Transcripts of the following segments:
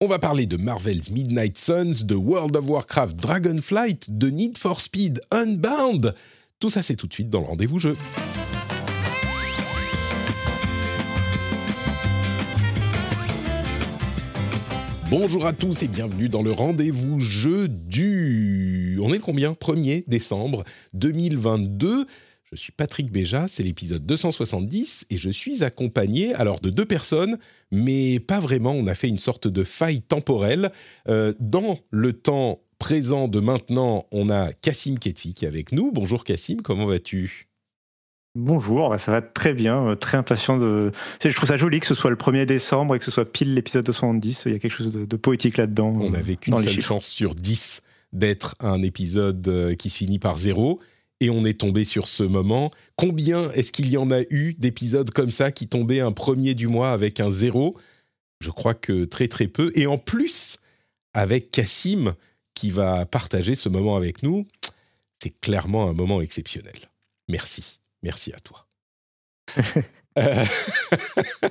On va parler de Marvel's Midnight Suns, de World of Warcraft Dragonflight, de Need for Speed Unbound. Tout ça, c'est tout de suite dans le rendez-vous jeu. Bonjour à tous et bienvenue dans le rendez-vous jeu du... On est combien? 1er décembre 2022. Je suis Patrick Béja, c'est l'épisode 270 et je suis accompagné alors de deux personnes, mais pas vraiment. On a fait une sorte de faille temporelle. Euh, dans le temps présent de maintenant, on a Cassim Ketfi qui est avec nous. Bonjour Cassim, comment vas-tu? Bonjour, ça va très bien, euh, très impatient de. Je trouve ça joli que ce soit le 1er décembre et que ce soit pile l'épisode 270. Il y a quelque chose de, de poétique là-dedans. On n'avait qu'une dans les seule chiffres. chance sur 10 d'être un épisode euh, qui se finit par zéro. Et on est tombé sur ce moment. Combien est-ce qu'il y en a eu d'épisodes comme ça qui tombaient un premier du mois avec un zéro? Je crois que très très peu. Et en plus, avec Cassim qui va partager ce moment avec nous, c'est clairement un moment exceptionnel. Merci. Merci à toi. Euh,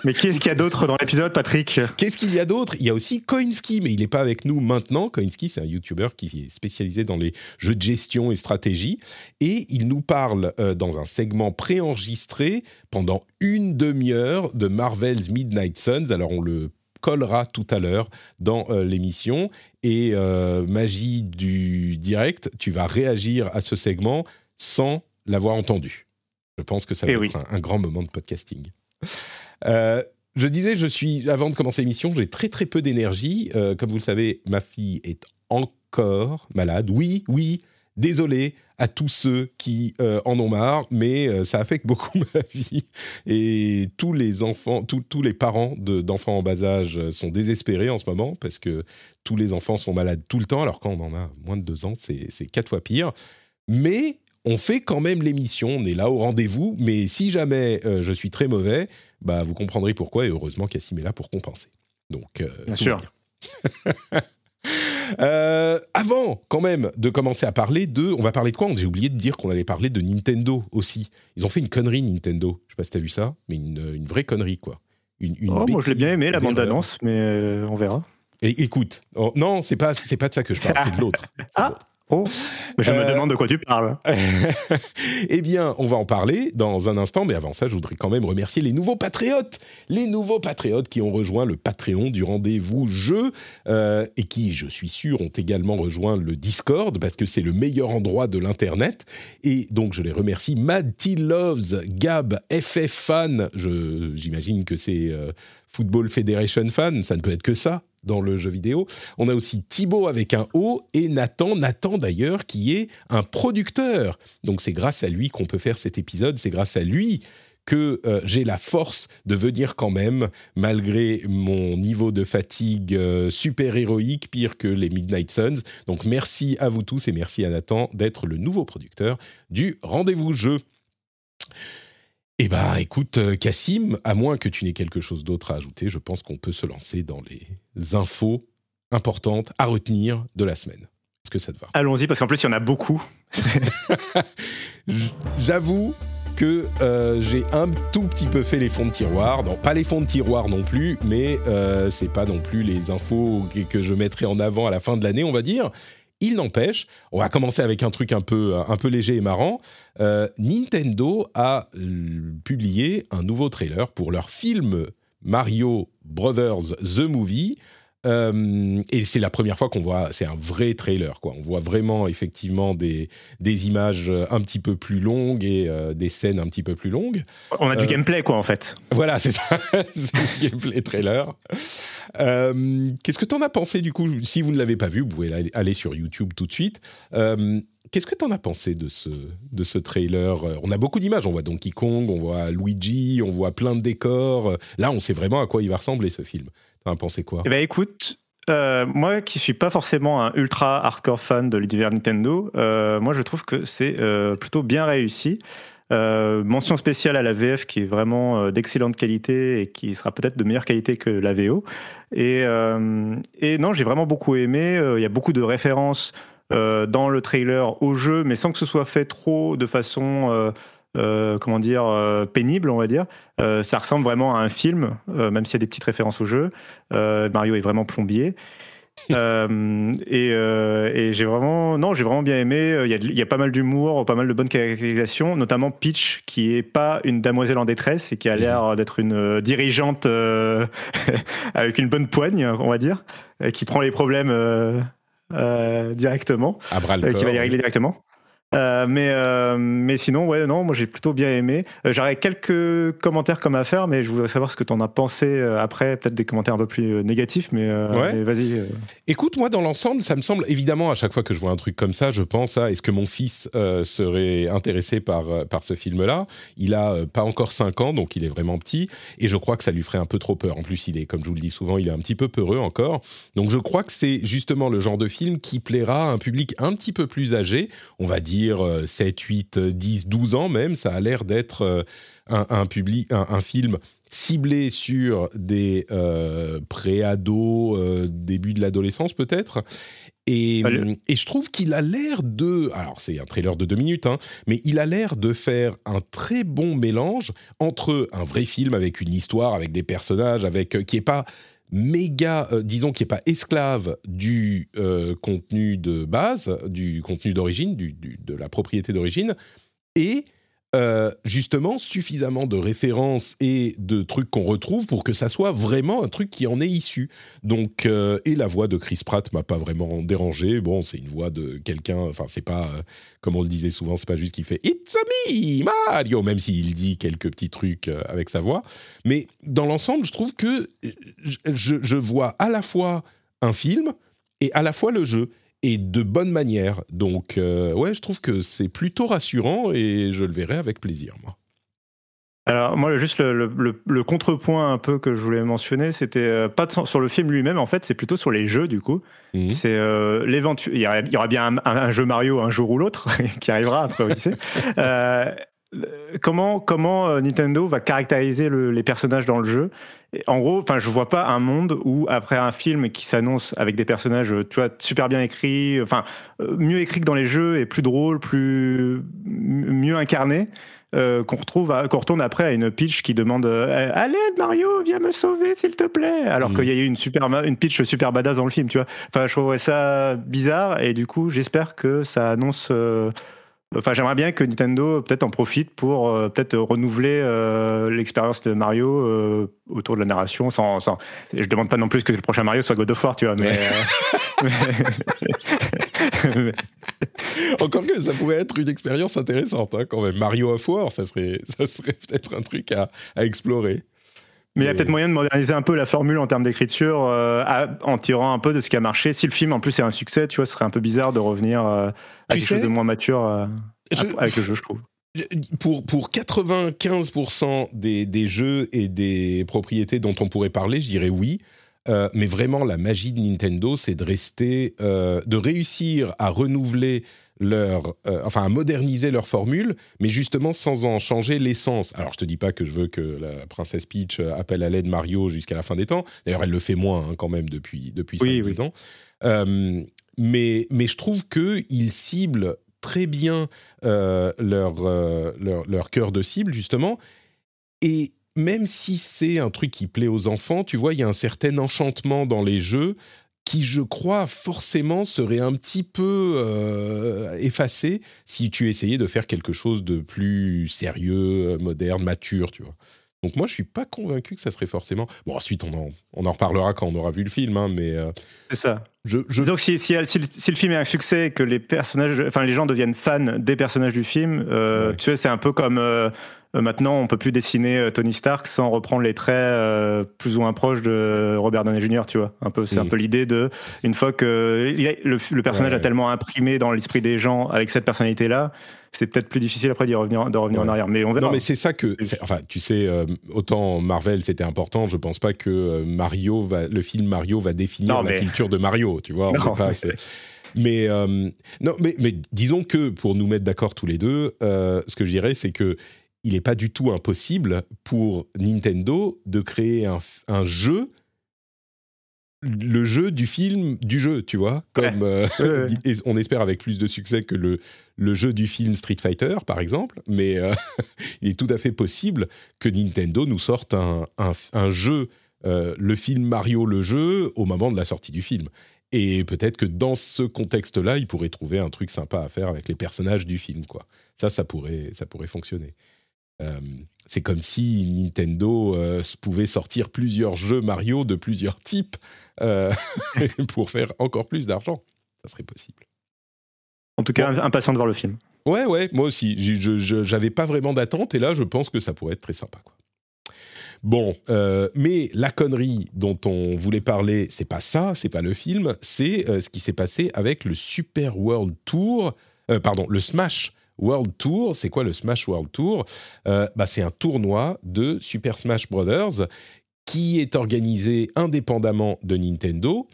Mais qu'est-ce qu'il y a d'autre dans l'épisode, Patrick? Qu'est-ce qu'il y a d'autre? Il y a aussi Koinski, mais il n'est pas avec nous maintenant. Koinski, c'est un YouTuber qui est spécialisé dans les jeux de gestion et stratégie. Et il nous parle euh, dans un segment préenregistré pendant une demi-heure de Marvel's Midnight Suns. Alors, on le collera tout à l'heure dans euh, l'émission. Et magie du direct, tu vas réagir à ce segment sans l'avoir entendu. Je pense que ça va Eh être oui. un, un grand moment de podcasting. Euh, je disais, je suis avant de commencer l'émission, j'ai très très peu d'énergie. Euh, comme vous le savez, ma fille est encore malade. Oui, oui. Désolé à tous ceux qui euh, en ont marre, mais ça affecte beaucoup ma vie. Et tous les enfants, tous- tous les parents de- d'enfants en bas âge sont désespérés en ce moment parce que tous les enfants sont malades tout le temps. Alors quand on en a moins de deux ans, c'est c'est quatre fois pire. Mais on fait quand même l'émission, on est là au rendez-vous. Mais si jamais euh, je suis très mauvais, bah, vous comprendrez pourquoi. Et heureusement, Cassim est là pour compenser. Donc, euh, Bien sûr. bien. Euh, avant, quand même, de commencer à parler de. On va parler de quoi? J'ai oublié de dire qu'on allait parler de Nintendo aussi. Ils ont fait une connerie, Nintendo. Je sais pas si t'as vu ça, mais une, une vraie connerie, quoi. Une, une Oh, Moi, je l'ai bien aimé, la bande-annonce, mais on verra. Et écoute, oh, non, c'est pas, c'est pas de ça que je parle, c'est de l'autre. Ah. Oh, je Euh, me demande de quoi tu parles. eh bien, on va en parler dans un instant, mais avant ça, je voudrais quand même remercier les nouveaux patriotes, les nouveaux patriotes qui ont rejoint le Patreon du rendez-vous jeu euh, et qui, je suis sûr, ont également rejoint le Discord parce que c'est le meilleur endroit de l'internet. Et donc, je les remercie. Mad T Loves, Gab, FF Fan, je- j'imagine que c'est euh, Football Federation Fan, ça ne peut être que ça dans le jeu vidéo. On a aussi Thibaut avec un O et Nathan, Nathan d'ailleurs, qui est un producteur. Donc c'est grâce à lui qu'on peut faire cet épisode, c'est grâce à lui que euh, j'ai la force de venir quand même, malgré mon niveau de fatigue euh, super héroïque, pire que les Midnight Suns. Donc merci à vous tous et merci à Nathan d'être le nouveau producteur du Rendez-vous Jeu. Eh ben, écoute, euh, Cassim, à moins que tu n'aies quelque chose d'autre à ajouter, je pense qu'on peut se lancer dans les infos importantes à retenir de la semaine. Est-ce que ça te va? Allons-y, parce qu'en plus, il y en a beaucoup. J'avoue que euh, j'ai un tout petit peu fait les fonds de tiroir. Non, pas les fonds de tiroir non plus, mais euh, c'est pas non plus les infos que, que je mettrai en avant à la fin de l'année, on va dire. Il n'empêche, on va commencer avec un truc un peu, un peu léger et marrant. Euh, Nintendo a euh, publié un nouveau trailer pour leur film Mario Brothers The Movie. Euh, et c'est la première fois qu'on voit, c'est un vrai trailer, quoi. On voit vraiment effectivement des, des images un petit peu plus longues et euh, des scènes un petit peu plus longues. On a du Euh, gameplay, quoi, en fait. Voilà, c'est ça, c'est le gameplay trailer. Qu'est-ce que tu en as pensé du coup? Si vous ne l'avez pas vu, vous pouvez aller sur YouTube tout de suite. Qu'est-ce que tu en as pensé de ce, de ce trailer? On a beaucoup d'images, on voit Donkey Kong, on voit Luigi, on voit plein de décors. Là, on sait vraiment à quoi il va ressembler ce film. Tu en as pensé quoi Eh ben écoute, euh, moi qui suis pas forcément un ultra hardcore fan de l'univers Nintendo, euh, moi je trouve que c'est euh, plutôt bien réussi. mention spéciale à la VF qui est vraiment d'excellente qualité et qui sera peut-être de meilleure qualité que la VO. Et, non, j'ai vraiment beaucoup aimé. Il y a beaucoup de références dans le trailer au jeu, mais sans que ce soit fait trop de façon, euh, euh, comment dire, pénible, on va dire. ça ressemble vraiment à un film, même s'il y a des petites références au jeu. Mario est vraiment plombier. et, j'ai vraiment, non, j'ai vraiment bien aimé. Il y a, pas mal d'humour, pas mal de bonnes caractérisations, notamment Peach, qui est pas une damoiselle en détresse et qui a mhm. l'air d'être une dirigeante avec une bonne poigne, on va dire, qui prend les problèmes euh, directement, euh, qui va y régler directement. Euh, mais, euh, mais sinon, ouais, non, moi j'ai plutôt bien aimé. Euh, J'aurais quelques commentaires comme à faire, mais je voudrais savoir ce que tu en as pensé après, peut-être des commentaires un peu plus négatifs, mais, mais vas-y. Écoute, moi dans l'ensemble, ça me semble évidemment à chaque fois que je vois un truc comme ça, je pense à est-ce que mon fils serait intéressé par, par ce film-là Il a pas encore 5 ans, donc il est vraiment petit, et je crois que ça lui ferait un peu trop peur. En plus, il est, comme je vous le dis souvent, il est un petit peu peureux encore. Donc je crois que c'est justement le genre de film qui plaira à un public un petit peu plus âgé, on va dire 7, 8, 10, 12 ans même. Ça a l'air d'être euh, un, public, un, film ciblé sur des euh, pré-ados, euh, début de l'adolescence peut-être. Et, et, je trouve qu'il a l'air de... Alors c'est un trailer de deux minutes, hein, mais il a l'air de faire un très bon mélange entre un vrai film avec une histoire, avec des personnages, avec qui est pas méga, euh, disons, qui n'est pas esclave du euh, contenu de base, du contenu d'origine, de la propriété d'origine, et euh, justement suffisamment de références et de trucs qu'on retrouve pour que ça soit vraiment un truc qui en est issu. Donc, euh, et la voix de Chris Pratt m'a pas vraiment dérangé. Bon, c'est une voix de quelqu'un. Enfin, c'est pas euh, comme on le disait souvent, c'est pas juste qu'il fait It's a me Mario, même s'il dit quelques petits trucs avec sa voix. Mais dans l'ensemble, je trouve que je vois à la fois un film et à la fois le jeu et de bonne manière. Donc, euh, ouais, je trouve que c'est plutôt rassurant et je le verrai avec plaisir, moi. Alors moi, juste le, contrepoint un peu que je voulais mentionner, c'était euh, pas sur le film lui-même, en fait, c'est plutôt sur les jeux du coup. Mhm. C'est euh. Il, y aura bien un, jeu Mario un jour ou l'autre qui arrivera après Odyssey. comment comment Nintendo va caractériser les personnages dans le jeu? En gros, enfin, je vois pas un monde où après un film qui s'annonce avec des personnages, tu vois, super bien écrits, enfin, euh, mieux écrits que dans les jeux et plus drôles, plus mieux incarnés. Euh, qu'on retrouve, qu'on retourne après à une pitch qui demande euh, Allez Mario, viens me sauver s'il te plaît. Alors mm. qu'il y a eu une super, une pitch super badass dans le film, tu vois. Enfin, je trouvais ça bizarre et du coup, j'espère que ça annonce Enfin, j'aimerais bien que Nintendo peut-être en profite pour euh, peut-être renouveler euh, l'expérience de Mario euh, autour de la narration. Sans, sans, je demande pas non plus que le prochain Mario soit God of War, tu vois, mais. Encore que ça pourrait être une expérience intéressante hein, quand même. Mario of War, ça serait, ça serait peut-être un truc à, à explorer. Mais il y a peut-être moyen de moderniser un peu la formule en termes d'écriture en tirant un peu de ce qui a marché. Si le film en plus est un succès, tu vois, ce serait un peu bizarre de revenir à quelque chose de moins mature euh, avec le jeu, je trouve. Pour, pour 95% des, des, jeux et des propriétés dont on pourrait parler, je dirais oui. Euh, mais vraiment, la magie de Nintendo, c'est de rester, euh, de réussir à renouveler leur, enfin à moderniser leur formule, mais justement sans en changer l'essence. Alors je te dis pas que je veux que la princesse Peach appelle à l'aide Mario jusqu'à la fin des temps. D'ailleurs, elle le fait moins hein, quand même depuis depuis oui, 5 ans mais, mais je trouve qu'ils ciblent très bien euh, leur, euh, leur, leur, cœur de cible, justement. Et même si c'est un truc qui plaît aux enfants, tu vois, il y a un certain enchantement dans les jeux qui, je crois, forcément serait un petit peu euh, effacé si tu essayais de faire quelque chose de plus sérieux, moderne, mature, tu vois. Donc moi, je suis pas convaincu que ça serait forcément. Bon, ensuite, on en, on en reparlera quand on aura vu le film, hein, mais. Euh, c'est ça. Je, je... Donc si, si, si, le film est un succès, et que les personnages, enfin les gens deviennent fans des personnages du film, euh, tu sais, c'est un peu comme euh, euh, maintenant, on peut plus dessiner euh, Tony Stark sans reprendre les traits euh, plus ou moins proches de Robert Downey Jr. Tu vois, un peu, c'est un mm. peu l'idée de une fois que le, personnage a tellement imprimé dans l'esprit des gens avec cette personnalité-là, c'est peut-être plus difficile après d'y revenir, de revenir en arrière. Mais on Non, mais c'est ça que, enfin, tu sais, autant Marvel c'était important, je pense pas que Mario va, le film Mario va définir la culture de Mario. Tu vois, on pas, mais non, mais, mais, disons que pour nous mettre d'accord tous les deux, ce que je dirais, c'est que il n'est pas du tout impossible pour Nintendo de créer un, jeu le jeu du film du jeu, tu vois, comme euh, on espère avec plus de succès que le, le jeu du film Street Fighter, par exemple, mais euh, il est tout à fait possible que Nintendo nous sorte un, un, jeu, euh, le film Mario le jeu, au moment de la sortie du film. Et peut-être que dans ce contexte-là, il pourrait trouver un truc sympa à faire avec les personnages du film, quoi. Ça, ça pourrait, ça pourrait fonctionner. Euh, c'est comme si Nintendo euh, pouvait sortir plusieurs jeux Mario de plusieurs types euh, pour faire encore plus d'argent. Ça serait possible. En tout cas, impatient de voir le film. Ouais, ouais, moi aussi. J'avais pas vraiment d'attente et là, je pense que ça pourrait être très sympa. Quoi. Bon, mais la connerie dont on voulait parler, c'est pas ça, c'est pas le film, c'est ce qui s'est passé avec le Super World Tour, pardon, le Smash World Tour. C'est quoi le Smash World Tour? Euh, bah, C'est un tournoi de Super Smash Brothers qui est organisé indépendamment de Nintendo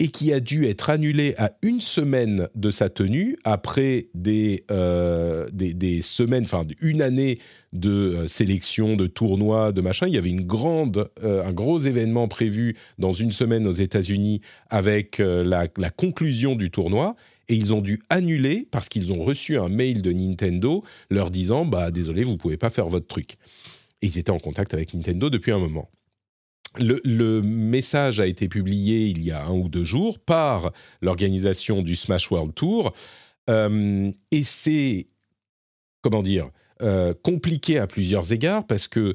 et qui a dû être annulé à une semaine de sa tenue après des, euh, des, semaines, enfin une année de euh, sélection, de tournois, de machin. Il y avait une grande, un gros événement prévu dans une semaine aux États-Unis avec la, conclusion du tournoi et ils ont dû annuler parce qu'ils ont reçu un mail de Nintendo leur disant bah désolé vous pouvez pas faire votre truc. Et ils étaient en contact avec Nintendo depuis un moment. Le, message a été publié il y a un ou deux jours par l'organisation du Smash World Tour euh, et c'est comment dire euh, compliqué à plusieurs égards parce que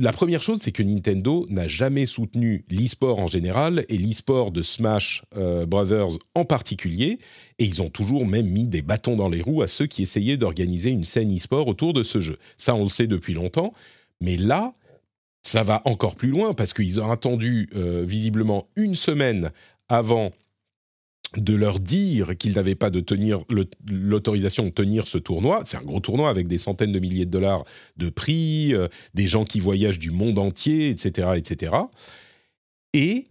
la première chose, c'est que Nintendo n'a jamais soutenu l'e-sport en général et l'e-sport de Smash euh, Brothers en particulier. Et ils ont toujours même mis des bâtons dans les roues à ceux qui essayaient d'organiser une scène e-sport autour de ce jeu. Ça, on le sait depuis longtemps. Mais là, ça va encore plus loin parce qu'ils ont attendu euh, visiblement une semaine avant de leur dire qu'ils n'avaient pas de tenir l'autorisation de tenir ce tournoi. C'est un gros tournoi avec des centaines de milliers de dollars de prix, euh, des gens qui voyagent du monde entier, etc., etc. Et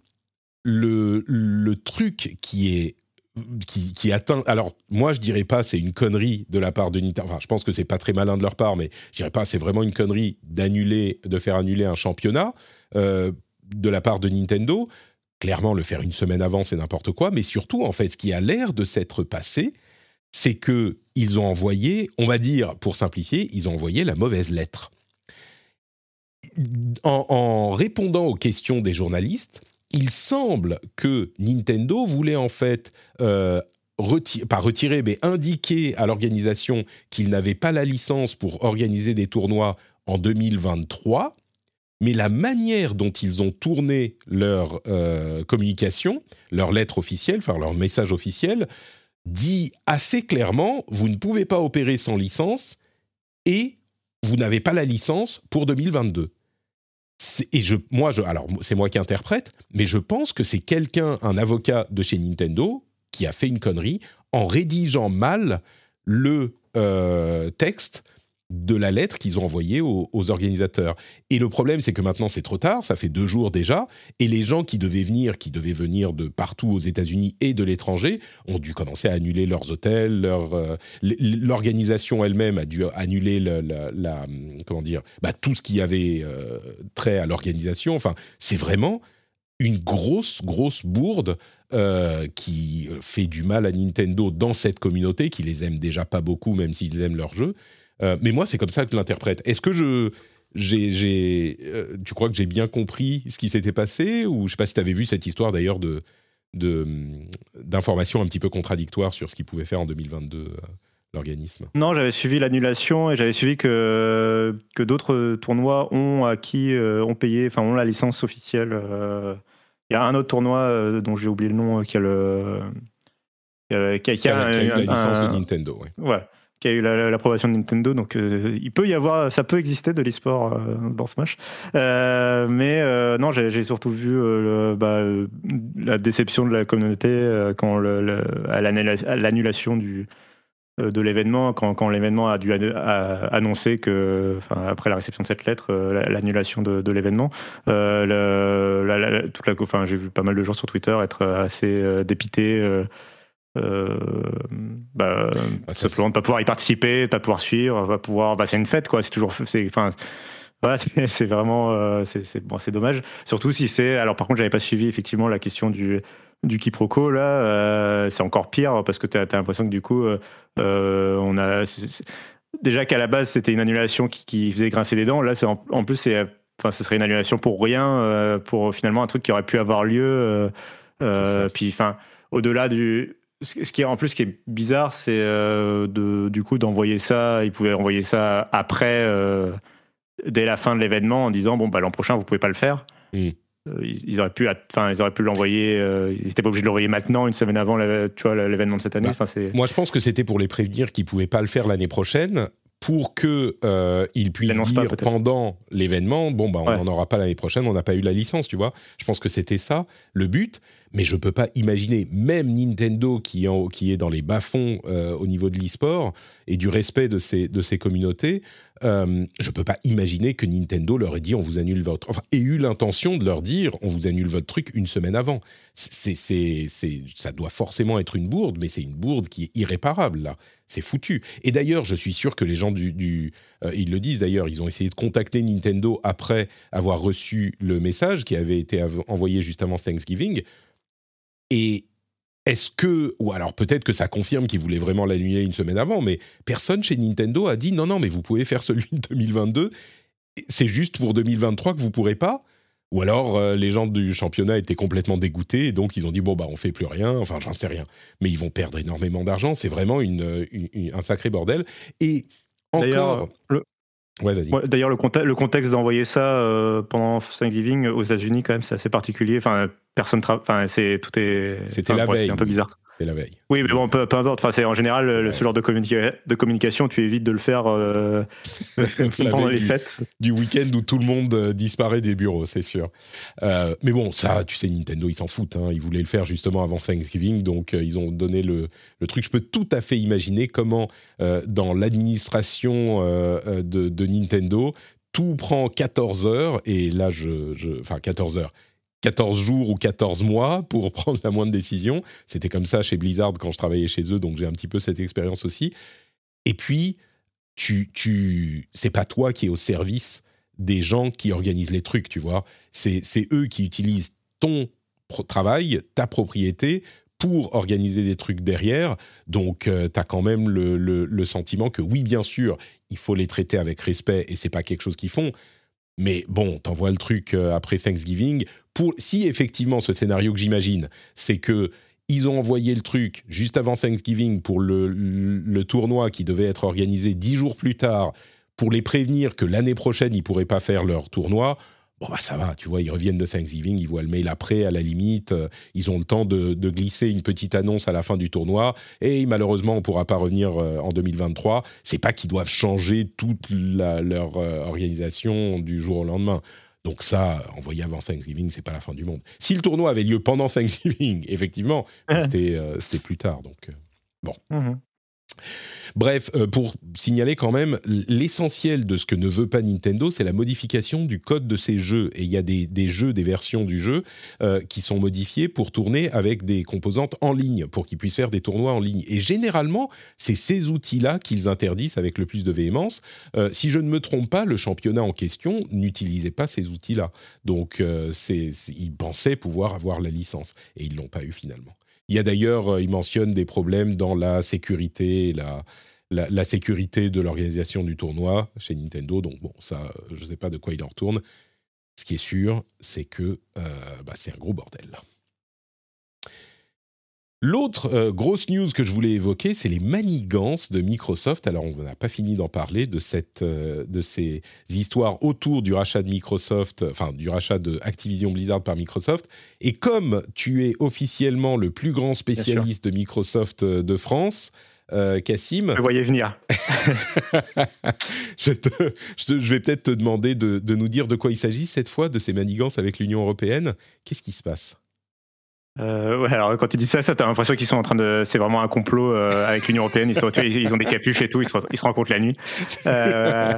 le, le truc qui est qui, atteint. Alors, moi, je dirais pas c'est une connerie de la part de Nintendo. Enfin, je pense que c'est pas très malin de leur part, mais je dirais pas c'est vraiment une connerie d'annuler, de faire annuler un championnat euh, de la part de Nintendo clairement, le faire une semaine avant, c'est n'importe quoi. Mais surtout, en fait, ce qui a l'air de s'être passé, c'est que ils ont envoyé, on va dire, pour simplifier, ils ont envoyé la mauvaise lettre. En, répondant aux questions des journalistes, il semble que Nintendo voulait en fait euh, pas retirer, mais indiquer à l'organisation qu'il n'avait pas la licence pour organiser des tournois en 2023 mais la manière dont ils ont tourné leur euh, communication, leur lettre officielle, enfin leur message officiel, dit assez clairement, vous ne pouvez pas opérer sans licence et vous n'avez pas la licence pour 2022. Et je, moi, alors c'est moi qui interprète, mais je pense que c'est quelqu'un, un avocat de chez Nintendo, qui a fait une connerie en rédigeant mal le euh, texte de la lettre qu'ils ont envoyée aux, organisateurs. Et le problème, c'est que maintenant, c'est trop tard, ça fait deux jours déjà, et les gens qui devaient venir, qui devaient venir de partout aux États-Unis et de l'étranger, ont dû commencer à annuler leurs hôtels, leur, euh, l'organisation elle-même a dû annuler la, comment dire, bah, tout ce qui avait euh, trait à l'organisation. Enfin, c'est vraiment une grosse, grosse bourde euh, qui fait du mal à Nintendo dans cette communauté, qui les aime déjà pas beaucoup, même s'ils aiment leur jeu. Euh, mais moi, c'est comme ça que je l'interprète. Est-ce que je, j'ai, euh, tu crois que j'ai bien compris ce qui s'était passé ou je sais pas si tu avais vu cette histoire d'ailleurs de, d'informations un petit peu contradictoires sur ce qu'il pouvait faire en 2022 euh, l'organisme? Non, j'avais suivi l'annulation et j'avais suivi que que d'autres tournois ont acquis, ont payé, enfin ont la licence officielle. Il y a un autre tournoi dont j'ai oublié le nom qui a le qui a, qui a, la licence de Nintendo. Ouais. Qui a eu l'approbation de Nintendo, donc il peut y avoir, ça peut exister de l'e-sport dans Smash. mais non, j'ai surtout vu bah, la déception de la communauté quand à l'annulation euh, de l'événement, quand, l'événement a dû annoncer que, après la réception de cette lettre, euh, l'annulation de, l'événement, euh, toute la, j'ai vu pas mal de gens sur Twitter être assez dépités. Bah, ah, simplement de pas pouvoir y participer, pas pouvoir suivre, pas pouvoir. Bah, c'est une fête, quoi. C'est toujours. Enfin, c'est vraiment. c'est bon, dommage. Surtout si c'est. Alors, par contre, j'avais pas suivi effectivement la question du du quiproquo, là, euh, c'est encore pire parce que tu as, l'impression que du coup, euh, euh, on a. Déjà qu'à la base, c'était une annulation qui, faisait grincer des dents. Là, en, en, plus, c'est, enfin, ce serait une annulation pour rien, pour finalement un truc qui aurait pu avoir lieu. puis, enfin, au-delà du. Ce qui est en plus ce qui est bizarre, c'est de, du coup d'envoyer ça. Ils pouvaient envoyer ça après, dès la fin de l'événement, en disant bon bah l'an prochain vous pouvez pas le faire. Mmh. Euh, ils, auraient pu, enfin, ils auraient pu l'envoyer. Euh, ils n'étaient pas obligés de l'envoyer maintenant, une semaine avant, tu vois, l'événement de cette année. Bah, moi, je pense que c'était pour les prévenir qu'ils pouvaient pas le faire l'année prochaine pour que euh, puissent dire pendant l'événement, bon bah on n'en aura pas l'année prochaine, on n'a pas eu la licence, tu vois. Je pense que c'était ça le but, mais je peux pas imaginer même Nintendo qui, est dans les bas-fonds au niveau de l'e-sport et du respect de ces de ces communautés, euh, je ne peux pas imaginer que Nintendo leur ait dit on vous annule votre. Enfin, ait eu l'intention de leur dire on vous annule votre truc une semaine avant. C'est, c'est, ça doit forcément être une bourde, mais c'est une bourde qui est irréparable là. C'est foutu. Et d'ailleurs, je suis sûr que les gens du. du euh, ils le disent d'ailleurs, ils ont essayé de contacter Nintendo après avoir reçu le message qui avait été envoyé juste avant Thanksgiving. Et est-ce que, ou alors peut-être que ça confirme qu'ils voulaient vraiment l'annuler une semaine avant, mais personne chez Nintendo a dit non, non, mais vous pouvez faire celui de 2022, c'est juste pour 2023 que vous pourrez pas Ou alors euh, les gens du championnat étaient complètement dégoûtés et donc ils ont dit bon, bah on fait plus rien, enfin j'en sais rien. Mais ils vont perdre énormément d'argent, c'est vraiment une, un sacré bordel. Et encore. D'ailleurs, le, le, contexte d'envoyer ça euh, pendant Thanksgiving aux États-Unis, quand même, c'est assez particulier. Enfin, personne, enfin, c'est tout est. C'était la veille. un peu bizarre. C'est la veille. Oui, mais bon, peu, importe. Enfin, c'est en général ce genre de, de, communication, tu évites de le faire euh, pendant les fêtes. Du week-end où tout le monde euh, disparaît des bureaux, c'est sûr. Euh, mais bon, ça, tu sais, Nintendo, ils s'en foutent. Hein. Ils voulaient le faire justement avant Thanksgiving, donc ils ont donné le, le, truc. Je peux tout à fait imaginer comment, dans l'administration de, de, Nintendo, tout prend 14 heures, et là, je, je enfin 14 heures, 14 jours ou 14 mois pour prendre la moindre décision. C'était comme ça chez Blizzard quand je travaillais chez eux, donc j'ai un petit peu cette expérience aussi. Et puis, tu, tu, c'est pas toi qui es au service des gens qui organisent les trucs, tu vois. C'est, eux qui utilisent ton travail, ta propriété pour organiser des trucs derrière. Donc, euh, tu as quand même le, le, sentiment que oui, bien sûr, il faut les traiter avec respect et c'est pas quelque chose qu'ils font. Mais bon, t'envoies le truc euh, après Thanksgiving. Pour, si effectivement ce scénario que j'imagine, c'est que ils ont envoyé le truc juste avant Thanksgiving pour le, le, tournoi qui devait être organisé dix jours plus tard, pour les prévenir que l'année prochaine ils pourraient pas faire leur tournoi. Bon, bah ça va, tu vois, ils reviennent de Thanksgiving, ils voient le mail après, à la limite, euh, ils ont le temps de, glisser une petite annonce à la fin du tournoi, et malheureusement, on ne pourra pas revenir euh, en 2023. C'est pas qu'ils doivent changer toute leur euh, organisation du jour au lendemain. Donc ça, envoyé avant Thanksgiving, c'est pas la fin du monde. Si le tournoi avait lieu pendant Thanksgiving, effectivement, c'était plus tard. Donc bon. Mmh Bref, euh, pour signaler quand même, l'essentiel de ce que ne veut pas Nintendo, c'est la modification du code de ces jeux. Et il y a des, jeux, des versions du jeu euh, qui sont modifiées pour tourner avec des composantes en ligne, pour qu'ils puissent faire des tournois en ligne. Et généralement, c'est ces outils-là qu'ils interdisent avec le plus de véhémence. Euh, si je ne me trompe pas, le championnat en question n'utilisait pas ces outils-là. Donc, ils pensaient pouvoir avoir la licence. Et ils ne l'ont pas eu finalement. Il y a d'ailleurs, euh, il mentionne des problèmes dans la sécurité, la, sécurité de l'organisation du tournoi chez Nintendo. Donc bon, ça, je ne sais pas de quoi il en retourne. Ce qui est sûr, c'est que euh, bah, c'est un gros bordel. L'autre euh, grosse news que je voulais évoquer, c'est les manigances de Microsoft. Alors, on n'a pas fini d'en parler de, cette, euh, de ces histoires autour du rachat de Microsoft, enfin du rachat de Activision Blizzard par Microsoft. Et comme tu es officiellement le plus grand spécialiste de Microsoft euh, de France, euh, Cassim. Je voyais venir. je, je, vais peut-être te demander de, de, nous dire de quoi il s'agit cette fois, de ces manigances avec l'Union européenne. Qu'est-ce qui se passe? Euh, ouais, alors quand tu dis ça, ça t'as l'impression qu'ils sont en train de, c'est vraiment un complot euh, avec l'Union européenne. Ils, sont, ils, ont des capuches et tout. Ils se, ils se rencontrent la nuit. Euh,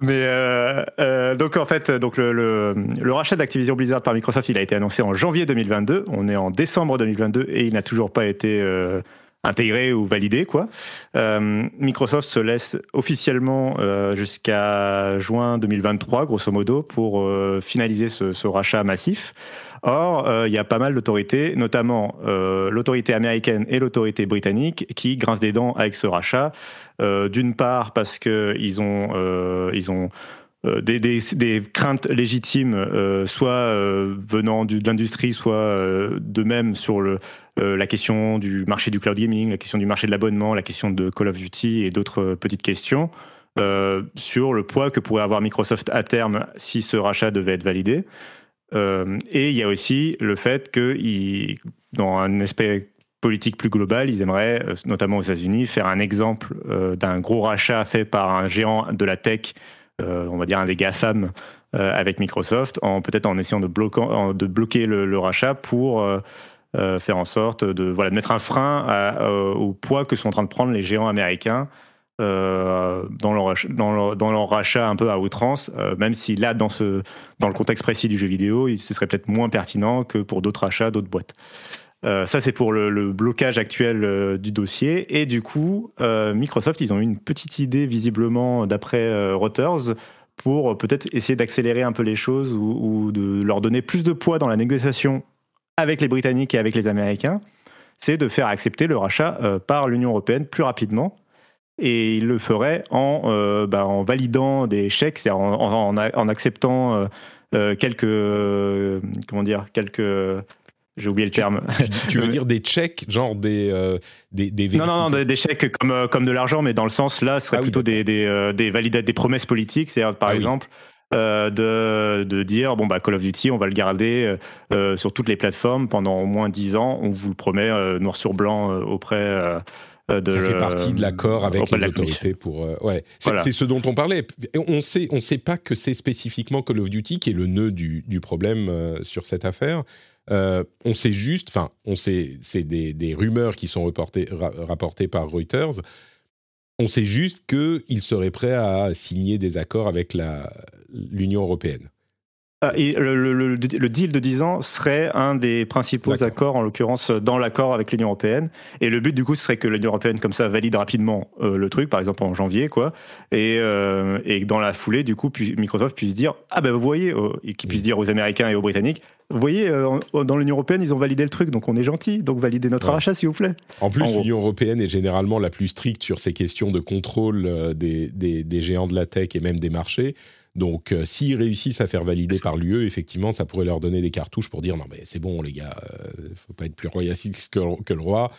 mais euh, euh, donc en fait, donc le, le, le rachat d'Activision Blizzard par Microsoft, il a été annoncé en janvier 2022. On est en décembre 2022 et il n'a toujours pas été euh, intégré ou validé quoi. Microsoft se laisse officiellement jusqu'à juin 2023, grosso modo, pour finaliser ce, ce rachat massif. Or, euh, il y a pas mal d'autorités, notamment euh, l'autorité américaine et l'autorité britannique, qui grincent des dents avec ce rachat. Euh, d'une part, parce qu'ils ont, ils ont des, des, craintes légitimes, soit venant de l'industrie, soit de même sur le, la question du marché du cloud gaming, la question du marché de l'abonnement, la question de Call of Duty et d'autres petites questions. sur le poids que pourrait avoir Microsoft à terme si ce rachat devait être validé. Euh, et il y a aussi le fait que, dans un aspect politique plus global, ils aimeraient, euh, notamment aux États-Unis, faire un exemple euh, d'un gros rachat fait par un géant de la tech, on va dire un des GAFAM, avec Microsoft, peut-être en essayant de, bloquer, le, rachat pour faire en sorte de mettre un frein au poids que sont en train de prendre les géants américains euh, dans, leur, dans, leur, rachat un peu à outrance, euh, même si là, dans, ce, dans le contexte précis du jeu vidéo, ce serait peut-être moins pertinent que pour d'autres achats, d'autres boîtes. Euh, ça, c'est pour le, blocage actuel du dossier. Et du coup, Microsoft, ils ont eu une petite idée, visiblement, d'après Reuters, pour peut-être essayer d'accélérer un peu les choses ou, de leur donner plus de poids dans la négociation avec les Britanniques et avec les Américains. C'est de faire accepter le rachat par l'Union européenne plus rapidement et il le ferait en, euh, bah, en validant des chèques, c'est-à-dire en, en, acceptant euh, euh, quelques comment dire quelques j'ai oublié le terme. Tu, veux dire des chèques, genre des des, des non non non des, chèques comme comme de l'argent, mais dans le sens là, ce serait ah plutôt des des des, des promesses politiques, c'est-à-dire par ah exemple. de, de, dire bon bah Call of Duty on va le garder sur toutes les plateformes pendant au moins 10 ans on vous le promet noir sur blanc auprès euh, ça fait partie de l'accord avec les autorités pour. Euh, ouais, c'est ce dont on parlait. On sait, on sait pas que c'est spécifiquement Call of Duty qui est le nœud du, du problème euh, sur cette affaire. on sait juste, enfin, on sait, c'est des, des, rumeurs qui sont reportées, rapportées par Reuters. On sait juste qu'il serait prêt à signer des accords avec l'Union européenne. Ah, et le, le, le, deal de 10 ans serait un des principaux accords, en l'occurrence dans l'accord avec l'Union européenne. Et le but du coup serait que l'Union européenne comme ça valide rapidement euh, le truc, par exemple en janvier, quoi. Et, euh, et dans la foulée, du coup, Microsoft puisse dire ah ben vous voyez, euh, et qu'il puisse dire aux Américains et aux Britanniques, vous voyez, dans l'Union européenne, ils ont validé le truc, donc on est gentil, donc validez notre rachat s'il vous plaît. En plus, l'Union européenne est généralement la plus stricte sur ces questions de contrôle des, des, des géants de la tech et même des marchés. Donc, euh, s'ils réussissent à faire valider par l'UE, effectivement, ça pourrait leur donner des cartouches pour dire non, mais c'est bon, les gars, ne euh, faut pas être plus royaliste que, le roi.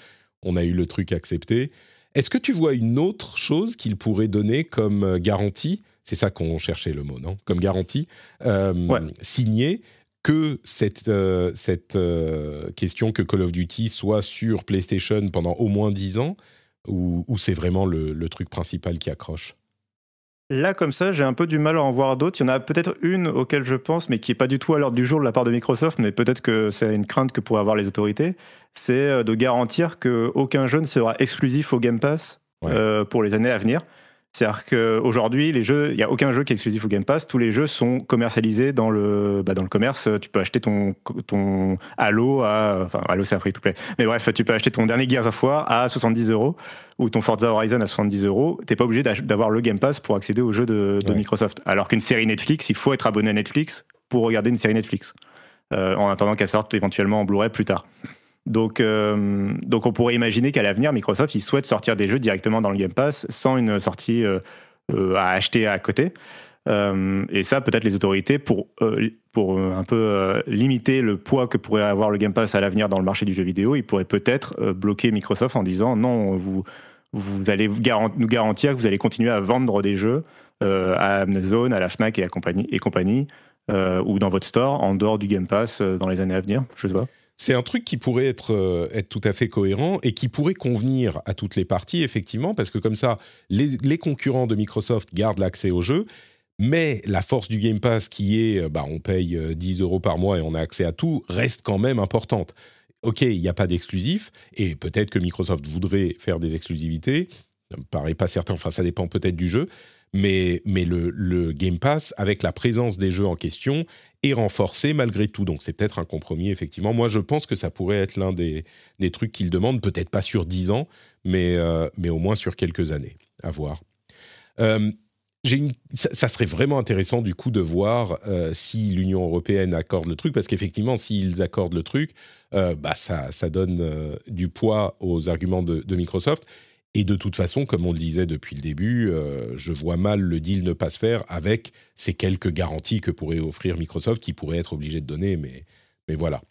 On a eu le truc accepté. Est-ce que tu vois une autre chose qu'ils pourraient donner comme euh, garantie? C'est ça qu'on cherchait le mot, non? Comme garantie signée que cette, cette question que Call of Duty soit sur PlayStation pendant au moins 10 ans, ou, c'est vraiment le truc principal qui accroche? Là, comme ça, j'ai un peu du mal à en voir d'autres. Il y en a peut-être une auquel je pense, mais qui n'est pas du tout à l'ordre du jour de la part de Microsoft, mais peut-être que c'est une crainte que pourraient avoir les autorités. C'est euh, de garantir qu'aucun jeu ne sera exclusif au Game Pass euh, pour les années à venir. C'est-à-dire qu'aujourd'hui, les jeux, il n'y a aucun jeu qui est exclusif au Game Pass. Tous les jeux sont commercialisés dans le, bah dans le commerce. Tu peux acheter ton, ton Halo à, enfin, Halo c'est un free to play. Mais bref, tu peux acheter ton dernier Gears of War à 70 euros ou ton Forza Horizon à 70 euros. T'es pas obligé d'avoir le Game Pass pour accéder aux jeux de, de Microsoft. Alors qu'une série Netflix, il faut être abonné à Netflix pour regarder une série Netflix. Euh, en attendant qu'elle sorte éventuellement en Blu-ray plus tard. Donc, euh, donc on pourrait imaginer qu'à l'avenir, Microsoft, il souhaite sortir des jeux directement dans le Game Pass sans une sortie euh, euh, à acheter à côté. et ça, peut-être les autorités, pour, un peu limiter le poids que pourrait avoir le Game Pass à l'avenir dans le marché du jeu vidéo, ils pourraient peut-être bloquer Microsoft en disant non, vous, vous allez nous garantir que vous allez continuer à vendre des jeux à Amazon, à la Fnac et, à compagnie, et compagnie ou dans votre store en dehors du Game Pass dans les années à venir. Je sais pas. C'est un truc qui pourrait être, euh, être tout à fait cohérent et qui pourrait convenir à toutes les parties, effectivement, parce que comme ça, les, concurrents de Microsoft gardent l'accès au jeu, mais la force du Game Pass qui est, euh, bah, on paye 10 euros par mois et on a accès à tout, reste quand même importante. Ok, il n'y a pas d'exclusif, et peut-être que Microsoft voudrait faire des exclusivités, ça me paraît pas certain, enfin ça dépend peut-être du jeu, mais, le, Game Pass, avec la présence des jeux en question, est renforcé malgré tout. Donc c'est peut-être un compromis, effectivement. Moi, je pense que ça pourrait être l'un des, trucs qu'ils demandent, peut-être pas sur 10 ans, mais, euh, mais au moins sur quelques années. À voir. Euh, ça, serait vraiment intéressant du coup de voir euh, si l'Union européenne accorde le truc, parce qu'effectivement, s'ils accordent le truc, bah ça, donne du poids aux arguments de Microsoft. Et de toute façon, comme on le disait depuis le début, euh, je vois mal le deal ne pas se faire avec ces quelques garanties que pourrait offrir Microsoft, qui pourrait être obligé de donner, mais, voilà.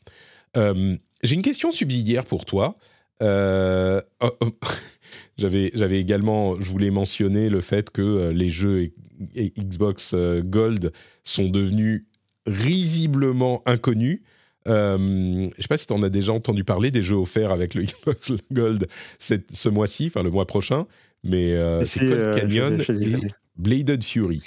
Euh, j'ai une question subsidiaire pour toi. Euh, oh, oh, j'avais également, je voulais mentionner le fait que les jeux Xbox Gold sont devenus risiblement inconnus. Euh, je ne sais pas si tu en as déjà entendu parler des jeux offerts avec le Xbox Gold ce mois-ci, enfin le mois prochain, mais euh, c'est Cold euh, Canyon et Bladed Fury.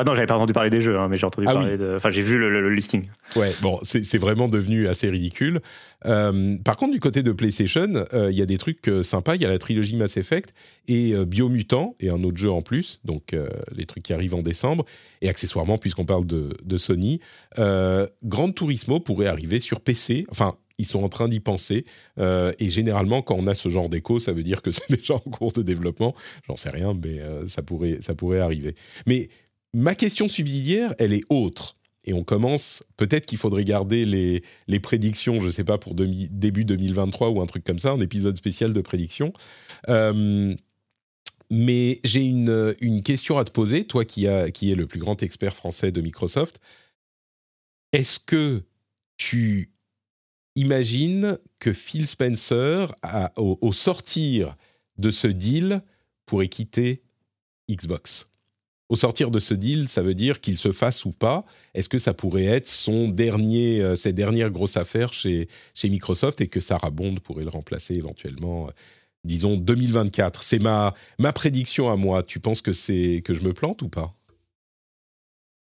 Ah non, j'avais pas entendu parler des jeux, hein, mais j'ai entendu ah parler de. Enfin, j'ai vu le, listing. Ouais, bon, c'est vraiment devenu assez ridicule. Euh, par contre, du côté de PlayStation, euh, il y a des trucs euh, sympas. Il y a la trilogie Mass Effect et Biomutant et un autre jeu en plus. Donc, les trucs qui arrivent en décembre. Et accessoirement, puisqu'on parle de, de Sony, Grand Turismo pourrait arriver sur PC. Enfin, ils sont en train d'y penser. et généralement, quand on a ce genre d'écho, ça veut dire que c'est déjà en cours de développement. J'en sais rien, mais ça, pourrait, ça pourrait arriver. Mais ma question subsidiaire, elle est autre. Et on commence, peut-être qu'il faudrait garder les, les prédictions, je ne sais pas, pour début 2023 ou un truc comme ça, un épisode spécial de prédictions. Euh, mais j'ai une, une, question à te poser, toi qui, a, qui es le plus grand expert français de Microsoft. Est-ce que tu imagines que Phil Spencer, au sortir de ce deal, pourrait quitter Xbox? Au sortir de ce deal, ça veut dire qu'il se fasse ou pas. Est-ce que ça pourrait être son dernier, euh, ses dernières grosses affaires chez, chez Microsoft et que Sarah Bond pourrait le remplacer éventuellement, euh, disons 2024 C'est ma, ma prédiction à moi. Tu penses que, c'est, que je me plante ou pas?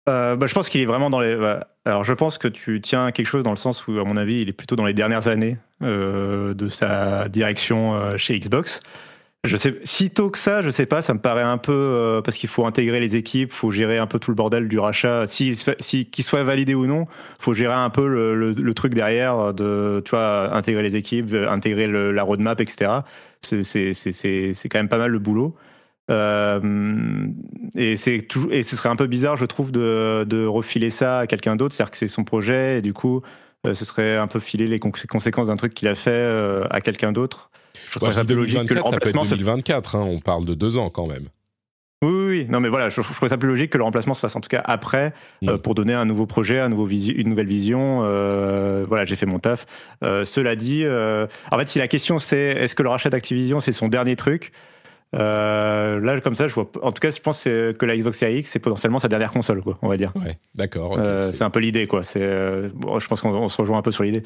Euh, bah, je pense qu'il est vraiment dans les. Bah, alors, je pense que tu tiens quelque chose dans le sens où, à mon avis, il est plutôt dans les dernières années de sa direction chez Xbox. Je sais, si tôt que ça, je sais pas, ça me paraît un peu euh, parce qu'il faut intégrer les équipes, faut gérer un peu tout le bordel du rachat. Si, si qu'il soit validé ou non, faut gérer un peu le, le, truc derrière de, tu vois, intégrer les équipes, intégrer la roadmap, etc. C'est, quand même pas mal le boulot. Euh, et c'est et ce serait un peu bizarre, je trouve, de, de refiler ça à quelqu'un d'autre, c'est-à-dire que c'est son projet et du coup, euh, ce serait un peu filer les conséquences d'un truc qu'il a fait euh, à quelqu'un d'autre. Je trouve ça 2024, ça peut être 2024, hein, on parle de deux ans quand même. Oui, oui, non, mais voilà, je, trouve ça plus logique que le remplacement se fasse en tout cas après, euh, mm. pour donner un nouveau projet, un nouveau une nouvelle vision. Euh, voilà, j'ai fait mon taf. Euh, cela dit, en fait, si la question c'est est-ce que le rachat d'Activision c'est son dernier truc, là, comme ça, je vois. En tout cas, je pense que la Xbox Series X, c'est potentiellement sa dernière console, quoi, on va dire. Ouais, d'accord. c'est un peu l'idée, quoi. C'est, bon, je pense qu'on se rejoint un peu sur l'idée.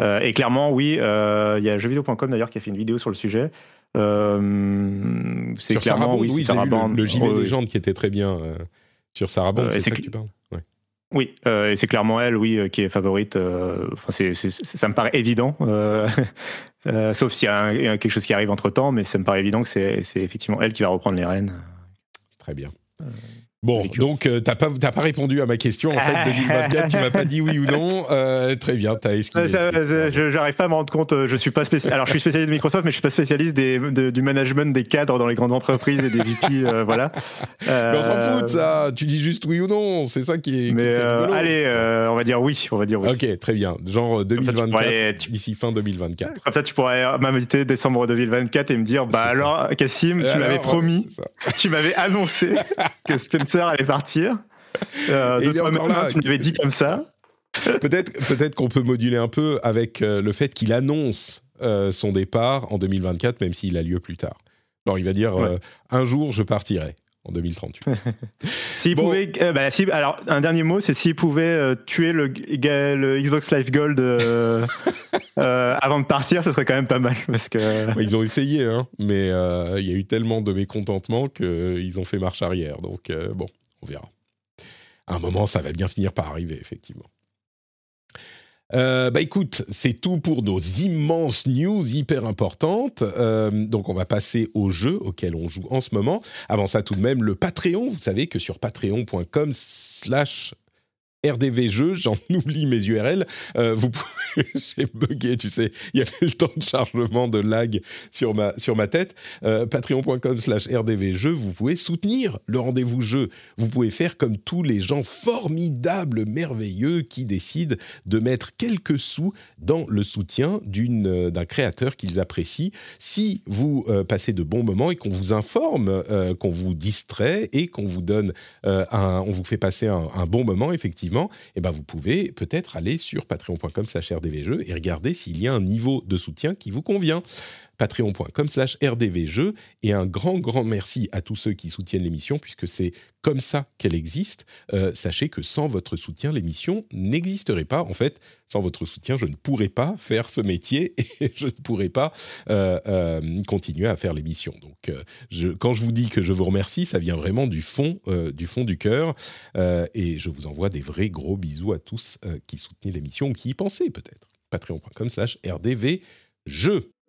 Euh, et clairement, oui, euh, il y a jeuxvideo.com d'ailleurs qui a fait une vidéo sur le sujet. Euh, c'est clairement, oui, Sarah Bond, le, le JV légende qui était très bien sur Sarah Bond, c'est ça que tu parles? Oui, et c'est clairement elle, oui, qui est favorite. Enfin, c'est, ça me paraît évident, sauf s'il y a, quelque chose qui arrive entre temps, mais ça me paraît évident que c'est, effectivement elle qui va reprendre les rênes. Très bien. Bon, donc euh, tu n'as pas, pas répondu à ma question en fait 2024, tu m'as pas dit oui ou non. Euh, très bien, tu as esquivé. je J'arrive pas à me rendre compte. Euh, je suis pas spécialiste. Alors je suis spécialiste de Microsoft, mais je suis pas spécialiste des, du management des cadres dans les grandes entreprises et des VP, voilà. Mais on s'en fout de ça. Tu dis juste oui ou non. C'est ça qui est. Mais allez, on va dire oui. On va dire oui. Ok, très bien. Genre 2024, d'ici fin 2024. Comme ça, tu pourrais m'inviter décembre 2024 et me dire, bah alors, Cassim, tu m'avais promis, tu m'avais annoncé que Spencer allait partir. Euh, et là, tu m'avais dit comme ça. peut-être peut-être qu'on peut moduler un peu avec euh, le fait qu'il annonce euh, son départ en 2024, même s'il a lieu plus tard. Alors il va dire un jour je partirai. En 2038. s'il pouvait, euh, bah, alors un dernier mot, c'est s'il pouvait euh, tuer le, le, Xbox Live Gold avant de partir, ce serait quand même pas mal parce que. ils ont essayé, hein, mais il y a eu tellement de mécontentement qu'ils ont fait marche arrière. Donc bon, on verra. À un moment, ça va bien finir par arriver, effectivement. Euh, bah écoute, c'est tout pour nos immenses news hyper importantes. Euh, donc on va passer au jeu auquel on joue en ce moment. Avant ça, tout de même, le Patreon. Vous savez que sur patreon.com slash RDV jeux, j'en oublie mes URL. Euh, vous pouvez, j'ai bugué, tu sais, il y avait le temps de chargement de lag sur ma, sur ma tête. Euh, Patreon.com slash RDV jeux, vous pouvez soutenir le rendez-vous jeu. Vous pouvez faire comme tous les gens formidables, merveilleux qui décident de mettre quelques sous dans le soutien d'une, euh, d'un créateur qu'ils apprécient. Si vous passez de bons moments et qu'on vous informe, qu'on vous distrait et qu'on vous donne on vous fait passer un, un bon moment, effectivement, eh ben vous pouvez peut-être aller sur patreon.com slash rdvjeux et regarder s'il y a un niveau de soutien qui vous convient patreon.com slash rdvjeux et un grand grand merci à tous ceux qui soutiennent l'émission puisque c'est comme ça qu'elle existe. Euh, sachez que sans votre soutien, l'émission n'existerait pas. En fait, sans votre soutien, je ne pourrais pas faire ce métier et je ne pourrais pas euh, euh, continuer à faire l'émission. Donc, quand je vous dis que je vous remercie, ça vient vraiment du fond du fond du cœur et je vous envoie des vrais gros bisous à tous qui soutenaient l'émission ou qui y pensaient peut-être. Patreon.com slash rdvjeux.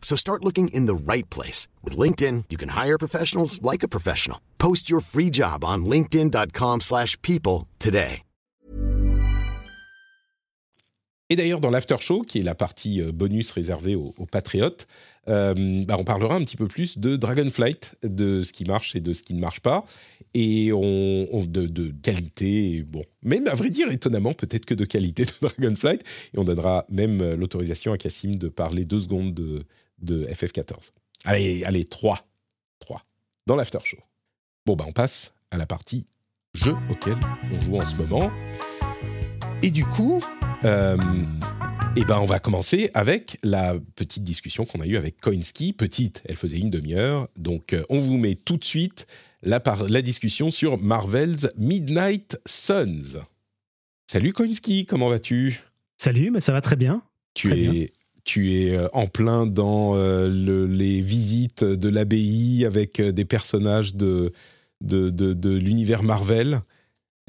So start looking in the right place. With LinkedIn, you can hire professionals like a professional. Post your free job on linkedin.com slash people today. Et d'ailleurs, dans l'after show, qui est la partie euh, bonus réservée aux, patriotes, euh, bah on parlera un petit peu plus de Dragonflight, de ce qui marche et de ce qui ne marche pas, et de, qualité, bon, même à vrai dire, étonnamment, peut-être que de qualité de Dragonflight, et on donnera même euh, l'autorisation à Cassim de parler deux secondes de, de FF14. Allez, allez, trois. Trois. Dans l'after show. Bon, bah, on passe à la partie jeu auquel on joue en ce moment. Et du coup, euh, eh ben, on va commencer avec la petite discussion qu'on a eue avec Koinski. Petite, elle faisait une demi-heure. Donc, euh, on vous met tout de suite la, la discussion sur Marvel's Midnight Suns. Salut Koinski, comment vas-tu? Salut, mais ça va très bien. Tu es tu es euh, en plein dans euh, le, les visites de l'abbaye avec des personnages de, de, de, de l'univers Marvel.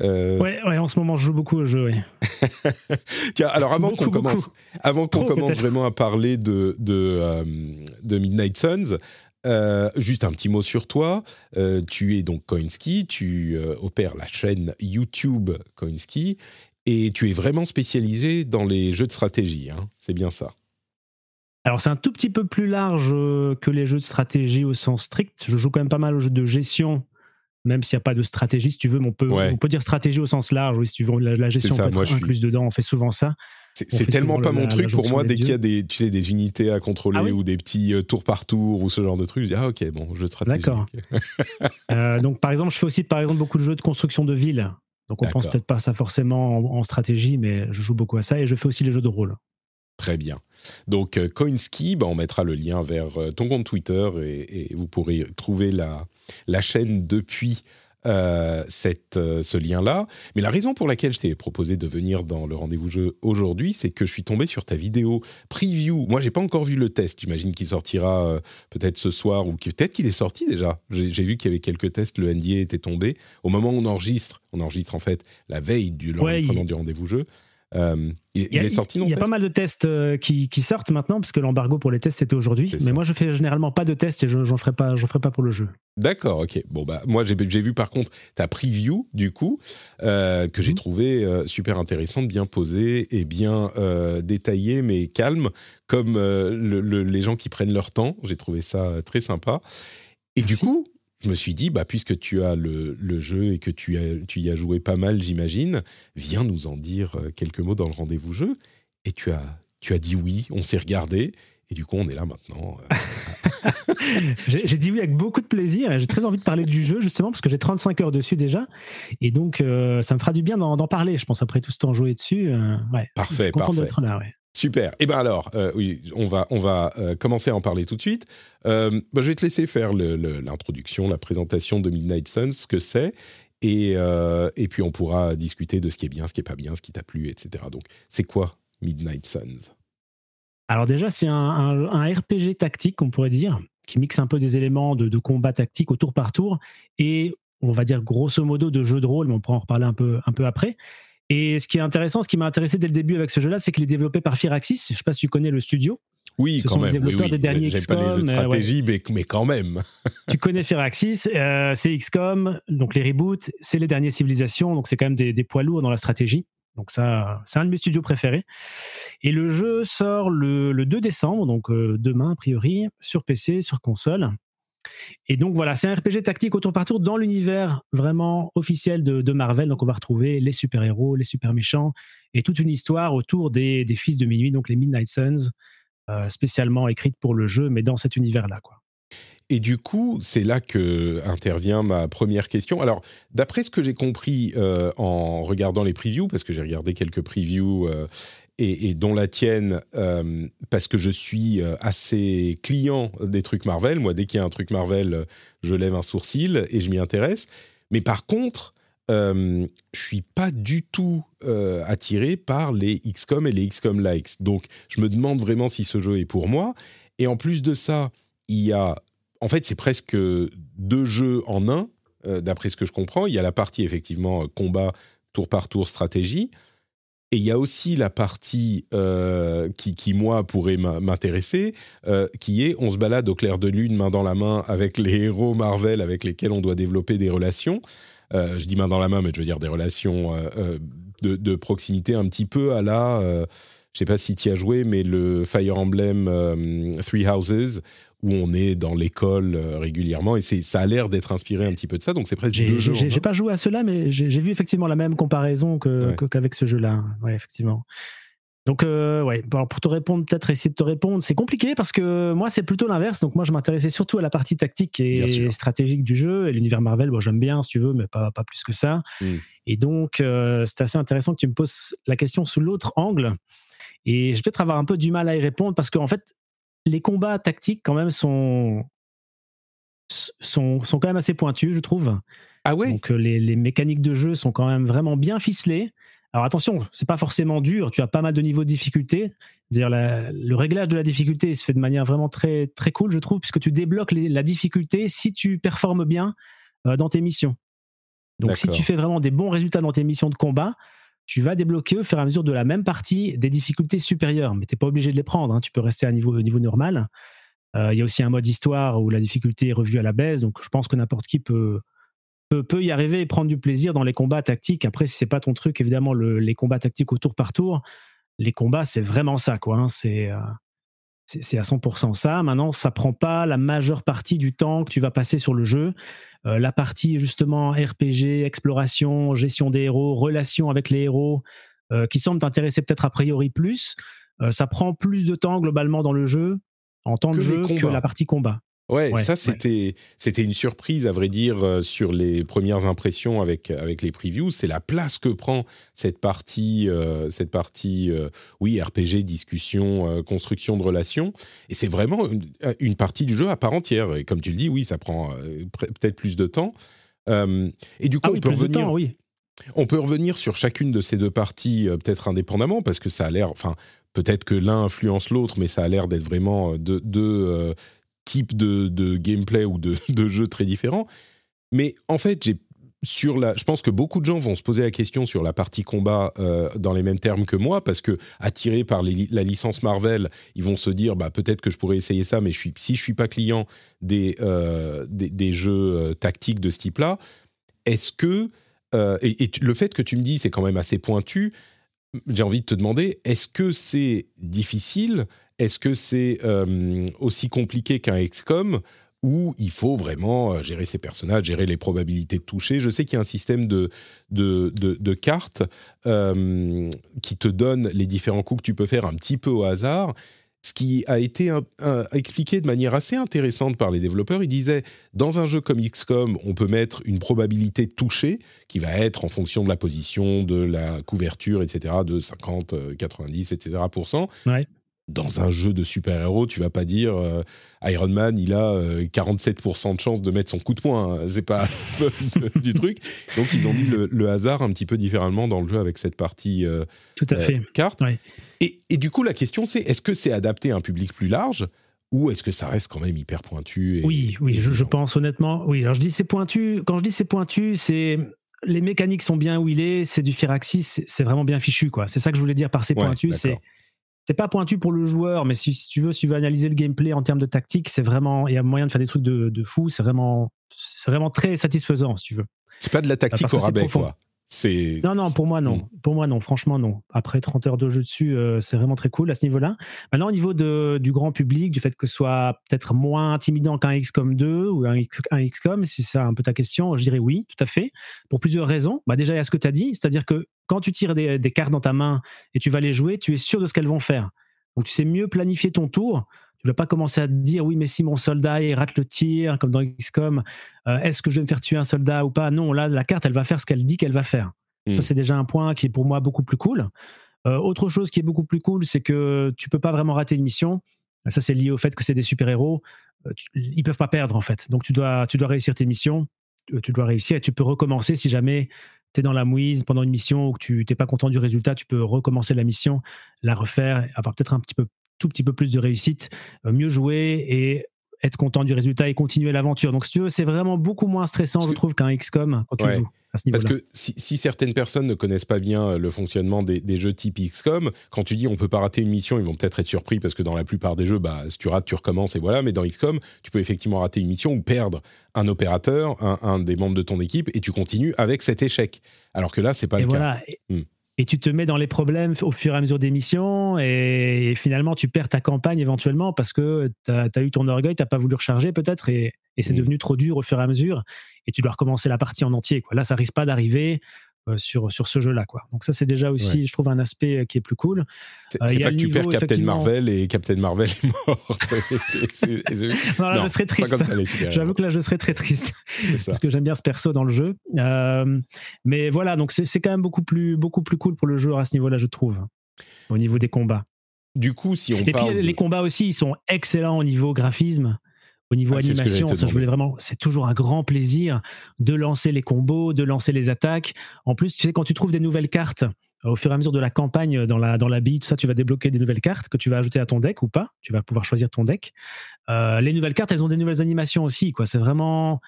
Euh... Ouais, ouais, en ce moment, je joue beaucoup au jeu, oui. Tiens, alors avant qu'on commence, avant qu'on commence vraiment à parler de, de, euh, de Midnight Suns, euh, juste un petit mot sur toi. Euh, tu es donc Koinski, tu euh, opères la chaîne YouTube Koinski et tu es vraiment spécialisé dans les jeux de stratégie. Hein C'est bien ça. Alors c'est un tout petit peu plus large que les jeux de stratégie au sens strict. Je joue quand même pas mal aux jeux de gestion même s'il n'y a pas de stratégie, si tu veux, on peut, on peut dire stratégie au sens large, oui, si tu veux, la, gestion ça, peut être incluse dedans, on fait souvent ça. C'est tellement pas mon truc pour moi, dès qu'il y a des, tu sais, des unités à contrôler ah ou des petits euh, tours par tour ou ce genre de trucs, je dis, ah ok, bon, jeu de stratégie. D'accord. euh, donc par exemple, je fais aussi par exemple beaucoup de jeux de construction de villes. Donc on pense peut-être pas ça forcément en, en, stratégie, mais je joue beaucoup à ça et je fais aussi les jeux de rôle. Très bien. Donc, euh, Coinski, bah, on mettra le lien vers euh, ton compte Twitter et, et vous pourrez trouver la, la chaîne depuis euh, cette, euh, ce lien-là. Mais la raison pour laquelle je t'ai proposé de venir dans le rendez-vous jeu aujourd'hui, c'est que je suis tombé sur ta vidéo preview. Moi, j'ai pas encore vu le test. J'imagine qu'il sortira euh, peut-être ce soir ou peut-être qu'il est sorti déjà. J'ai vu qu'il y avait quelques tests. Le NDA était tombé. Au moment où on enregistre, on enregistre en fait la veille du l'enregistrement du rendez-vous jeu. Euh, il, est sorti non Il y a pas mal de tests euh, qui, sortent maintenant, parce que l'embargo pour les tests c'était aujourd'hui. Mais moi je fais généralement pas de tests et je n'en ferai, pas, ferai pas pour le jeu. D'accord, ok. Bon, bah, moi j'ai vu par contre ta preview, du coup, euh, que j'ai mhm. trouvé super intéressante, bien posée et bien détaillée, mais calme, comme les gens qui prennent leur temps. J'ai trouvé ça très sympa. Et du coup, je me suis dit, bah, puisque tu as le, jeu et que tu, as, tu y as joué pas mal, j'imagine, viens nous en dire euh, quelques mots dans le rendez-vous jeu. Et tu as, tu as dit oui, on s'est regardé. Et du coup, on est là maintenant. Euh. j'ai dit oui avec beaucoup de plaisir. J'ai très envie de parler du jeu, justement, parce que j'ai 35 heures dessus déjà. Et donc, euh, ça me fera du bien d'en parler, je pense, après tout ce temps joué dessus. ouais, parfait, parfait. Là, ouais. Super. Eh bien alors, euh, oui, on va, on va euh, commencer à en parler tout de suite. Bah, je vais te laisser faire l'introduction, la présentation de Midnight Suns, ce que c'est. Et, et puis on pourra discuter de ce qui est bien, ce qui est pas bien, ce qui t'a plu, etc. Donc, c'est quoi Midnight Suns? Alors déjà, c'est un, RPG tactique, on pourrait dire, qui mixe un peu des éléments de, de, combat tactique au tour par tour et on va dire grosso modo de jeu de rôle, mais on pourra en reparler un peu, un peu après. Et ce qui est intéressant, ce qui m'a intéressé dès le début avec ce jeu-là, c'est qu'il est développé par Firaxis. Je ne sais pas si tu connais le studio. Oui, ce quand sont les développeurs des derniers XCOM. pas les jeux de stratégie, mais, quand même. tu connais Firaxis, euh, c'est XCOM, donc les reboots, c'est les dernières civilisations, donc c'est quand même des, des, poids lourds dans la stratégie. Donc ça, c'est un de mes studios préférés. Et le jeu sort le, 2 décembre, donc euh, demain a priori, sur PC, sur console. Et donc voilà, c'est un RPG tactique au tour par tour dans l'univers vraiment officiel de, Marvel. Donc on va retrouver les super-héros, les super-méchants et toute une histoire autour des, fils de minuit, donc les Midnight Suns, euh, spécialement écrite pour le jeu, mais dans cet univers-là. quoi. Et du coup, c'est là que intervient ma première question. Alors, d'après ce que j'ai compris euh, en regardant les previews, parce que j'ai regardé quelques previews euh, et, dont la tienne, euh, parce que je suis euh, assez client des trucs Marvel. Moi, dès qu'il y a un truc Marvel, je lève un sourcil et je m'y intéresse. Mais par contre, euh, je suis pas du tout euh, attiré par les XCOM et les XCOM likes. Donc, je me demande vraiment si ce jeu est pour moi. Et en plus de ça, il y a, en fait, c'est presque deux jeux en un, d'après ce que je comprends. Il y a la partie effectivement combat tour par tour stratégie. Et il y a aussi la partie euh, qui, qui, moi, pourrait m'intéresser, euh, qui est on se balade au clair de lune, main dans la main, avec les héros Marvel avec lesquels on doit développer des relations. Euh, je dis main dans la main, mais je veux dire des relations de, de, proximité un petit peu à la... je ne sais pas si tu y as joué, mais le Fire Emblem Three Houses, où on est dans l'école euh, régulièrement et c'est ça a l'air d'être inspiré un petit peu de ça donc c'est presque deux jeux. J'ai pas joué à cela mais j'ai vu effectivement la même comparaison qu'avec ce jeu-là. Ouais, effectivement. Donc euh, ouais, pour te répondre peut-être essayer de te répondre, c'est compliqué parce que moi c'est plutôt l'inverse. Donc moi je m'intéressais surtout à la partie tactique et stratégique du jeu et l'univers Marvel. Bon j'aime bien si tu veux, mais pas pas plus que ça. Hmm. Et donc euh, c'est assez intéressant que tu me poses la question sous l'autre angle. Et je vais peut-être avoir un peu du mal à y répondre parce qu'en fait les combats tactiques, quand même, sont, sont, sont quand même assez pointus, je trouve. Ah ouais Donc, euh, les, les, mécaniques de jeu sont quand même vraiment bien ficelées. Alors, attention, c'est pas forcément dur. Tu as pas mal de niveaux de difficulté. Dire le réglage de la difficulté se fait de manière vraiment très, très cool, je trouve, puisque tu débloques la difficulté si tu performes bien euh, dans tes missions. Donc, si tu fais vraiment des bons résultats dans tes missions de combat, tu vas débloquer au fur et à mesure de la même partie des difficultés supérieures. Mais tu n'es pas obligé de les prendre, hein. tu peux rester à niveau, niveau normal. Euh, il y a aussi un mode histoire où la difficulté est revue à la baisse, donc je pense que n'importe qui peut, peut, y arriver et prendre du plaisir dans les combats tactiques. Après, si c'est pas ton truc, évidemment, les combats tactiques au tour par tour, les combats, c'est vraiment ça, quoi. Hein. c'est, euh, c'est à 100% ça. Maintenant, ça prend pas la majeure partie du temps que tu vas passer sur le jeu. Euh, la partie justement RPG, exploration, gestion des héros, relation avec les héros, euh, qui semble t'intéresser peut-être a priori plus, euh, ça prend plus de temps globalement dans le jeu, en temps de jeu, que la partie combat. Ouais, ça c'était c'était une surprise à vrai dire euh, sur les premières impressions avec avec les previews. C'est la place que prend cette partie euh, cette partie euh, oui RPG discussion construction de relations et c'est vraiment une, partie du jeu à part entière. Et comme tu le dis, oui, ça prend peut-être plus de temps. et du coup, ah on peut revenir. oui. On peut revenir sur chacune de ces deux parties peut-être indépendamment parce que ça a l'air, enfin peut-être que l'un influence l'autre, mais ça a l'air d'être vraiment deux, deux type de, gameplay ou de, jeu très différents. Mais en fait, j'ai sur la, je pense que beaucoup de gens vont se poser la question sur la partie combat euh, dans les mêmes termes que moi, parce que attirés par la licence Marvel, ils vont se dire, bah peut-être que je pourrais essayer ça, mais si je suis pas client des euh, des, jeux tactiques de ce type-là, est-ce que et, et, le fait que tu me dis c'est quand même assez pointu, j'ai envie de te demander, est-ce que c'est difficile Est-ce que c'est aussi compliqué qu'un XCOM où il faut vraiment euh, gérer ses personnages, gérer les probabilités de toucher? Je sais qu'il y a un système de, de, cartes euh, qui te donne les différents coups que tu peux faire un petit peu au hasard. Ce qui a été expliqué de manière assez intéressante par les développeurs, ils disaient dans un jeu comme XCOM, on peut mettre une probabilité de toucher qui va être en fonction de la position, de la couverture, etc., de 50, 90, etc. Ouais dans un jeu de super-héros, tu vas pas dire euh, Iron Man, il a 47% euh, de chance de mettre son coup de poing. Hein. C'est pas du truc. Donc ils ont mis le, hasard un petit peu différemment dans le jeu avec cette partie euh, Tout à fait. carte. Et, et, du coup, la question c'est est-ce que c'est adapté à un public plus large ou est-ce que ça reste quand même hyper pointu Oui, oui, je, pense honnêtement. Oui, alors je dis c'est pointu. Quand je dis c'est pointu, c'est les mécaniques sont bien où il est, c'est du Firaxis, c'est vraiment bien fichu quoi. C'est ça que je voulais dire par c'est pointu, c'est c'est pas pointu pour le joueur, mais si, tu veux, si tu veux analyser le gameplay en termes de tactique, c'est vraiment, il y a moyen de faire des trucs de, de fou. C'est vraiment, c'est vraiment très satisfaisant, si tu veux. C'est pas de la tactique au rabais, quoi. Non, non, pour moi, non. Hmm. Pour moi, non. Franchement, non. Après 30 heures de jeu dessus, euh, c'est vraiment très cool à ce niveau-là. Maintenant, au niveau de, du grand public, du fait que ce soit peut-être moins intimidant qu'un XCOM 2 ou un, un XCOM, si c'est un peu ta question, je dirais oui, tout à fait. Pour plusieurs raisons. Bah, déjà, il y a ce que tu as dit, c'est-à-dire que quand tu tires des, cartes dans ta main et tu vas les jouer, tu es sûr de ce qu'elles vont faire. Donc tu sais mieux planifier ton tour. Tu ne vas pas commencer à te dire oui, mais si mon soldat il rate le tir, comme dans XCOM, euh, est-ce que je vais me faire tuer un soldat ou pas? Non, là, la carte, elle va faire ce qu'elle dit qu'elle va faire. Ça, hmm. c'est déjà un point qui est pour moi beaucoup plus cool. Euh, autre chose qui est beaucoup plus cool, c'est que tu peux pas vraiment rater une mission. Ça, c'est lié au fait que c'est des super-héros. Euh, ils peuvent pas perdre, en fait. Donc, tu dois, tu dois réussir tes missions. Tu dois réussir et tu peux recommencer si jamais tu es dans la mouise pendant une mission ou tu n'es pas content du résultat, tu peux recommencer la mission, la refaire, avoir peut-être un petit peu, tout petit peu plus de réussite, euh, mieux jouer et être content du résultat et continuer l'aventure. Donc, si tu veux, c'est vraiment beaucoup moins stressant, je trouve, qu'un XCOM quand tu joues. À ce Parce que si, certaines personnes ne connaissent pas bien euh, le fonctionnement des, jeux type XCOM, quand tu dis on peut pas rater une mission, ils vont peut-être être surpris parce que dans la plupart des jeux, bah, si tu rates, tu recommences et voilà. Mais dans XCOM, tu peux effectivement rater une mission ou perdre un opérateur, un, des membres de ton équipe, et tu continues avec cet échec. Alors que là, c'est pas le cas. Hmm et tu te mets dans les problèmes au fur et à mesure des missions et, finalement tu perds ta campagne éventuellement parce que tu as, eu ton orgueil, tu n'as pas voulu recharger peut-être et, c'est mmh. devenu trop dur au fur et à mesure et tu dois recommencer la partie en entier. Quoi. Là, ça risque pas d'arriver. Euh, sur, sur ce jeu-là. Quoi. Donc ça, c'est déjà aussi, je trouve, un aspect euh, qui est plus cool. C'est euh, pas que tu perds Captain Marvel et Captain Marvel est mort. non, là, je serais triste. J'avoue que là, je serais très triste. parce que j'aime bien ce perso dans le jeu. mais voilà, donc c'est quand même beaucoup plus, beaucoup plus cool pour le joueur à ce niveau-là, je trouve, au niveau des combats. Du coup, si on et parle. Puis, les combats aussi, ils sont excellents au niveau graphisme. Au niveau ah, animation, ça, je voulais vraiment, c'est toujours un grand plaisir de lancer les combos, de lancer les attaques. En plus, tu sais, quand tu trouves des nouvelles cartes, au fur et à mesure de la campagne dans la, dans la bille, tout ça, tu vas débloquer des nouvelles cartes que tu vas ajouter à ton deck ou pas. Tu vas pouvoir choisir ton deck. Euh, les nouvelles cartes, elles ont des nouvelles animations aussi. Quoi. C'est vraiment.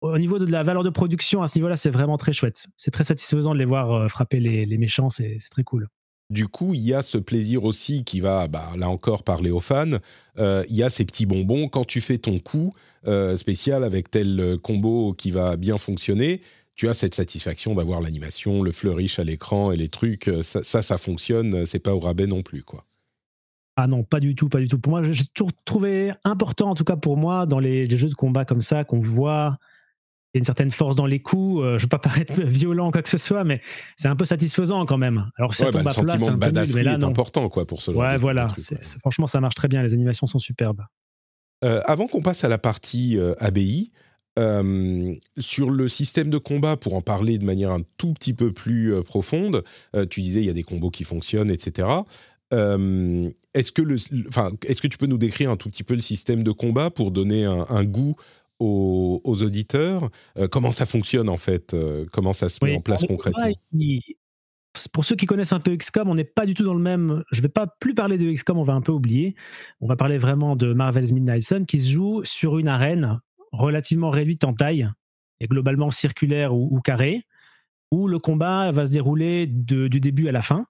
Au niveau de la valeur de production, à ce niveau-là, c'est vraiment très chouette. C'est très satisfaisant de les voir euh, frapper les, les méchants. C'est très cool du coup, il y a ce plaisir aussi qui va, bah, là encore, parler aux fans. Euh, il y a ces petits bonbons. Quand tu fais ton coup euh, spécial avec tel euh, combo qui va bien fonctionner, tu as cette satisfaction d'avoir l'animation, le flourish à l'écran et les trucs. Ça, ça, fonctionne. C'est pas au rabais non plus, quoi. Ah non, pas du tout, pas du tout. Pour moi, j'ai toujours trouvé important, en tout cas pour moi, dans les jeux de combat comme ça, qu'on voit y a une certaine force dans les coups. Euh, je ne veux pas paraître violent ou quoi que ce soit, mais c'est un peu satisfaisant quand même. Alors, ça bah, le sentiment de badasserie est important quoi, pour ce genre ouais, voilà. franchement, ça marche très bien. Les animations sont superbes. Euh, avant qu'on passe à la partie euh, ABI, sur le système de combat, pour en parler de manière un tout petit peu plus profonde, tu disais il y a des combos qui fonctionnent, etc. est-ce que, le, est-ce que tu peux nous décrire un tout petit peu le système de combat pour donner un goût aux, auditeurs euh, comment ça fonctionne en fait, euh, comment ça se met en place concrètement? pour ceux qui connaissent un peu XCOM, on n'est pas du tout dans le même. Je ne vais pas plus parler de XCOM, on va un peu oublier. On va parler vraiment de Marvel's Midnight Sun qui se joue sur une arène relativement réduite en taille est globalement circulaire ou, carré, où le combat va se dérouler du début à la fin.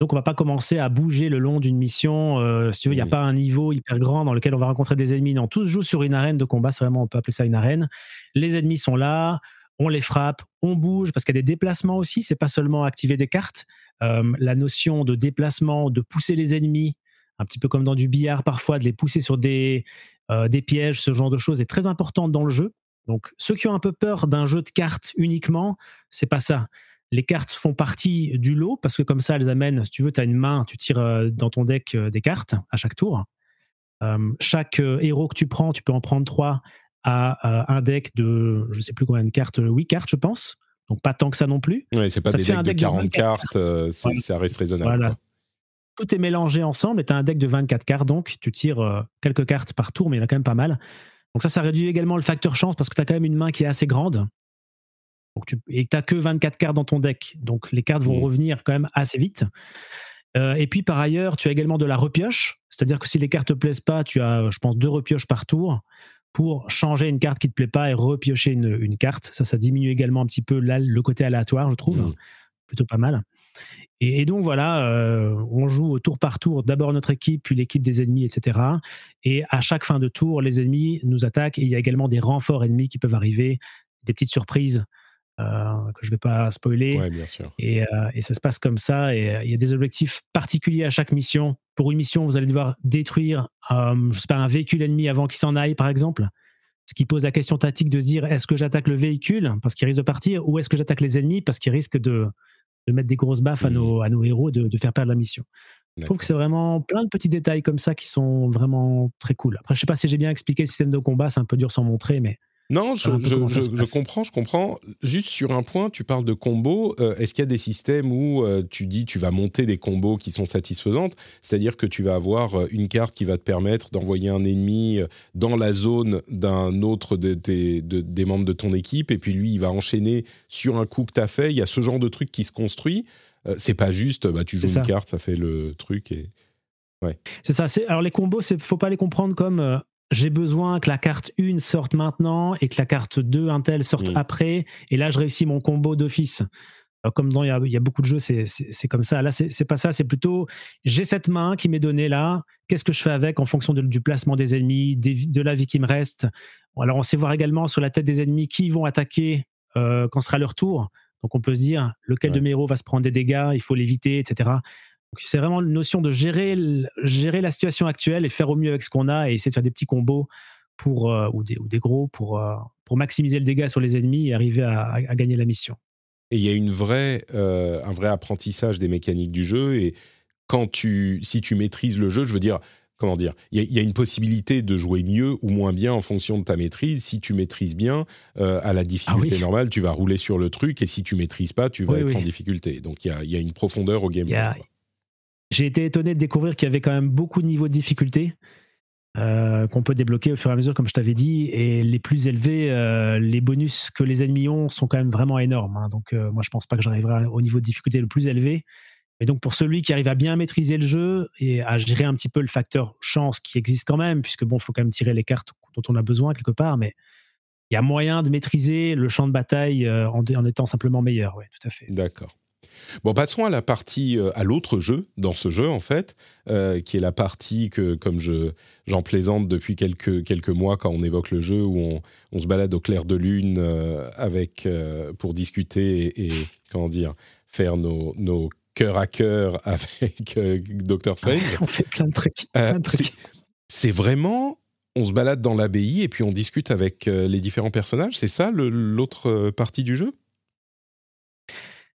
Donc, on va pas commencer à bouger le long d'une mission. Euh, si tu veux, il n'y a pas un niveau hyper grand dans lequel on va rencontrer des ennemis. Non, tout se joue sur une arène de combat. C'est vraiment, on peut appeler ça une arène. Les ennemis sont là, on les frappe, on bouge, parce qu'il y a des déplacements aussi. C'est pas seulement activer des cartes. Euh, la notion de déplacement, de pousser les ennemis, un petit peu comme dans du billard parfois, de les pousser sur des, euh, des pièges, ce genre de choses est très importante dans le jeu. Donc, ceux qui ont un peu peur d'un jeu de cartes uniquement, c'est pas ça les cartes font partie du lot parce que comme ça, elles amènent, si tu veux, tu as une main, tu tires euh, dans ton deck euh, des cartes à chaque tour. Euh, chaque héros que tu prends, tu peux en prendre trois à un deck de, je sais plus combien de cartes, 8 cartes, je pense. Donc pas tant que ça non plus. Oui, c'est pas des decks de 40 cartes, ça reste raisonnable. Voilà. Tout est mélangé ensemble et tu as un deck de 24 cartes, donc tu tires quelques cartes par tour, mais il y en a quand même pas mal. Donc ça, ça réduit également le facteur chance parce que tu as quand même une main qui est assez grande. Donc tu, et tu n'as que 24 cartes dans ton deck. Donc les cartes vont mmh. revenir quand même assez vite. Euh, et puis par ailleurs, tu as également de la repioche. C'est-à-dire que si les cartes ne te plaisent pas, tu as, je pense, deux repioches par tour pour changer une carte qui ne te plaît pas et repiocher une, carte. Ça, ça diminue également un petit peu le côté aléatoire, je trouve. Mmh. Plutôt pas mal. Et, donc voilà, euh, on joue au tour par tour, d'abord notre équipe, puis l'équipe des ennemis, etc. Et à chaque fin de tour, les ennemis nous attaquent et il y a également des renforts ennemis qui peuvent arriver, des petites surprises que je ne vais pas spoiler. bien Et, euh, et, ça se passe comme ça. Et euh, il y a des objectifs particuliers à chaque mission. Pour une mission, vous allez devoir détruire, je sais pas, un véhicule ennemi avant qu'il s'en aille, par exemple. Ce qui pose la question tactique de se dire est-ce que j'attaque le véhicule parce qu'il risque de partir ou est-ce que j'attaque les ennemis parce qu'ils risquent de, de, mettre des grosses baffes à, mmh. nos, à nos héros, de, de faire perdre la mission. Je trouve que c'est vraiment plein de petits détails comme ça qui sont vraiment très cool. Après, je sais pas si j'ai bien expliqué le système de combat, c'est un peu dur sans montrer, mais non, je, comprends, je comprends. Juste sur un point, tu parles de combos. Euh, est-ce qu'il y a des systèmes où euh, tu dis tu vas monter des combos qui sont satisfaisantes? C'est-à-dire que tu vas avoir euh, une carte qui va te permettre d'envoyer un ennemi dans la zone d'un autre de des membres de ton équipe, et puis lui, il va enchaîner sur un coup que tu as fait. Il y a ce genre de truc qui se construit. c'est pas juste, bah, tu joues une carte, ça fait le truc. Et... Ouais. C'est ça. Alors les combos, il faut pas les comprendre comme j'ai besoin que la carte 1 sorte maintenant et que la carte 2, un tel, sorte après. Et là, je réussis mon combo d'office. Comme dans, il y, a, beaucoup de jeux, c'est comme ça. Là, c'est pas ça. C'est plutôt, j'ai cette main qui m'est donnée là. Qu'est-ce que je fais avec en fonction du placement des ennemis, de la vie qui me reste? Alors, on sait voir également sur la tête des ennemis qui vont attaquer euh, quand sera leur tour. Donc, on peut se dire lequel de mes héros va se prendre des dégâts, il faut l'éviter, etc c'est vraiment une notion de gérer, gérer la situation actuelle et faire au mieux avec ce qu'on a et essayer de faire des petits combos pour, euh, ou, des, ou, des, gros pour, euh, pour maximiser le dégât sur les ennemis et arriver à, gagner la mission. Et il y a une vraie, euh, un vrai apprentissage des mécaniques du jeu. Et quand tu, si tu maîtrises le jeu, je veux dire, comment dire, il y, a une possibilité de jouer mieux ou moins bien en fonction de ta maîtrise. Si tu maîtrises bien, à la difficulté ah normale, tu vas rouler sur le truc. Et si tu maîtrises pas, tu vas être en difficulté. Donc il y a, y a, une profondeur au gameplay. J'ai été étonné de découvrir qu'il y avait quand même beaucoup de niveaux de difficulté euh, qu'on peut débloquer au fur et à mesure, comme je t'avais dit. Et les plus élevés, euh, les bonus que les ennemis ont sont quand même vraiment énormes. Hein. Donc, euh, moi, je pense pas que j'arriverai au niveau de difficulté le plus élevé. Et donc, pour celui qui arrive à bien maîtriser le jeu et à gérer un petit peu le facteur chance qui existe quand même, puisque bon, faut quand même tirer les cartes dont on a besoin quelque part, mais il y a moyen de maîtriser le champ de bataille en, en étant simplement meilleur. Oui, tout à fait. D'accord. Bon, passons à la partie, euh, à l'autre jeu dans ce jeu en fait, euh, qui est la partie que, comme je j'en plaisante depuis quelques quelques mois quand on évoque le jeu où on, on se balade au clair de lune euh, avec pour discuter et, comment dire faire nos, nos cœur à cœur avec Docteur Strange. on fait plein de trucs. C'est vraiment on se balade dans l'abbaye et puis on discute avec les différents personnages. C'est ça l'autre partie du jeu?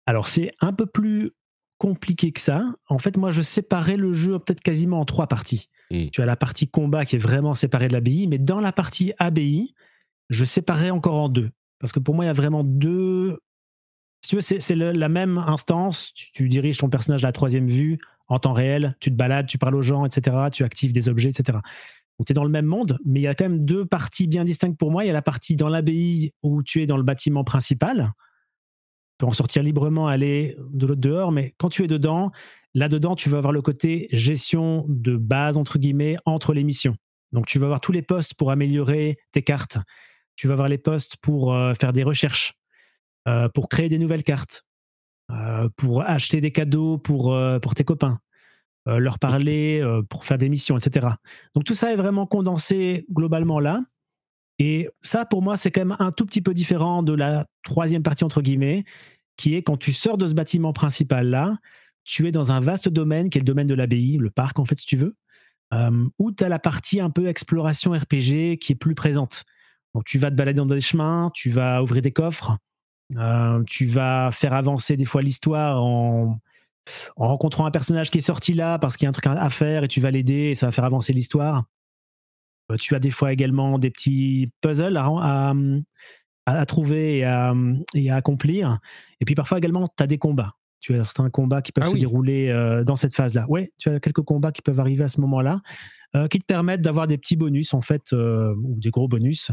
Alors c'est un peu plus compliqué que ça. En fait, moi, je séparais le jeu peut-être quasiment en trois parties. Hmm. Tu as la partie combat qui est vraiment séparée de l'abbaye, mais dans la partie abbaye, je séparais encore en deux. Parce que pour moi, il y a vraiment deux. Si tu veux, c'est la même instance. Tu, diriges ton personnage à la troisième vue, en temps réel, tu te balades, tu parles aux gens, etc. Tu actives des objets, etc. Donc tu es dans le même monde, mais il y a quand même deux parties bien distinctes pour moi. Il y a la partie dans l'abbaye où tu es dans le bâtiment principal, peux en sortir librement, aller de l'autre dehors, mais quand tu es dedans, là-dedans, tu vas avoir le côté gestion de base, entre guillemets, entre les missions. Donc, tu vas avoir tous les postes pour améliorer tes cartes. tu vas avoir les postes pour faire des recherches, pour créer des nouvelles cartes, pour acheter des cadeaux pour, pour tes copains, leur parler, pour faire des missions, etc. Donc tout ça est vraiment condensé globalement là. Et ça, pour moi, c'est quand même un tout petit peu différent de la troisième partie, entre guillemets, qui est quand tu sors de ce bâtiment principal-là, tu es dans un vaste domaine qui est le domaine de l'abbaye, le parc, en fait, si tu veux, euh, où tu as la partie un peu exploration RPG qui est plus présente. Donc, tu vas te balader dans des chemins, tu vas ouvrir des coffres, euh, tu vas faire avancer des fois l'histoire en, en rencontrant un personnage qui est sorti là parce qu'il y a un truc à faire et tu vas l'aider et ça va faire avancer l'histoire. Euh, tu as des fois également des petits puzzles à, à, trouver et à, et à, accomplir. Et puis parfois également, tu as des combats. Tu as certains combats qui peuvent ah se dérouler euh, dans cette phase-là. Oui, tu as quelques combats qui peuvent arriver à ce moment-là, euh, qui te permettent d'avoir des petits bonus, en fait, ou des gros bonus.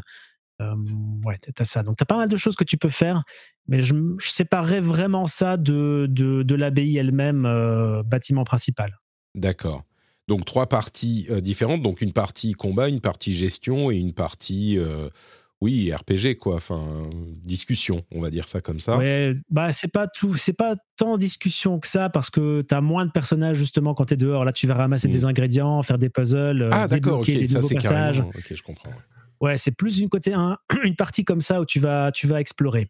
ouais, tu as ça. Donc, tu as pas mal de choses que tu peux faire, mais je, je séparerais vraiment ça de, de, de l'abbaye elle-même, bâtiment principal. D'accord. Donc trois parties euh, différentes, donc une partie combat, une partie gestion et une partie, euh, oui, RPG quoi, enfin discussion, on va dire ça comme ça. Ouais, bah c'est pas tout, c'est pas tant discussion que ça parce que tu as moins de personnages justement quand tu es dehors. Là, tu vas ramasser des mm. ingrédients, faire des puzzles, euh, ah, débloquer des ça, nouveaux passages. Ok, je comprends. Ouais, c'est plus une côté une partie comme ça où tu vas tu vas explorer.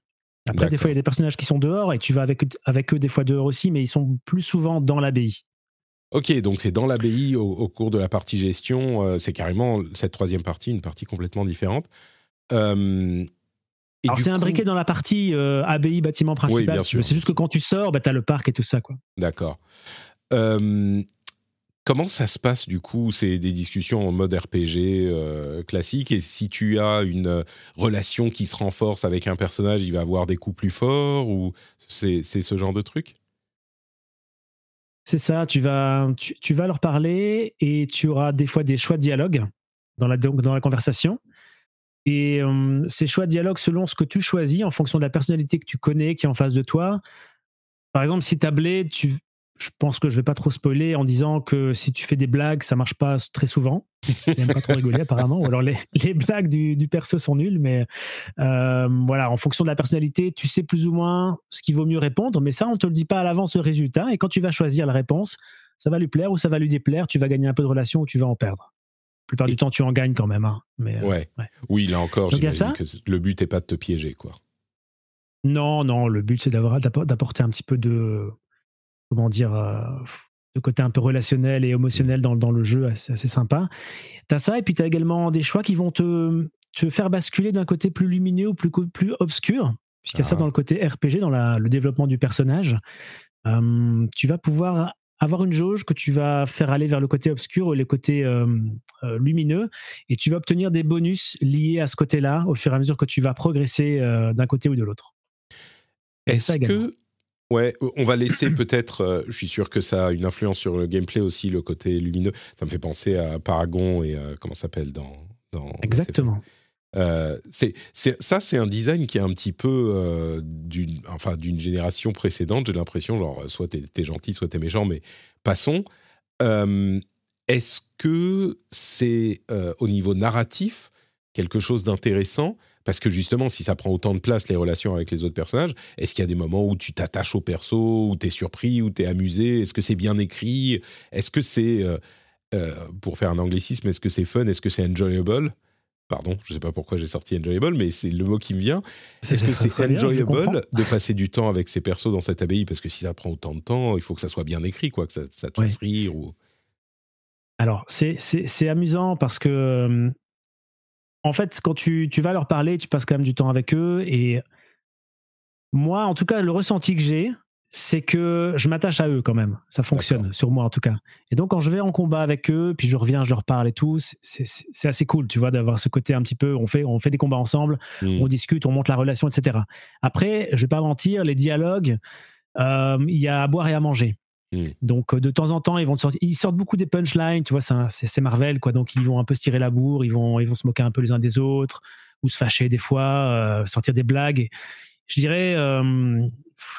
Après, des fois, il y a des personnages qui sont dehors et tu vas avec, avec eux des fois dehors aussi, mais ils sont plus souvent dans l'abbaye. Ok, donc c'est dans l'abbaye au, cours de la partie gestion. Euh, c'est carrément cette troisième partie, une partie complètement différente. Euh, Alors c'est imbriqué dans la partie euh, abbaye bâtiment principal. c'est juste que quand tu sors, bah, tu as le parc et tout ça. quoi. D'accord. comment ça se passe du coup? C'est des discussions en mode RPG classique. Et si tu as une relation qui se renforce avec un personnage, il va avoir des coups plus forts ou c'est ce genre de truc? C'est ça, tu vas, leur parler et tu auras des fois des choix de dialogue dans la, conversation. Et ces choix de dialogue, selon ce que tu choisis, en fonction de la personnalité que tu connais, qui est en face de toi. Par exemple, si tu as Blade, tu, je pense que je vais pas trop spoiler en disant que si tu fais des blagues, ça marche pas très souvent. Il n'aime pas trop rigoler apparemment, ou alors les, les blagues du, du, perso sont nulles, mais euh, voilà, en fonction de la personnalité, tu sais plus ou moins ce qu'il vaut mieux répondre, mais ça, on te le dit pas à l'avance le résultat, et quand tu vas choisir la réponse, ça va lui plaire ou ça va lui déplaire, tu vas gagner un peu de relation ou tu vas en perdre. La plupart du temps, tu en gagnes quand même. Hein, mais, euh, ouais. Oui, là encore, j'imagine que le but n'est pas de te piéger, quoi. Non, non, le but c'est d'apporter un petit peu de, comment dire, euh, le côté un peu relationnel et émotionnel dans, dans le jeu, c'est assez sympa. Tu as ça, et puis tu as également des choix qui vont te, te faire basculer d'un côté plus lumineux ou plus, plus obscur, puisqu'il y a ça ah. dans le côté RPG, dans la, le développement du personnage. Euh, tu vas pouvoir avoir une jauge que tu vas faire aller vers le côté obscur ou le côté euh, lumineux, et tu vas obtenir des bonus liés à ce côté-là au fur et à mesure que tu vas progresser d'un côté ou de l'autre. Est-ce que Ouais, on va laisser peut-être. Euh, je suis sûr que ça a une influence sur le gameplay aussi, le côté lumineux. Ça me fait penser à Paragon et euh, comment ça s'appelle dans, dans. Exactement. Euh, c'est, ça, c'est un design qui est un petit peu d'une, enfin, d'une génération précédente. J'ai l'impression, genre, soit t'es, es gentil, soit t'es méchant, mais passons. est-ce que c'est au niveau narratif quelque chose d'intéressant? Parce que justement, si ça prend autant de place, les relations avec les autres personnages, est-ce qu'il y a des moments où tu t'attaches au perso, où tu es surpris, où tu es amusé? Est-ce que c'est bien écrit? Est-ce que c'est, euh, euh, pour faire un anglicisme, est-ce que c'est fun? Est-ce que c'est enjoyable? Pardon, je ne sais pas pourquoi j'ai sorti enjoyable, mais c'est le mot qui me vient. Est-ce que c'est enjoyable de passer du temps avec ces persos dans cette abbaye? Parce que si ça prend autant de temps, il faut que ça soit bien écrit, quoi, que ça, te fasse rire. Ou... Alors, c'est amusant parce que en fait, quand tu, vas leur parler, tu passes quand même du temps avec eux. Et moi, en tout cas, le ressenti que j'ai, c'est que je m'attache à eux quand même. Ça fonctionne, sur moi en tout cas. Et donc, quand je vais en combat avec eux, puis je reviens, je leur parle et tout, c'est assez cool, tu vois, d'avoir ce côté un petit peu, on fait, on fait des combats ensemble, mmh. on discute, on monte la relation, etc. Après, je vais pas mentir, les dialogues, euh, il y a à boire et à manger. Mmh. Donc euh, de temps en temps, ils vont sortir, ils sortent beaucoup des punchlines, tu vois, c'est Marvel quoi. Donc ils vont un peu se tirer la bourre, ils vont, ils vont se moquer un peu les uns des autres ou se fâcher des fois, euh, sortir des blagues. Je dirais,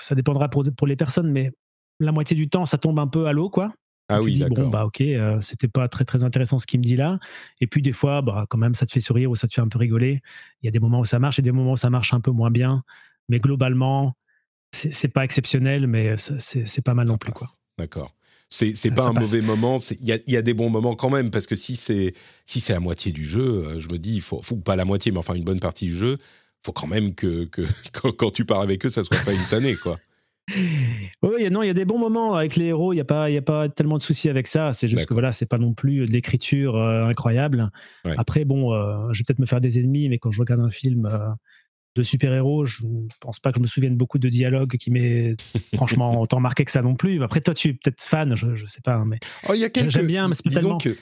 ça dépendra pour, pour les personnes, mais la moitié du temps, ça tombe un peu à l'eau quoi. Ah oui. Bon, bah ok, c'était pas très très intéressant ce qu'il me dit là. Et puis des fois, bah, quand même, ça te fait sourire ou ça te fait un peu rigoler. Il y a des moments où ça marche et des moments où ça marche un peu moins bien. Mais globalement, c'est pas exceptionnel, mais c'est pas mal non plus. quoi. D'accord. C'est pas un mauvais moment. Il y a, y a, des bons moments quand même parce que si c'est si c'est la moitié du jeu, euh, je me dis il faut, faut pas la moitié, mais enfin une bonne partie du jeu, faut quand même que, que quand, tu pars avec eux, ça soit pas une tannée quoi. Oui, non, il y a des bons moments avec les héros. Il n'y a pas, il a pas tellement de soucis avec ça. C'est juste que voilà, c'est pas non plus de l'écriture euh, incroyable. Après, bon, euh, je vais peut-être me faire des ennemis, mais quand je regarde un film de super-héros, je ne pense pas que je me souvienne beaucoup de dialogues qui m'aient franchement autant marqué que ça non plus. Après, toi, tu es peut-être fan, je ne sais pas, mais oh, y a quelques, j'aime bien, mais disons que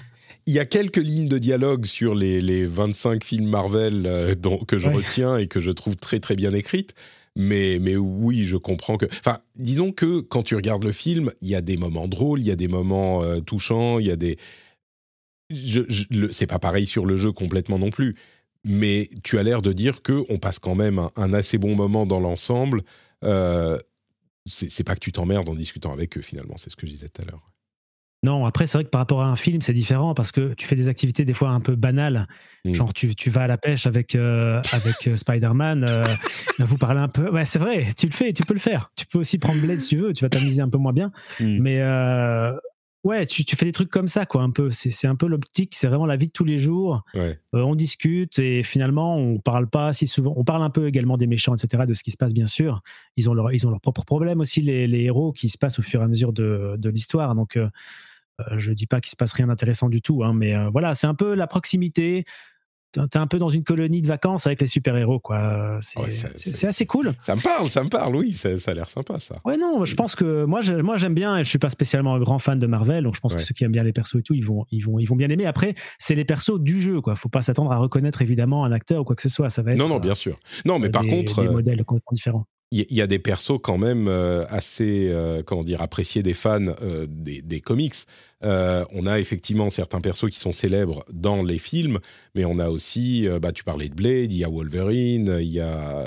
il y a quelques lignes de dialogue sur les, les 25 films Marvel euh, dont, que je retiens et que je trouve très très bien écrites. Mais, mais oui, je comprends que. Enfin, disons que quand tu regardes le film, il y a des moments drôles, il y a des moments euh, touchants, il y a des. Je, c'est pas pareil sur le jeu complètement non plus mais tu as l'air de dire qu'on passe quand même un, assez bon moment dans l'ensemble. Euh, c'est pas que tu t'emmerdes en discutant avec eux finalement, c'est ce que je disais tout à l'heure. Non, après, c'est vrai que par rapport à un film, c'est différent parce que tu fais des activités des fois un peu banales. Hmm. Genre, tu, tu, vas à la pêche avec, euh, avec euh, Spider-Man, euh, vous parlez un peu. Ouais, c'est vrai, tu le fais, tu peux le faire. Tu peux aussi prendre Blade si tu veux, tu vas t'amuser un peu moins bien. Hmm. Mais ouais, tu, fais des trucs comme ça, quoi, un peu. C'est un peu l'optique, c'est vraiment la vie de tous les jours. Euh, on discute et finalement, on parle pas si souvent. On parle un peu également des méchants, etc., de ce qui se passe, bien sûr. Ils ont, leur, ils ont leurs propres problèmes aussi, les, héros, qui se passent au fur et à mesure de, l'histoire. Donc, euh, euh, je dis pas qu'il se passe rien d'intéressant du tout, hein, mais voilà, c'est un peu la proximité t'es un peu dans une colonie de vacances avec les super-héros, quoi. C'est assez cool. Ça me parle, ça me parle, oui, ça, a l'air sympa, ça. Ouais, non, je pense que moi, moi j'aime bien, et je suis pas spécialement un grand fan de Marvel, donc je pense que ceux qui aiment bien les persos et tout, ils vont, ils vont, ils vont bien aimer. Après, c'est les persos du jeu, quoi. Faut pas s'attendre à reconnaître évidemment un acteur ou quoi que ce soit. Ça va être. Non, non, bien sûr. Non, mais par contre. Des euh, modèles complètement différents il y, a des persos quand même euh, assez, euh, comment dire, appréciés des fans euh, des, comics. on a effectivement certains persos qui sont célèbres dans les films, mais on a aussi, bah, tu parlais de Blade, il y a Wolverine, il y a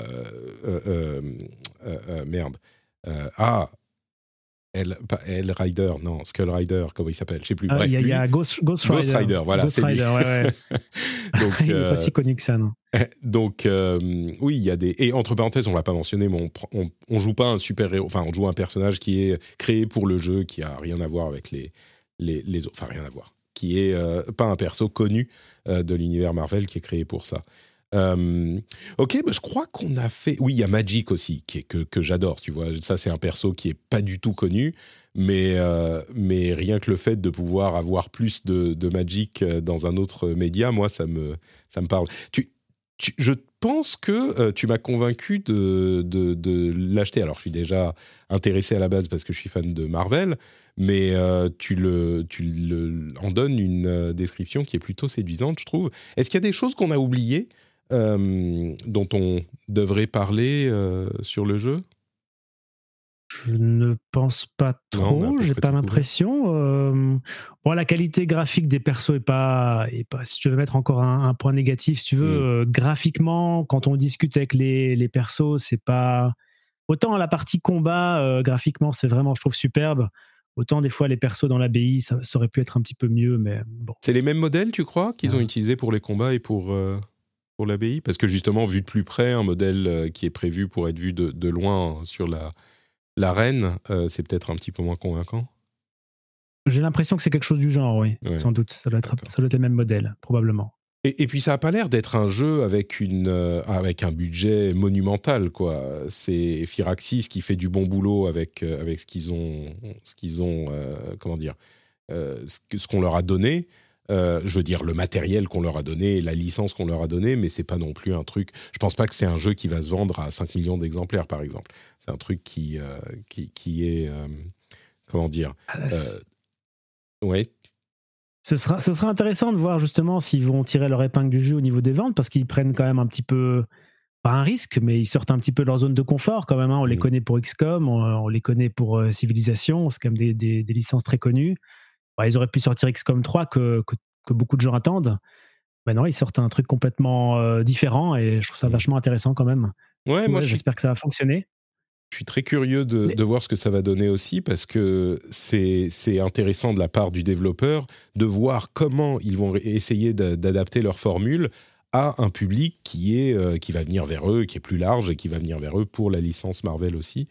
merde, ah, El, El Rider, non, Skull Rider, comment il s'appelle Je sais plus. Ah, il y, a Ghost, Rider. voilà. Ghost Rider, ouais, ouais. Donc, il n'est pas euh, si connu que ça, non Donc, euh, oui, il y a des. Et entre parenthèses, on ne l'a pas mentionné, mais on, on, joue pas un super héros. Enfin, on joue un personnage qui est créé pour le jeu, qui a rien à voir avec les, les, les autres. Enfin, rien à voir. Qui est euh, pas un perso connu de l'univers Marvel, qui est créé pour ça. Euh, ok, bah, je crois qu'on a fait. Oui, il y a Magic aussi, qui est, que, que j'adore. Tu vois, ça c'est un perso qui est pas du tout connu, mais euh, mais rien que le fait de pouvoir avoir plus de, Magic euh, dans un autre média, moi ça me ça me parle. Tu, je pense que tu m'as convaincu de, de, l'acheter. Alors je suis déjà intéressé à la base parce que je suis fan de Marvel, mais tu, le, tu en donnes une description qui est plutôt séduisante, je trouve. Est-ce qu'il y a des choses qu'on a oubliées dont on devrait parler euh, sur le jeu? Je ne pense pas trop, j'ai pas l'impression. Euh, bon, la qualité graphique des persos est pas, est pas si je veux mettre encore un, point négatif, si tu veux, mm. graphiquement, quand on discute avec les, les persos, c'est pas. Autant la partie combat, graphiquement, c'est vraiment, je trouve, superbe. Autant des fois, les persos dans l'abbaye, ça, ça, aurait pu être un petit peu mieux, mais bon. C'est les mêmes modèles, tu crois, qu'ils ont utilisés pour les combats et pour pour l'abbaye Parce que justement, vu de plus près, un modèle euh, qui est prévu pour être vu de, loin sur la l'arène, euh, c'est peut-être un petit peu moins convaincant. J'ai l'impression que c'est quelque chose du genre, oui, sans doute. Ça doit, être, ça doit être le même modèle, probablement. Et, puis ça n'a pas l'air d'être un jeu avec, une, euh, avec un budget monumental. quoi. C'est Firaxis qui fait du bon boulot avec, avec ce qu'ils ont, ce qu'ils ont comment dire, ce qu'on leur a donné. Euh, je veux dire, le matériel qu'on leur a donné, la licence qu'on leur a donnée, mais c'est pas non plus un truc. Je pense pas que c'est un jeu qui va se vendre à 5 millions d'exemplaires, par exemple. C'est un truc qui, euh, qui, qui, est. Euh, comment dire ah, Oui. Ce sera, ce sera intéressant de voir justement s'ils vont tirer leur épingle du jeu au niveau des ventes, parce qu'ils prennent quand même un petit peu. Pas un risque, mais ils sortent un petit peu de leur zone de confort quand même. Hein. On les mm. connaît pour XCOM, on, les connaît pour Civilisation, c'est quand même des, des, des licences très connues. Bah, ils auraient pu sortir XCOM 3 que, que, beaucoup de gens attendent. Maintenant, ils sortent un truc complètement euh, différent et je trouve ça mmh. vachement intéressant quand même. Ouais, moi j'espère que ça va fonctionner. Je suis très curieux de, voir ce que ça va donner aussi parce que c'est intéressant de la part du développeur de voir comment ils vont essayer d'adapter leur formule à un public qui, est, euh, qui va venir vers eux, qui est plus large et qui va venir vers eux pour la licence Marvel aussi.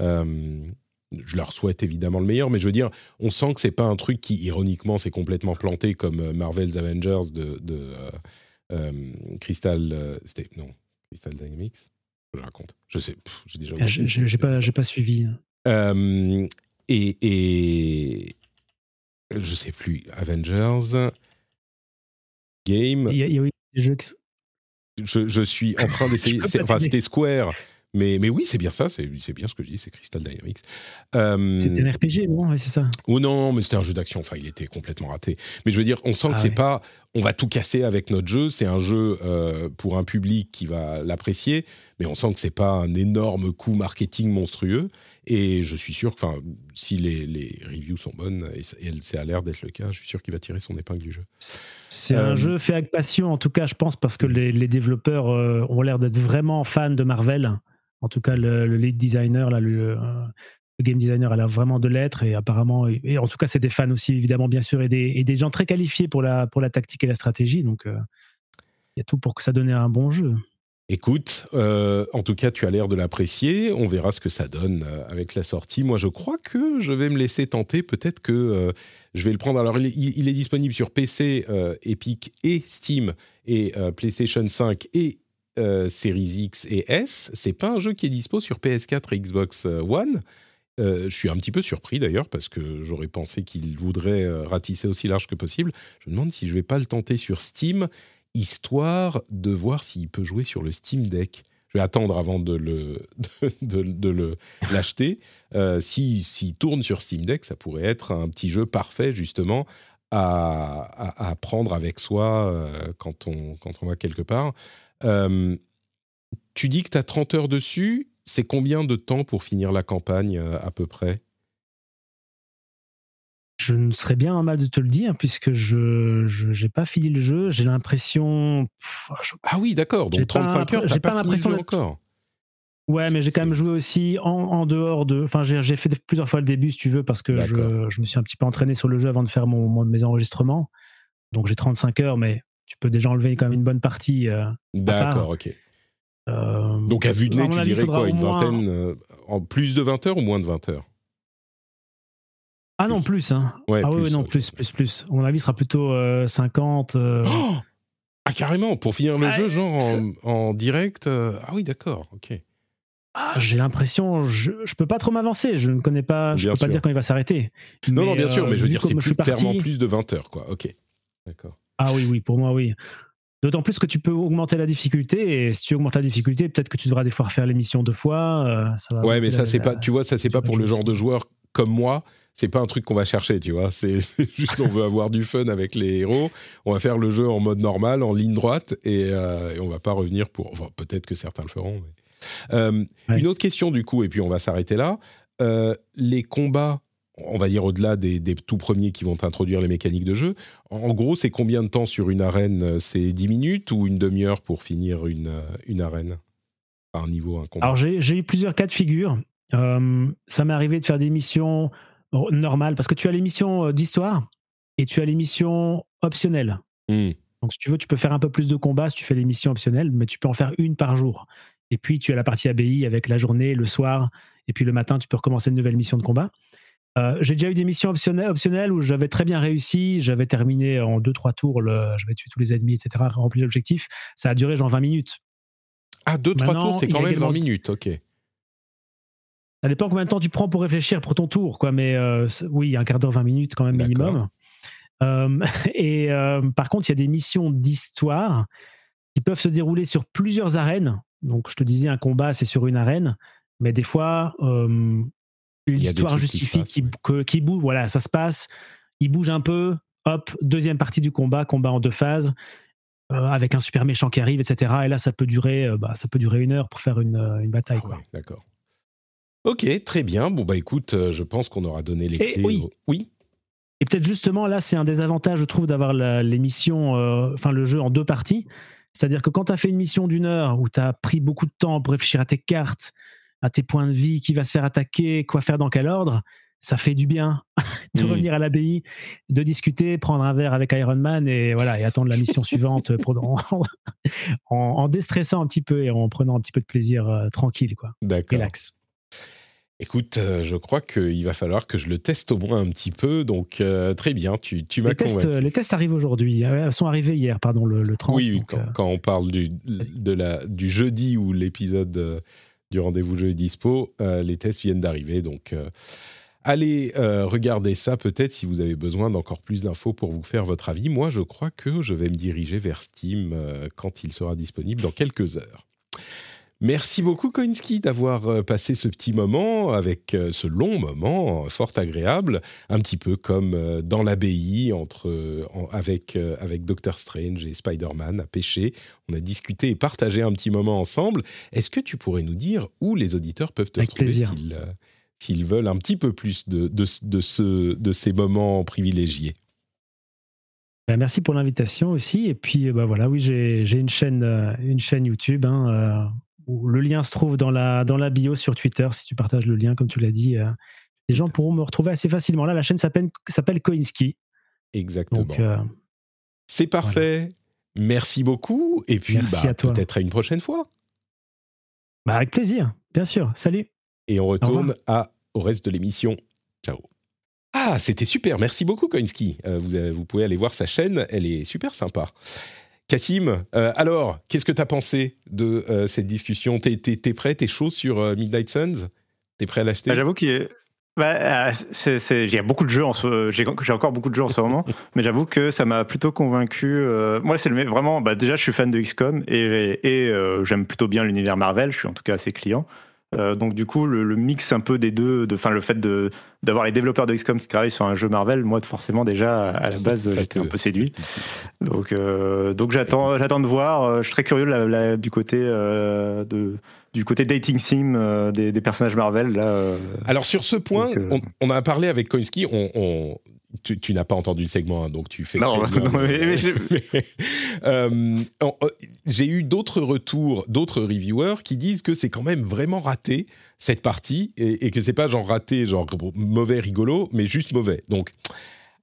Euh, je leur souhaite évidemment le meilleur, mais je veux dire, on sent que c'est pas un truc qui, ironiquement, s'est complètement planté comme euh, Marvel's Avengers de, de Crystal. non, Crystal Dynamics? Je raconte. Je sais, j'ai déjà. Ah, j'ai pas, j'ai pas suivi. Hein. Euh, et, et je sais plus. Avengers Game. Il y a, des jeux je, je, suis en train d'essayer. enfin, c'était Square. Mais, mais oui, c'est bien ça, c'est bien ce que je dis, c'est Crystal Dynamics. Euh, c'était un RPG, non? C'est ça Ou non, mais c'était un jeu d'action, enfin, il était complètement raté. Mais je veux dire, on sent que ah c'est pas, on va tout casser avec notre jeu, c'est un jeu euh, pour un public qui va l'apprécier, mais on sent que c'est pas un énorme coup marketing monstrueux. Et je suis sûr que, si les, les, reviews sont bonnes, et, ça a l'air d'être le cas, je suis sûr qu'il va tirer son épingle du jeu. C'est un euh, jeu fait avec passion, en tout cas, je pense, parce que les, les développeurs ont l'air d'être vraiment fans de Marvel. En tout cas, le, lead designer, là, le, game designer, a l'air vraiment de l'être. Et apparemment, et, en tout cas, c'est des fans aussi, évidemment, bien sûr, et des, gens très qualifiés pour la, pour la tactique et la stratégie. Donc, euh, il y a tout pour que ça donne un bon jeu. Écoute, euh, en tout cas, tu as l'air de l'apprécier. On verra ce que ça donne euh, avec la sortie. Moi, je crois que je vais me laisser tenter. Peut-être que je vais le prendre. Alors, il, est disponible sur PC, Epic et Steam, et PlayStation 5 et Series X et S. C'est pas un jeu qui est dispo sur PS4 et Xbox One. Euh, je suis un petit peu surpris d'ailleurs parce que j'aurais pensé qu'il voudrait ratisser aussi large que possible. Je me demande si je vais pas le tenter sur Steam, histoire de voir s'il peut jouer sur le Steam Deck. Je vais attendre avant de le l'acheter. si s'il tourne sur Steam Deck, ça pourrait être un petit jeu parfait justement à, prendre avec soi quand on quand on va quelque part. Euh, tu dis que tu as 30 heures dessus. C'est combien de temps pour finir la campagne euh, à peu près? Je ne serais bien mal de te le dire puisque je n'ai pas fini le jeu. J'ai l'impression. Ah oui, d'accord. Donc 35 heures, j'ai pas, pas l'impression encore. Ouais, mais j'ai quand même joué aussi en, dehors de. Enfin, j'ai fait plusieurs fois le début, si tu veux, parce que je, je, me suis un petit peu entraîné sur le jeu avant de faire mon, mes enregistrements. Donc j'ai 35 heures, mais tu peux déjà enlever quand même une bonne partie. Euh, D'accord, ok. Euh, Donc à vue de nez, tu dirais quoi Une vingtaine euh, En plus de 20 heures ou moins de 20 heures? Ah non, plus. Hein. Ouais, ah oui, non, plus, plus, plus. À mon avis, sera plutôt 50. ah carrément, pour finir le jeu, genre en, direct Ah oui, d'accord, ok. Ah, j'ai l'impression, je, je peux pas trop m'avancer, je ne connais pas, je peux pas dire quand il va s'arrêter. Non, non, bien sûr, mais je veux dire, c'est plus clairement plus de 20 heures, quoi. Ok, d'accord. Ah oui, oui, pour moi, oui. D'autant plus que tu peux augmenter la difficulté et si tu augmentes la difficulté, peut-être que tu devras des fois refaire l'émission deux fois. Euh, ça ouais, mais ça c'est pas, tu vois, ça c'est pas pour le genre de joueur comme moi. C'est pas un truc qu'on va chercher, tu vois. C'est juste on veut avoir du fun avec les héros. On va faire le jeu en mode normal, en ligne droite, et, euh, et on va pas revenir pour. Enfin, peut-être que certains le feront. Euh, une autre question du coup, et puis on va s'arrêter là. les combats on va dire au-delà des, tout premiers qui vont introduire les mécaniques de jeu. En, gros, c'est combien de temps sur une arène C'est 10 minutes ou une demi-heure pour finir une, euh, une arène? Un niveau, un combat Alors, j'ai eu plusieurs cas de figure. Euh, ça m'est arrivé de faire des missions normales, parce que tu as les missions euh, d'histoire et tu as les missions optionnelles. Hmm. Donc, si tu veux, tu peux faire un peu plus de combats si tu fais les missions optionnelles, mais tu peux en faire une par jour. Et puis, tu as la partie ABI avec la journée, le soir, et puis le matin, tu peux recommencer une nouvelle mission de combat. Euh, j'ai déjà eu des missions optionnelles, optionnelles où j'avais très bien réussi. J'avais terminé en 2-3 tours, j'avais tué tous les ennemis, etc., rempli l'objectif. Ça a duré genre 20 minutes. Ah, 2-3 tours, c'est quand même 20 minutes, ok. Ça dépend combien de temps tu prends pour réfléchir pour ton tour, quoi. Mais euh, oui, un quart d'heure, 20 minutes quand même minimum. Euh, et par contre, il y a des missions d'histoire qui peuvent se dérouler sur plusieurs arènes. Donc, je te disais, un combat, c'est sur une arène. Mais des fois, l'histoire justifie qui, bouge. Voilà, ça se passe. Il bouge un peu. Hop, deuxième partie du combat, combat en deux phases, euh, avec un super méchant qui arrive, etc. Et là, ça peut durer, euh, bah, ça peut durer une heure pour faire une, euh, bataille. Ah d'accord. Ok, très bien. Bon bah écoute, je pense qu'on aura donné les clés. Oui. oui? Et peut-être justement là, c'est un des avantages, je trouve, d'avoir l'émission, enfin le jeu en deux parties. C'est-à-dire que quand tu as fait une mission d'une heure où tu as pris beaucoup de temps pour réfléchir à tes cartes, à tes points de vie, qui va se faire attaquer, quoi faire dans quel ordre, ça fait du bien de mmh. revenir à l'abbaye, de discuter, prendre un verre avec Iron Man et voilà et attendre la mission suivante pour, en, déstressant un petit peu et en prenant un petit peu de plaisir euh, tranquille quoi. Relax. Écoute, euh, je crois qu'il va falloir que je le teste au moins un petit peu. Donc, euh, très bien, tu, tu m'as convaincu. les tests arrivent aujourd'hui. Elles sont arrivés hier, pardon, le, 30. Oui, quand, on parle du, de la, du jeudi où l'épisode du rendez-vous jeu dispo, les tests viennent d'arriver. Donc, Allez euh, regarder ça peut-être si vous avez besoin d'encore plus d'infos pour vous faire votre avis. Moi, je crois que je vais me diriger vers Steam euh, quand il sera disponible dans quelques heures. Merci beaucoup Koinski d'avoir euh, passé ce petit moment avec ce long moment fort agréable, un petit peu comme dans l'abbaye entre avec avec Doctor Strange et Spider-Man à pêcher. On a discuté et partagé un petit moment ensemble. Est-ce que tu pourrais nous dire où les auditeurs peuvent te trouver s'ils veulent un petit peu plus de, de, ce, de ces moments privilégiés? Ben, merci pour l'invitation aussi. Et puis, bah voilà, oui, j'ai une chaîne, euh, une chaîne YouTube hein, euh, le lien se trouve dans la, dans la bio sur Twitter. Si tu partages le lien, comme tu l'as dit, euh, les gens pourront me retrouver assez facilement. Là, la chaîne s'appelle Koinski. Exactement. C'est parfait. Merci beaucoup. Et puis, bah, peut-être à une prochaine fois. Bah, avec plaisir, bien sûr. Salut. Et on retourne à, au reste de l'émission. Ciao. Ah, c'était super. Merci beaucoup, Koinski. Euh, vous, vous, pouvez aller voir sa chaîne. Elle est super sympa. Cassim, euh, alors, qu'est-ce que tu as pensé de euh, cette discussion? T'es es, prêt? T'es chaud sur Midnight Suns? T'es prêt à l'acheter? Bah, J'avoue qu'il y bah, j'ai beaucoup de jeux en ce, j'ai encore beaucoup de jeux en ce moment, mais j'avoue que ça m'a plutôt convaincu. moi, c'est vraiment, bah, déjà, je suis fan de XCOM et, et j'aime plutôt bien l'univers Marvel. Je suis en tout cas assez client. Euh, donc du coup, le, mix un peu des deux, de, le fait de d'avoir les développeurs de XCOM qui travaillent sur un jeu Marvel, moi forcément déjà à la base j'étais un peu séduit. Donc euh, donc j'attends j'attends de voir. Euh, je suis très curieux du côté de du côté dating sim des, personnages Marvel là. Alors sur ce point, on, a parlé avec Koinski, on, tu, n'as pas entendu le segment, hein, donc tu fais. Non, mais, euh, j'ai eu d'autres retours, d'autres reviewers qui disent que c'est quand même vraiment raté cette partie et, et que c'est pas genre raté, genre mauvais rigolo, mais juste mauvais. Donc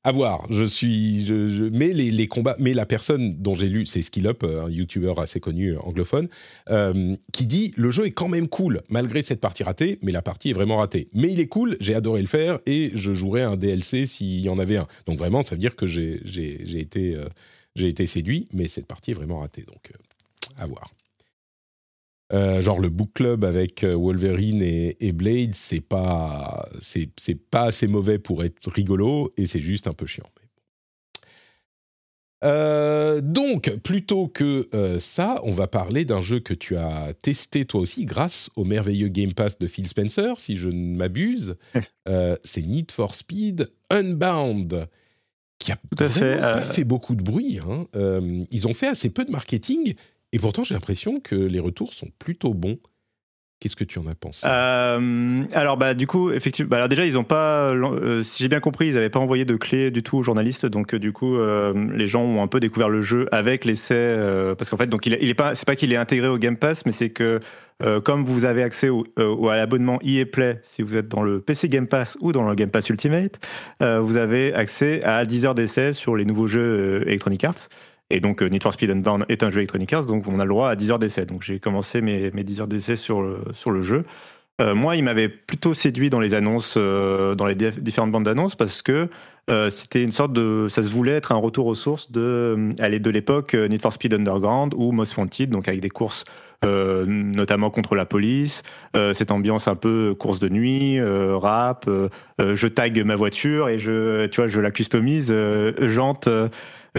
à voir. Je suis, je, mais les, combats, mais la personne dont j'ai lu, c'est Skill Up, un YouTuber assez connu anglophone, euh, qui dit le jeu est quand même cool malgré cette partie ratée, mais la partie est vraiment ratée. Mais il est cool, j'ai adoré le faire et je jouerai un DLC s'il y en avait un. Donc vraiment, ça veut dire que j'ai été, euh, été séduit, mais cette partie est vraiment ratée. Donc euh, à voir. Euh, genre le book club avec euh, Wolverine et, Blade, c'est pas c'est pas assez mauvais pour être rigolo et c'est juste un peu chiant. Euh, donc, plutôt que ça, on va parler d'un jeu que tu as testé toi aussi grâce au merveilleux Game Pass de Phil Spencer, si je ne m'abuse. c'est Need for Speed Unbound, qui a pas fait beaucoup de bruit. Hein. ils ont fait assez peu de marketing, et pourtant, j'ai l'impression que les retours sont plutôt bons. Qu'est-ce que tu en as pensé? Euh, Alors, bah, du coup, effectivement, bah, alors déjà, ils n'ont pas, euh, si j'ai bien compris, ils n'avaient pas envoyé de clé du tout aux journalistes. Donc, euh, du coup, les gens ont un peu découvert le jeu avec l'essai. parce qu'en fait, donc, il, il pas, c'est pas qu'il est intégré au Game Pass, mais c'est que comme vous avez accès au, à l'abonnement EA Play, si vous êtes dans le PC Game Pass ou dans le Game Pass Ultimate, vous avez accès à 10 heures d'essai sur les nouveaux jeux Electronic Arts. Et donc, euh, Need for Speed Unbound est un jeu Electronic Arts, donc on a le droit à 10 heures d'essai. Donc, j'ai commencé mes, mes 10 heures d'essai sur le, sur le jeu. Euh, moi, il m'avait plutôt séduit dans les annonces, euh, dans les différentes bandes d'annonces, parce que c'était une sorte de. Ça se voulait être un retour aux sources de, de l'époque Need for Speed Underground ou Most Wanted, donc avec des courses notamment contre la police, cette ambiance un peu course de nuit, rap, je tag ma voiture et je, tu vois, je la customise, jante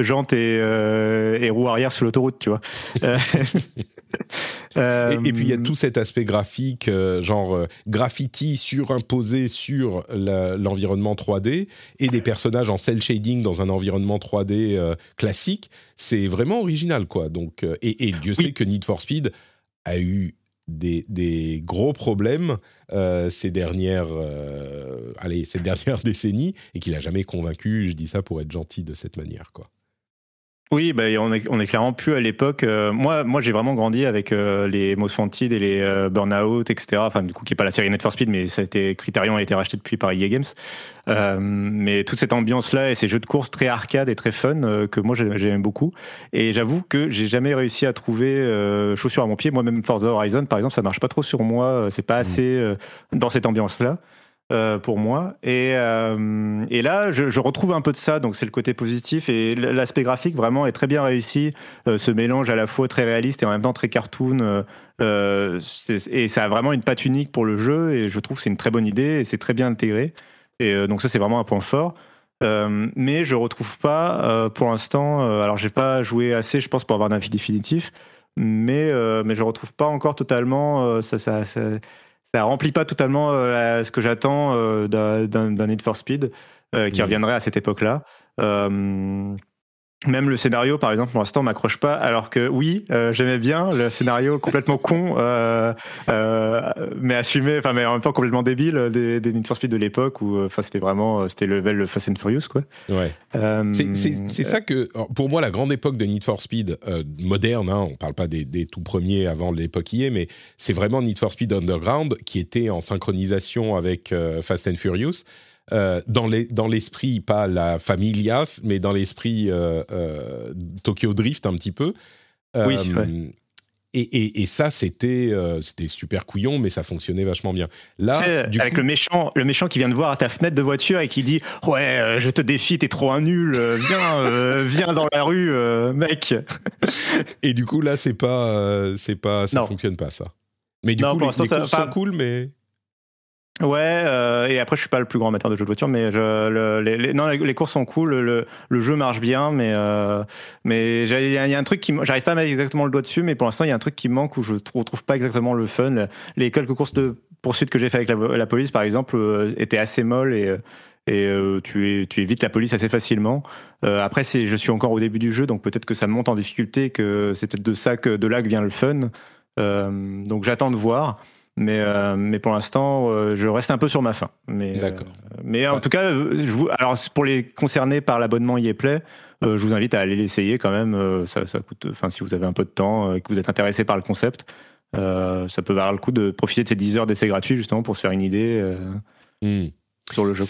jante et, euh, et roue arrière sur l'autoroute, tu vois. Euh, et, puis il y a tout cet aspect graphique, euh, genre graffiti surimposé sur l'environnement 3D et des personnages en cel shading dans un environnement 3D classique. C'est vraiment original, quoi. Donc, et, Dieu sait que Need for Speed a eu des, des, gros problèmes ces dernières allez ces dernières décennies et qu'il a jamais convaincu je dis ça pour être gentil de cette manière quoi Oui, bah, on, est, on est clairement plus à l'époque. Euh, moi, moi j'ai vraiment grandi avec euh, les Most Wanted et les euh, Burnout, etc. Enfin, du coup, qui n'est pas la série Net for Speed, mais ça a été, Criterion a été racheté depuis par EA Games. mais toute cette ambiance-là et ces jeux de course très arcade et très fun que moi j'aime beaucoup. Et j'avoue que j'ai jamais réussi à trouver chaussures à mon pied. Moi-même, Forza Horizon, par exemple, ça marche pas trop sur moi. C'est pas mmh. assez dans cette ambiance-là. Euh, pour moi. Et, euh, et là, je, retrouve un peu de ça, donc c'est le côté positif. Et l'aspect graphique vraiment est très bien réussi. Euh, ce mélange à la fois très réaliste et en même temps très cartoon. et ça a vraiment une patte unique pour le jeu. Et je trouve que c'est une très bonne idée et c'est très bien intégré. Et donc ça, c'est vraiment un point fort. mais je retrouve pas pour l'instant. alors, j'ai pas joué assez, je pense, pour avoir un avis définitif. Mais, mais je retrouve pas encore totalement ça, ça remplit pas totalement euh, ce que j'attends euh, d'un Need for Speed euh, qui mmh. reviendrait à cette époque-là. Même le scénario, par exemple, pour l'instant, m'accroche pas. Alors que oui, j'aimais bien le scénario complètement con, mais assumé, enfin, mais en même temps complètement débile des, des Need for Speed de l'époque où, enfin, c'était vraiment, c'était le level Fast and Furious, quoi. Ouais. c'est ça que, pour moi, la grande époque de Need for Speed moderne, hein, on parle pas des, des, tout premiers avant l'époque IE, mais c'est vraiment Need for Speed Underground qui était en synchronisation avec Fast and Furious. Euh, dans l'esprit, pas la familias, mais dans l'esprit euh, euh, Tokyo Drift un petit peu. oui. Et, et, ça, c'était c'était super couillon, mais ça fonctionnait vachement bien. Là, avec le méchant, le méchant qui vient de voir à ta fenêtre de voiture et qui dit ouais, je te défie, t'es trop un nul, viens, viens dans la rue, mec. et du coup, là, c'est pas, c'est pas, ça fonctionne pas ça. Mais du coup, les, les courses sont cool, mais Ouais, euh, et après je suis pas le plus grand amateur de jeux de voiture, mais je, les, non, les, courses sont cool, le, le, jeu marche bien, mais euh, mais il y, a un truc qui j'arrive pas à mettre exactement le doigt dessus, mais pour l'instant il y a un truc qui manque où je retrouve pas exactement le fun. Les quelques courses de poursuite que j'ai fait avec la, police par exemple euh, étaient assez molles et et tu, évites la police assez facilement. après, je suis encore au début du jeu, donc peut-être que ça monte en difficulté, que c'est peut-être de ça que de là que vient le fun. donc j'attends de voir. Mais, euh, mais pour l'instant, euh, je reste un peu sur ma faim. Mais, euh, mais en tout cas, je vous, alors pour les concernés par l'abonnement Yeplay, je vous invite à aller l'essayer quand même. ça, ça coûte, enfin, si vous avez un peu de temps et que vous êtes intéressé par le concept, ça peut valoir le coup de profiter de ces 10 heures d'essai gratuit justement pour se faire une idée. Hmm. Sur le jeu.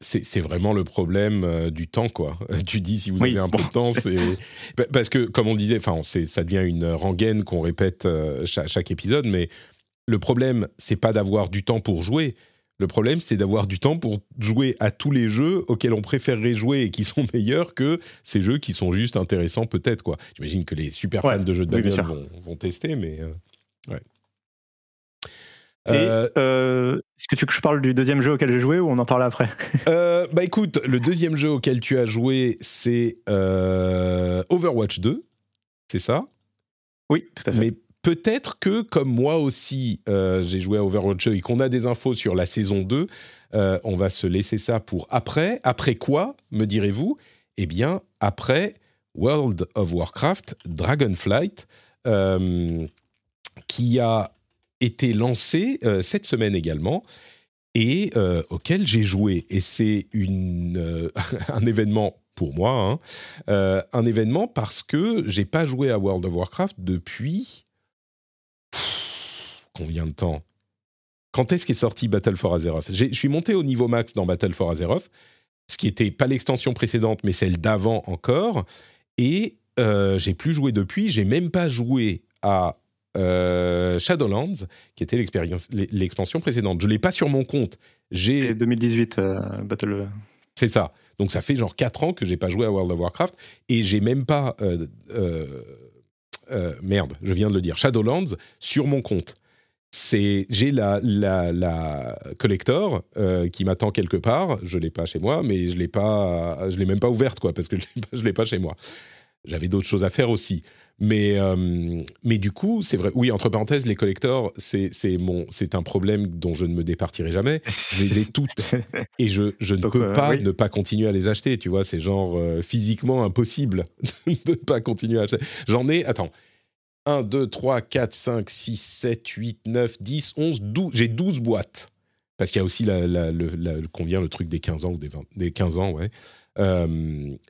C'est vraiment le problème du temps, quoi. Tu dis si vous avez un peu de temps, c'est parce que comme on disait, enfin, ça devient une rengaine qu'on répète chaque, chaque, épisode, mais le problème, c'est pas d'avoir du temps pour jouer. Le problème, c'est d'avoir du temps pour jouer à tous les jeux auxquels on préférerait jouer et qui sont meilleurs que ces jeux qui sont juste intéressants, peut-être. quoi. J'imagine que les super fans de jeux de bagnole vont, tester, mais euh, ouais. Euh, euh, est-ce que tu veux que je parle du deuxième jeu auquel j'ai joué ou on en parle après? Bah écoute, le deuxième jeu auquel tu as joué, c'est Overwatch 2, c'est ça? Oui, tout à fait. Mais peut-être que, comme moi aussi, euh, j'ai joué à Overwatch et qu'on a des infos sur la saison 2, euh, on va se laisser ça pour après. Après quoi, me direz-vous? Eh bien, après World of Warcraft Dragonflight, euh, qui a été lancé cette semaine également et auquel j'ai joué. Et c'est un événement pour moi, hein, un événement parce que j'ai pas joué à World of Warcraft depuis combien de temps Quand est-ce qu'est sorti Battle for Azeroth? Je suis monté au niveau max dans Battle for Azeroth, ce qui n'était pas l'extension précédente, mais celle d'avant encore. Et euh, j'ai plus joué depuis. J'ai même pas joué à euh, Shadowlands, qui était l'expansion précédente. Je l'ai pas sur mon compte. J'ai 2018 euh, Battle. C'est ça. Donc ça fait genre 4 ans que j'ai pas joué à World of Warcraft et j'ai même pas merde, je viens de le dire, Shadowlands sur mon compte c'est j'ai la, la, la collector euh, qui m'attend quelque part. Je l'ai pas chez moi, mais je l'ai pas, je l'ai même pas ouverte quoi, parce que je l'ai pas chez moi. J'avais d'autres choses à faire aussi. Mais, euh, mais du coup, c'est vrai. Oui, entre parenthèses, les collectors, c'est mon, c'est un problème dont je ne me départirai jamais. Je les ai toutes et je, je ne peux euh, pas ne pas continuer à les acheter. Tu vois, c'est genre physiquement impossible de ne pas continuer à acheter. J'en ai. Attends, 1, 2, 3, 4, 5, 6, 7, 8, 9, 10, 11, 12. J'ai 12 boîtes. Parce qu'il y a aussi la, le, combien le truc des 15 ans ou des, 20, des 15 ans, ouais.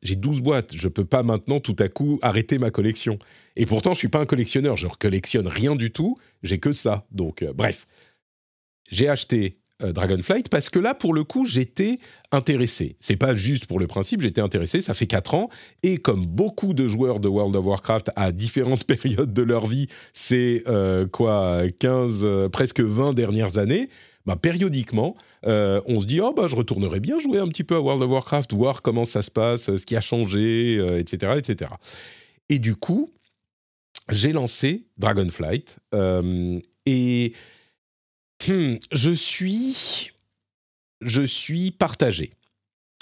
j'ai 12 boîtes, je peux pas maintenant tout à coup arrêter ma collection. Et pourtant, je suis pas un collectionneur, je ne collectionne rien du tout, j'ai que ça. Donc, bref. J'ai acheté euh, Dragonflight parce que là, pour le coup, j'étais intéressé. C'est pas juste pour le principe, j'étais intéressé. Ça fait 4 ans et comme beaucoup de joueurs de World of Warcraft à différentes périodes de leur vie, c'est euh, quoi, 15, euh, presque 20 dernières années. Bah, périodiquement, on se dit oh bah je retournerai bien jouer un petit peu à World of Warcraft, voir comment ça se passe, ce qui a changé, etc., etc. Et du coup, j'ai lancé Dragonflight et Hmm, je suis, je suis partagé.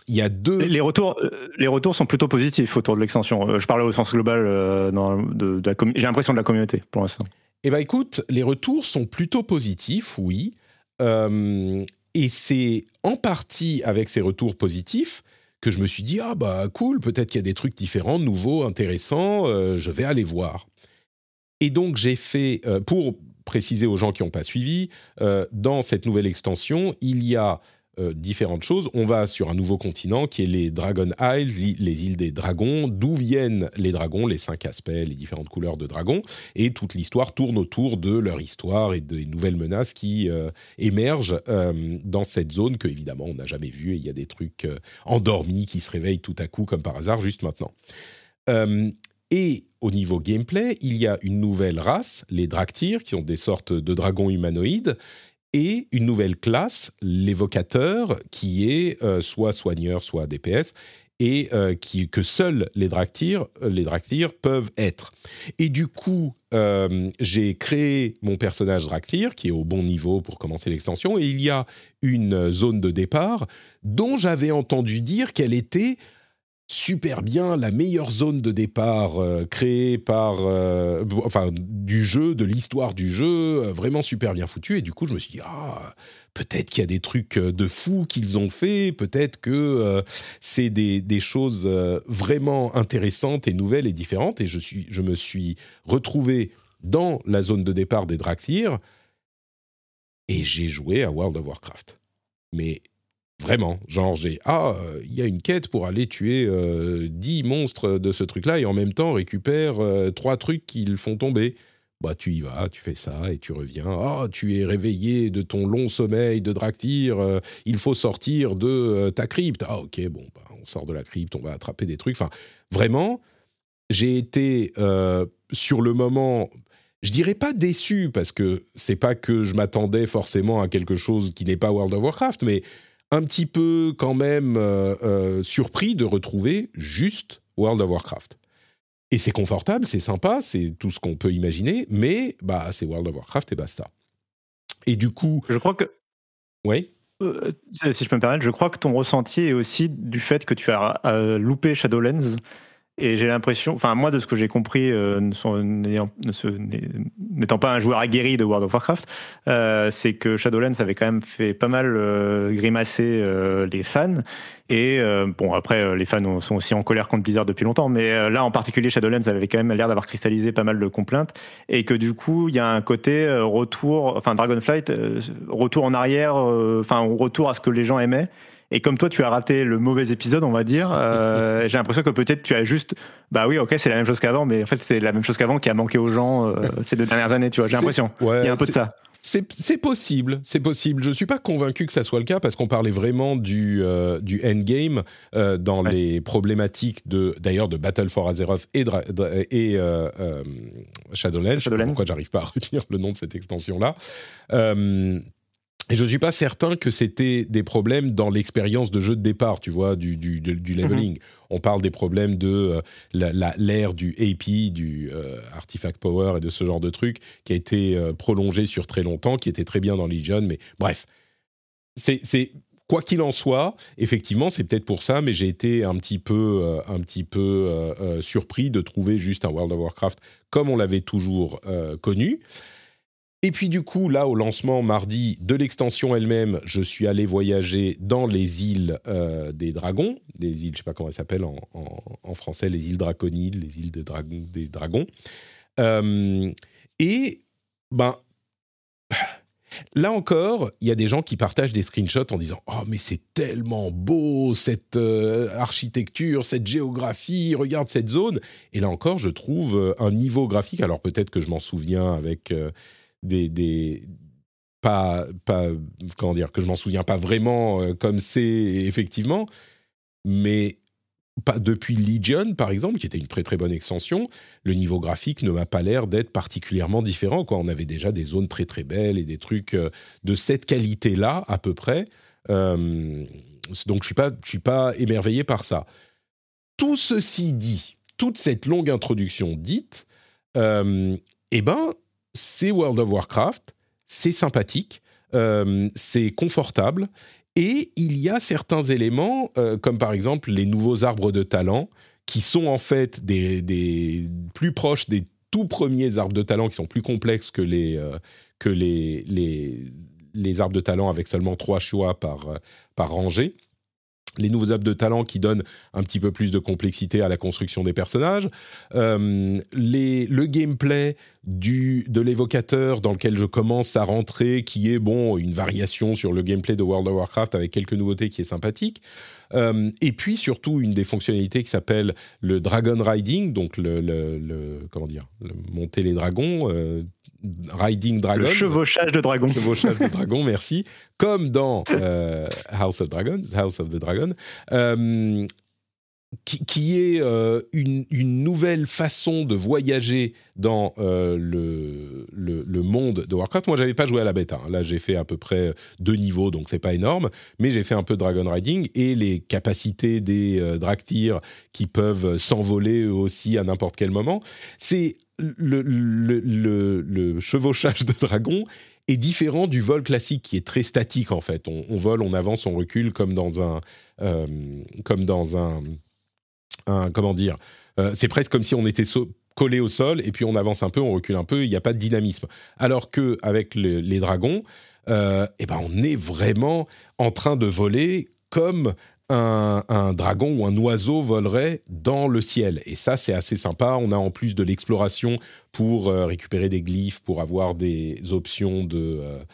Il y a deux. Les retours, euh, les retours sont plutôt positifs autour de l'extension. Euh, je parlais au sens global euh, de, J'ai l'impression de la communauté pour l'instant. Eh bien, écoute, les retours sont plutôt positifs, oui. et c'est en partie avec ces retours positifs que je me suis dit ah bah cool, peut-être qu'il y a des trucs différents, nouveaux, intéressants. je vais aller voir. Et donc j'ai fait pour préciser aux gens qui n'ont pas suivi, euh, dans cette nouvelle extension, il y a euh, différentes choses. On va sur un nouveau continent qui est les Dragon Isles, les îles des dragons, d'où viennent les dragons, les cinq aspects, les différentes couleurs de dragons, et toute l'histoire tourne autour de leur histoire et des nouvelles menaces qui euh, émergent dans cette zone que évidemment on n'a jamais vue, et il y a des trucs endormis qui se réveillent tout à coup comme par hasard juste maintenant. Et au niveau gameplay, il y a une nouvelle race, les Draktyr, qui sont des sortes de dragons humanoïdes, et une nouvelle classe, l'évocateur, qui est euh, soit soigneur, soit DPS, et euh, qui, que seuls les Draktyr, les peuvent être. Et du coup, euh, j'ai créé mon personnage Draktyr, qui est au bon niveau pour commencer l'extension, et il y a une zone de départ dont j'avais entendu dire qu'elle était super bien la meilleure zone de départ euh, créée par, euh, enfin, du jeu, de l'histoire du jeu, euh, vraiment super bien foutu. Et du coup, je me suis dit, ah, peut-être qu'il y a des trucs de fou qu'ils ont fait, peut-être que c'est des, choses vraiment intéressantes et nouvelles et différentes. Et je, suis, je me suis retrouvé dans la zone de départ des Draktyr et j'ai joué à World of Warcraft. Mais Vraiment, genre j'ai ah il y a une quête pour aller tuer euh, 10 monstres de ce truc-là et en même temps récupère euh, trois trucs qui le font tomber. Bah tu y vas, tu fais ça et tu reviens. Ah tu es réveillé de ton long sommeil de Draktyr, euh, il faut sortir de euh, ta crypte. Ah ok bon bah, on sort de la crypte, on va attraper des trucs. Enfin vraiment, j'ai été sur le moment je dirais pas déçu parce que c'est pas que je m'attendais forcément à quelque chose qui n'est pas World of Warcraft, mais un petit peu quand même euh, euh, surpris de retrouver juste World of Warcraft. Et c'est confortable, c'est sympa, c'est tout ce qu'on peut imaginer, mais bah, c'est World of Warcraft et basta. Et du coup. Je crois que. Oui. Euh, si je peux me permettre, je crois que ton ressenti est aussi du fait que tu as loupé Shadowlands et j'ai l'impression, enfin moi de ce que j'ai compris, euh, n'étant pas un joueur aguerri de World of Warcraft, euh, c'est que Shadowlands avait quand même fait pas mal euh, grimacer les fans. Et bon après les fans sont aussi en colère contre Blizzard depuis longtemps, mais là en particulier Shadowlands avait quand même l'air d'avoir cristallisé pas mal de complaintes et que du coup il y a un côté retour, enfin Dragonflight, retour en arrière, enfin retour à ce que les gens aimaient. Et comme toi, tu as raté le mauvais épisode, on va dire, euh, j'ai l'impression que peut-être tu as juste, bah oui, ok, c'est la même chose qu'avant, mais en fait, c'est la même chose qu'avant qui a manqué aux gens euh, ces deux dernières années, tu vois. J'ai l'impression. Il y a un peu de ça. C'est possible, c'est possible. Je ne suis pas convaincu que ça soit le cas parce qu'on parlait vraiment du, euh, du endgame dans les problématiques de, d'ailleurs, de Battle for Azeroth et, et Shadowlands. Shadowlands. Pourquoi j'arrive pas à retenir le nom de cette extension-là et je ne suis pas certain que c'était des problèmes dans l'expérience de jeu de départ, tu vois, du, du, du leveling. Mhm. On parle des problèmes de euh, l'ère du AP, du euh, Artifact Power et de ce genre de truc, qui a été euh, prolongé sur très longtemps, qui était très bien dans Legion, mais bref. C'est quoi qu'il en soit, effectivement, c'est peut-être pour ça, mais j'ai été un petit peu, un petit peu surpris de trouver juste un World of Warcraft comme on l'avait toujours connu. Et puis du coup, là, au lancement mardi de l'extension elle-même, je suis allé voyager dans les îles euh, des dragons, des îles, je sais pas comment elles s'appellent en, français, les îles draconides, les îles des, des dragons. Euh, et ben, là encore, il y a des gens qui partagent des screenshots en disant Oh, mais c'est tellement beau, cette euh, architecture, cette géographie, regarde cette zone. Et là encore, je trouve un niveau graphique. Alors peut-être que je m'en souviens avec des, des. pas, pas. Comment dire Que je m'en souviens pas vraiment comme c'est effectivement. Mais pas depuis Legion, par exemple, qui était une très très bonne extension, le niveau graphique ne m'a pas l'air d'être particulièrement différent. Quoi. On avait déjà des zones très très belles et des trucs euh, de cette qualité-là, à peu près. Euh, donc je suis pas, je suis pas émerveillé par ça. Tout ceci dit, toute cette longue introduction dite, euh, eh ben, c'est World of Warcraft, c'est sympathique, c'est confortable et il y a certains éléments, euh, comme par exemple les nouveaux arbres de talent, qui sont en fait des, plus proches des tout premiers arbres de talent, qui sont plus complexes que les, euh, que les, les, arbres de talent avec seulement trois choix par, euh, par rangée les nouveaux apps de talent qui donnent un petit peu plus de complexité à la construction des personnages, euh, le gameplay du, de l'évocateur dans lequel je commence à rentrer, qui est bon une variation sur le gameplay de World of Warcraft avec quelques nouveautés qui est sympathique, euh, et puis surtout une des fonctionnalités qui s'appelle le Dragon Riding, donc le, le, comment dire, monter les dragons, euh, Riding Dragon. Le chevauchage de dragon. Chevauchage de dragon, merci. Comme dans euh, House of Dragons, House of the Dragon. Euh, qui, est euh, une, nouvelle façon de voyager dans le, le, monde de Warcraft. Moi, j'avais pas joué à la bêta. Hein. Là, j'ai fait à peu près deux niveaux, donc c'est pas énorme. Mais j'ai fait un peu de Dragon Riding et les capacités des euh, qui peuvent s'envoler eux aussi à n'importe quel moment. C'est le, chevauchage de dragon est différent du vol classique qui est très statique en fait. On, vole, on avance, on recule comme dans un, euh, comme dans un, comment dire. Euh, c'est presque comme si on était collé au sol et puis on avance un peu, on recule un peu. Il n'y a pas de dynamisme. Alors que avec les dragons, euh, eh ben on est vraiment en train de voler comme un, dragon ou un oiseau volerait dans le ciel. Et ça, c'est assez sympa. On a en plus de l'exploration pour euh, récupérer des glyphes, pour avoir des options de... Euh,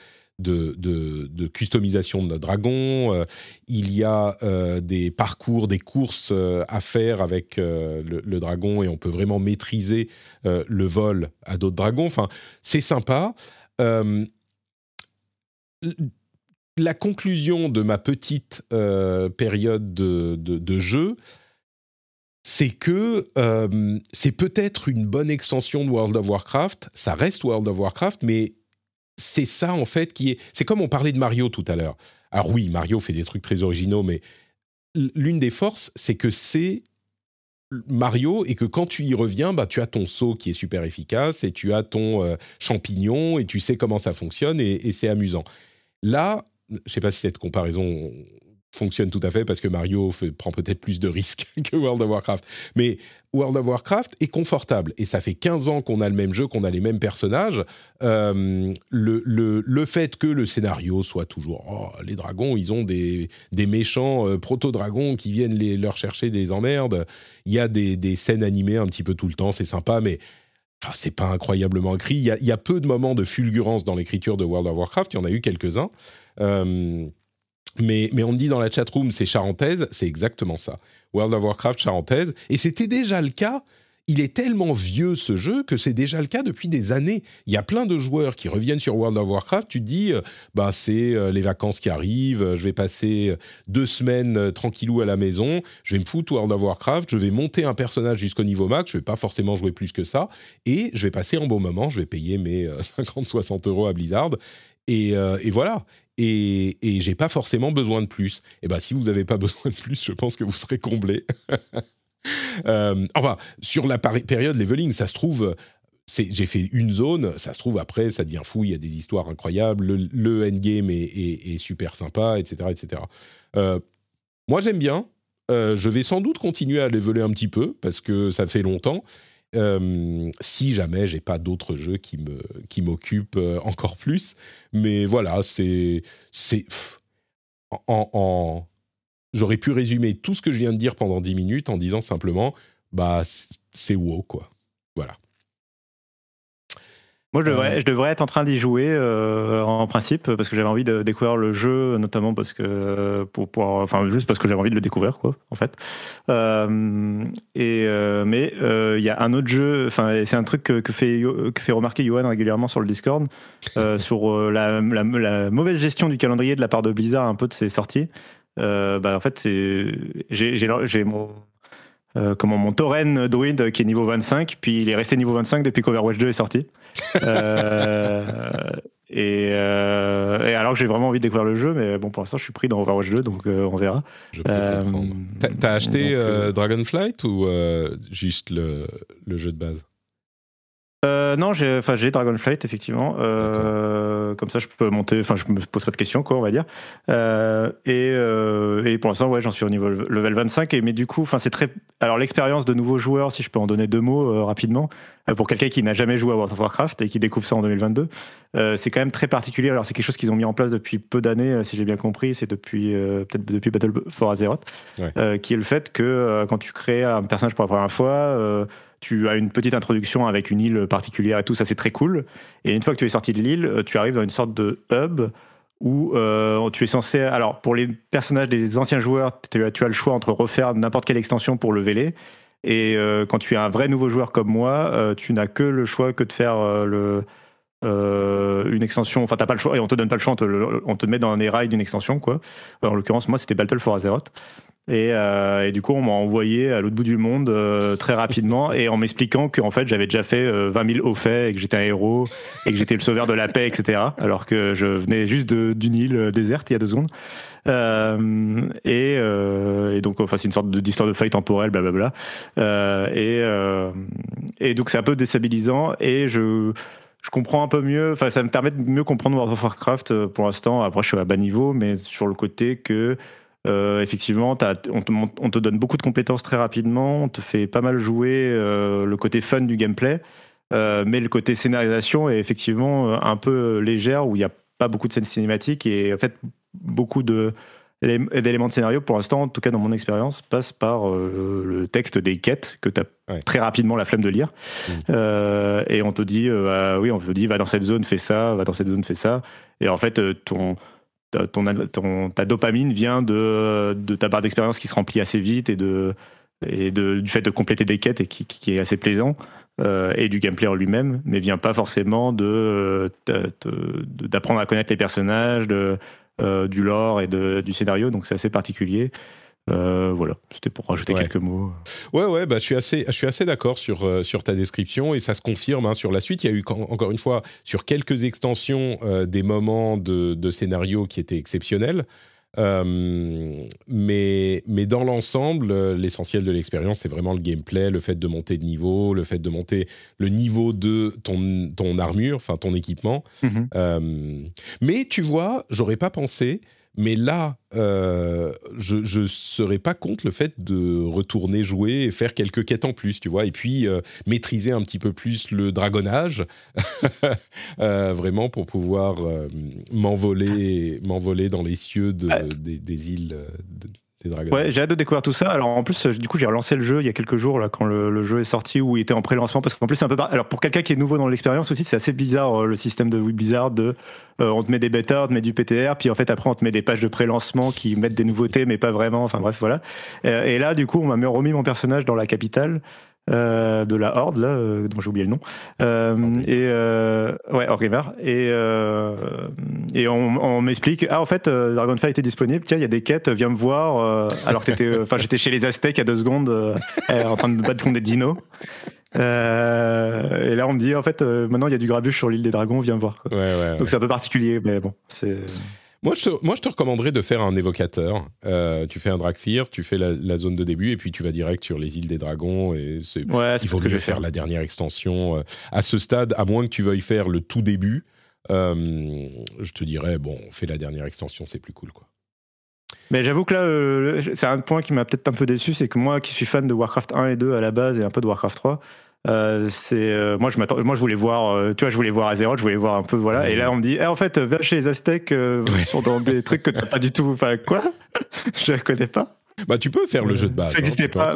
de, customisation de notre dragon. Euh, il y a des parcours, des courses à faire avec le, dragon et on peut vraiment maîtriser le vol à d'autres dragons. Enfin, c'est sympa la conclusion de ma petite euh, période de, jeu, c'est que euh, c'est peut-être une bonne extension de World of Warcraft. Ça reste World of Warcraft, mais c'est ça en fait qui est. C'est comme on parlait de Mario tout à l'heure. Alors oui, Mario fait des trucs très originaux, mais l'une des forces, c'est que c'est Mario et que quand tu y reviens, bah, tu as ton saut qui est super efficace et tu as ton euh, champignon et tu sais comment ça fonctionne et c'est amusant. Là, je ne sais pas si cette comparaison fonctionne tout à fait parce que Mario prend peut-être plus de risques que World of Warcraft. Mais World of Warcraft est confortable et ça fait 15 ans qu'on a le même jeu, qu'on a les mêmes personnages. Euh, le, le, fait que le scénario soit toujours oh, les dragons, ils ont des, des méchants euh, proto-dragons qui viennent les, leur chercher des emmerdes. Il y a des, des scènes animées un petit peu tout le temps, c'est sympa, mais Enfin, c'est pas incroyablement écrit. Il y, a, il y, a, peu de moments de fulgurance dans l'écriture de World of Warcraft. Il y en a eu quelques-uns. Euh, mais, on me dit dans la chatroom, c'est charentaise. C'est exactement ça. World of Warcraft charentaise. Et c'était déjà le cas il est tellement vieux ce jeu que c'est déjà le cas depuis des années. Il y a plein de joueurs qui reviennent sur World of Warcraft. Tu te dis, euh, bah c'est euh, les vacances qui arrivent. Je vais passer deux semaines tranquillou à la maison. Je vais me foutre World of Warcraft. Je vais monter un personnage jusqu'au niveau max. Je vais pas forcément jouer plus que ça. Et je vais passer un bon moment. Je vais payer mes 50-60 euros à Blizzard. Et, voilà. Et, et j'ai pas forcément besoin de plus. Et ben si vous n'avez pas besoin de plus, je pense que vous serez comblé. Euh, enfin, sur la période leveling, ça se trouve, j'ai fait une zone, ça se trouve après, ça devient fou, il y a des histoires incroyables, le, endgame est, super sympa, etc. etc. Euh, moi, j'aime bien. Euh, je vais sans doute continuer à leveler un petit peu parce que ça fait longtemps. Si jamais j'ai pas d'autres jeux qui me qui m'occupent encore plus, mais voilà, c'est c'est en, j'aurais pu résumer tout ce que je viens de dire pendant 10 minutes en disant simplement bah c'est wow quoi. Voilà. Moi, je devrais, je devrais être en train d'y jouer en principe parce que j'avais envie de découvrir le jeu, notamment parce que pour, pour enfin juste parce que j'avais envie de le découvrir, quoi, en fait. et mais il y a un autre jeu, enfin c'est un truc que, que, fait que fait remarquer Johan régulièrement sur le Discord sur la, la, la, mauvaise gestion du calendrier de la part de Blizzard un peu de ses sorties. bah en fait c'est j'ai mon euh, comment mon tauren druide qui est niveau 25, puis il est resté niveau 25 depuis qu'Overwatch 2 est sorti. euh, et, euh, et, alors que j'ai vraiment envie de découvrir le jeu, mais bon, pour l'instant, je suis pris dans Overwatch 2, donc on verra. T'as acheté Dragonflight ou juste le, le, jeu de base? Euh, non, j'ai, enfin, j'ai Dragonflight effectivement. Euh, comme ça, je peux monter. Enfin, je me pose pas de questions, quoi, on va dire. Euh, et, euh, et, pour l'instant, ouais, j'en suis au niveau level 25. Et mais du coup, enfin, c'est très. Alors, l'expérience de nouveaux joueurs, si je peux en donner deux mots euh, rapidement, euh, pour quelqu'un qui n'a jamais joué à World of Warcraft et qui découvre ça en 2022, c'est quand même très particulier. Alors, c'est quelque chose qu'ils ont mis en place depuis peu d'années, si j'ai bien compris. C'est depuis peut-être depuis Battle for Azeroth, ouais. qui est le fait que quand tu crées un personnage pour la première fois tu as une petite introduction avec une île particulière et tout, ça c'est très cool. Et une fois que tu es sorti de l'île, euh, tu arrives dans une sorte de hub où euh, tu es censé. Alors, pour les personnages des anciens joueurs, tu as, le choix entre refaire n'importe quelle extension pour le véler. Et euh, quand tu es un vrai nouveau joueur comme moi, tu n'as que le choix que de faire une extension. Enfin, t'as pas le choix et on te donne pas le choix, on te, on te met dans les rails d'une extension, quoi. en l'occurrence, moi, c'était Battle for Azeroth. Euh, et, du coup, on m'a envoyé à l'autre bout du monde euh, très rapidement et en m'expliquant qu'en fait, j'avais déjà fait 20 euh, 000 hauts faits et que j'étais un héros et que j'étais le sauveur de la paix, etc. Alors que je venais juste d'une île déserte il y a deux secondes. Et, et, donc, enfin, c'est une sorte d'histoire de faille temporelle, blablabla. et, et donc, c'est un peu déstabilisant et je je comprends un peu mieux, enfin ça me permet de mieux comprendre World of Warcraft pour l'instant. Après, je suis à bas niveau, mais sur le côté que euh, effectivement, on te, on, te, donne beaucoup de compétences très rapidement, on te fait pas mal jouer euh, le côté fun du gameplay, euh, mais le côté scénarisation est effectivement un peu légère où il n'y a pas beaucoup de scènes cinématiques et en fait beaucoup de d'éléments de scénario pour l'instant, en tout cas dans mon expérience, passent par le texte des quêtes que tu as très rapidement la flemme de lire. Mmh. et on te dit, ah oui, on te dit, va dans cette zone, fais ça, va dans cette zone, fais ça. Et en fait, ton, ton, ta dopamine vient de, de ta barre d'expérience qui se remplit assez vite et, de, et de, du fait de compléter des quêtes et qui, qui est assez plaisant. Euh, et du gameplay en lui-même, mais vient pas forcément de d'apprendre à connaître les personnages, de, euh, du lore et de, du scénario. Donc c'est assez particulier. Euh, voilà, c'était pour rajouter quelques mots. Ouais, ouais, bah, je suis assez, je suis assez d'accord sur, euh, sur ta description et ça se confirme hein, sur la suite. Il y a eu, encore une fois, sur quelques extensions, euh, des moments de, de, scénario qui étaient exceptionnels. mais, mais dans l'ensemble, l'essentiel de l'expérience, c'est vraiment le gameplay, le fait de monter de niveau, le fait de monter le niveau de ton, ton armure, enfin ton équipement. Mm-hmm. mais tu vois, j'aurais pas pensé mais là, euh, je ne serais pas contre le fait de retourner jouer et faire quelques quêtes en plus, tu vois, et puis euh, maîtriser un petit peu plus le dragonnage, euh, vraiment pour pouvoir m'envoler, m'envoler dans les cieux de, des, des, îles. De, Ouais, j'ai hâte de découvrir tout ça. Alors en plus, du coup, j'ai relancé le jeu il y a quelques jours là quand le, jeu est sorti ou il était en pré-lancement parce qu'en plus c'est un peu. Alors pour quelqu'un qui est nouveau dans l'expérience aussi, c'est assez bizarre euh, le système de bizarre de euh, on te met des bêtas, on te met du PTR, puis en fait après on te met des pages de pré-lancement qui mettent des nouveautés mais pas vraiment. Enfin bref voilà. Et, là du coup on m'a remis mon personnage dans la capitale. Euh, de la Horde, là, euh, dont j'ai oublié le nom. Euh, et ouais, Orgrimmar. Et, et on, on m'explique ah en fait Dragonfly était disponible. Tiens, il y a des quêtes. Viens me voir. alors que enfin j'étais chez les Aztèques à deux secondes, en train de battre contre des dinos. et là, on me dit, en fait, maintenant, il y a du grabuge sur l'île des dragons, viens voir. Ouais, ouais, Donc, c'est un peu particulier, mais bon, c'est. Moi je, te, moi, je te recommanderais de faire un évocateur. Euh, tu fais un Dragthir, tu fais la, zone de début, et puis tu vas direct sur les îles des dragons. Et ouais, il faut que je vais faire la dernière extension. Euh, à ce stade, à moins que tu veuilles faire le tout début, euh, je te dirais, bon, fais la dernière extension, c'est plus cool. quoi. Mais j'avoue que là, c'est un point qui m'a peut-être un peu déçu, c'est que moi qui suis fan de Warcraft 1 et 2 à la base et un peu de Warcraft 3, euh, c'est euh, moi je m'attends moi je voulais voir euh, tu vois je voulais voir Azeroth je voulais voir un peu voilà. Et là on me dit eh, en fait va chez les Aztèques ils sont dans des trucs que t'as pas du tout enfin quoi? Je connais pas bah tu peux faire le jeu de base ça n'existait hein, pas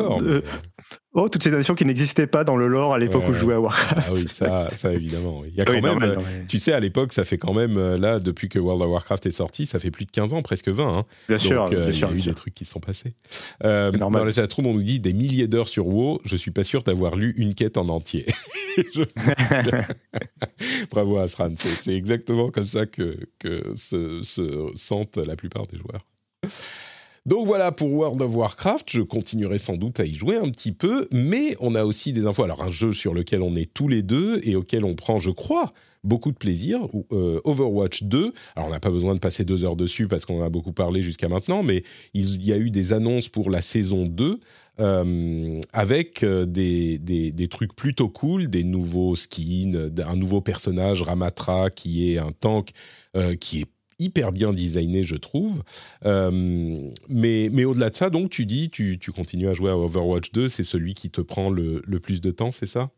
Oh, toutes ces nations qui n'existaient pas dans le lore à l'époque où je jouais à Warcraft. Ah oui, ça, ça évidemment. Il y a quand même, euh, tu sais, à l'époque, ça fait quand même, euh, là, depuis que World of Warcraft est sorti, ça fait plus de 15 ans, presque 20. Hein. Bien sûr, euh, Il y a eu des trucs qui sont passés. Euh, dans la chatroom, on nous dit des milliers d'heures sur WoW. Je suis pas sûr d'avoir lu une quête en entier. Bravo Asran, c'est exactement comme ça que, que se, se sentent la plupart des joueurs. Donc voilà pour World of Warcraft, je continuerai sans doute à y jouer un petit peu, mais on a aussi des infos. Alors un jeu sur lequel on est tous les deux et auquel on prend, je crois, beaucoup de plaisir, euh, Overwatch 2. Alors on n'a pas besoin de passer deux heures dessus parce qu'on en a beaucoup parlé jusqu'à maintenant, mais il y a eu des annonces pour la saison 2 euh, avec euh, des, des, des, trucs plutôt cool, des nouveaux skins, un nouveau personnage, Ramatra, qui est un tank qui est hyper bien designé, je trouve. Euh, mais mais au-delà de ça, donc, tu dis, tu, tu, continues à jouer à Overwatch 2, c'est celui qui te prend le, le plus de temps, c'est ça?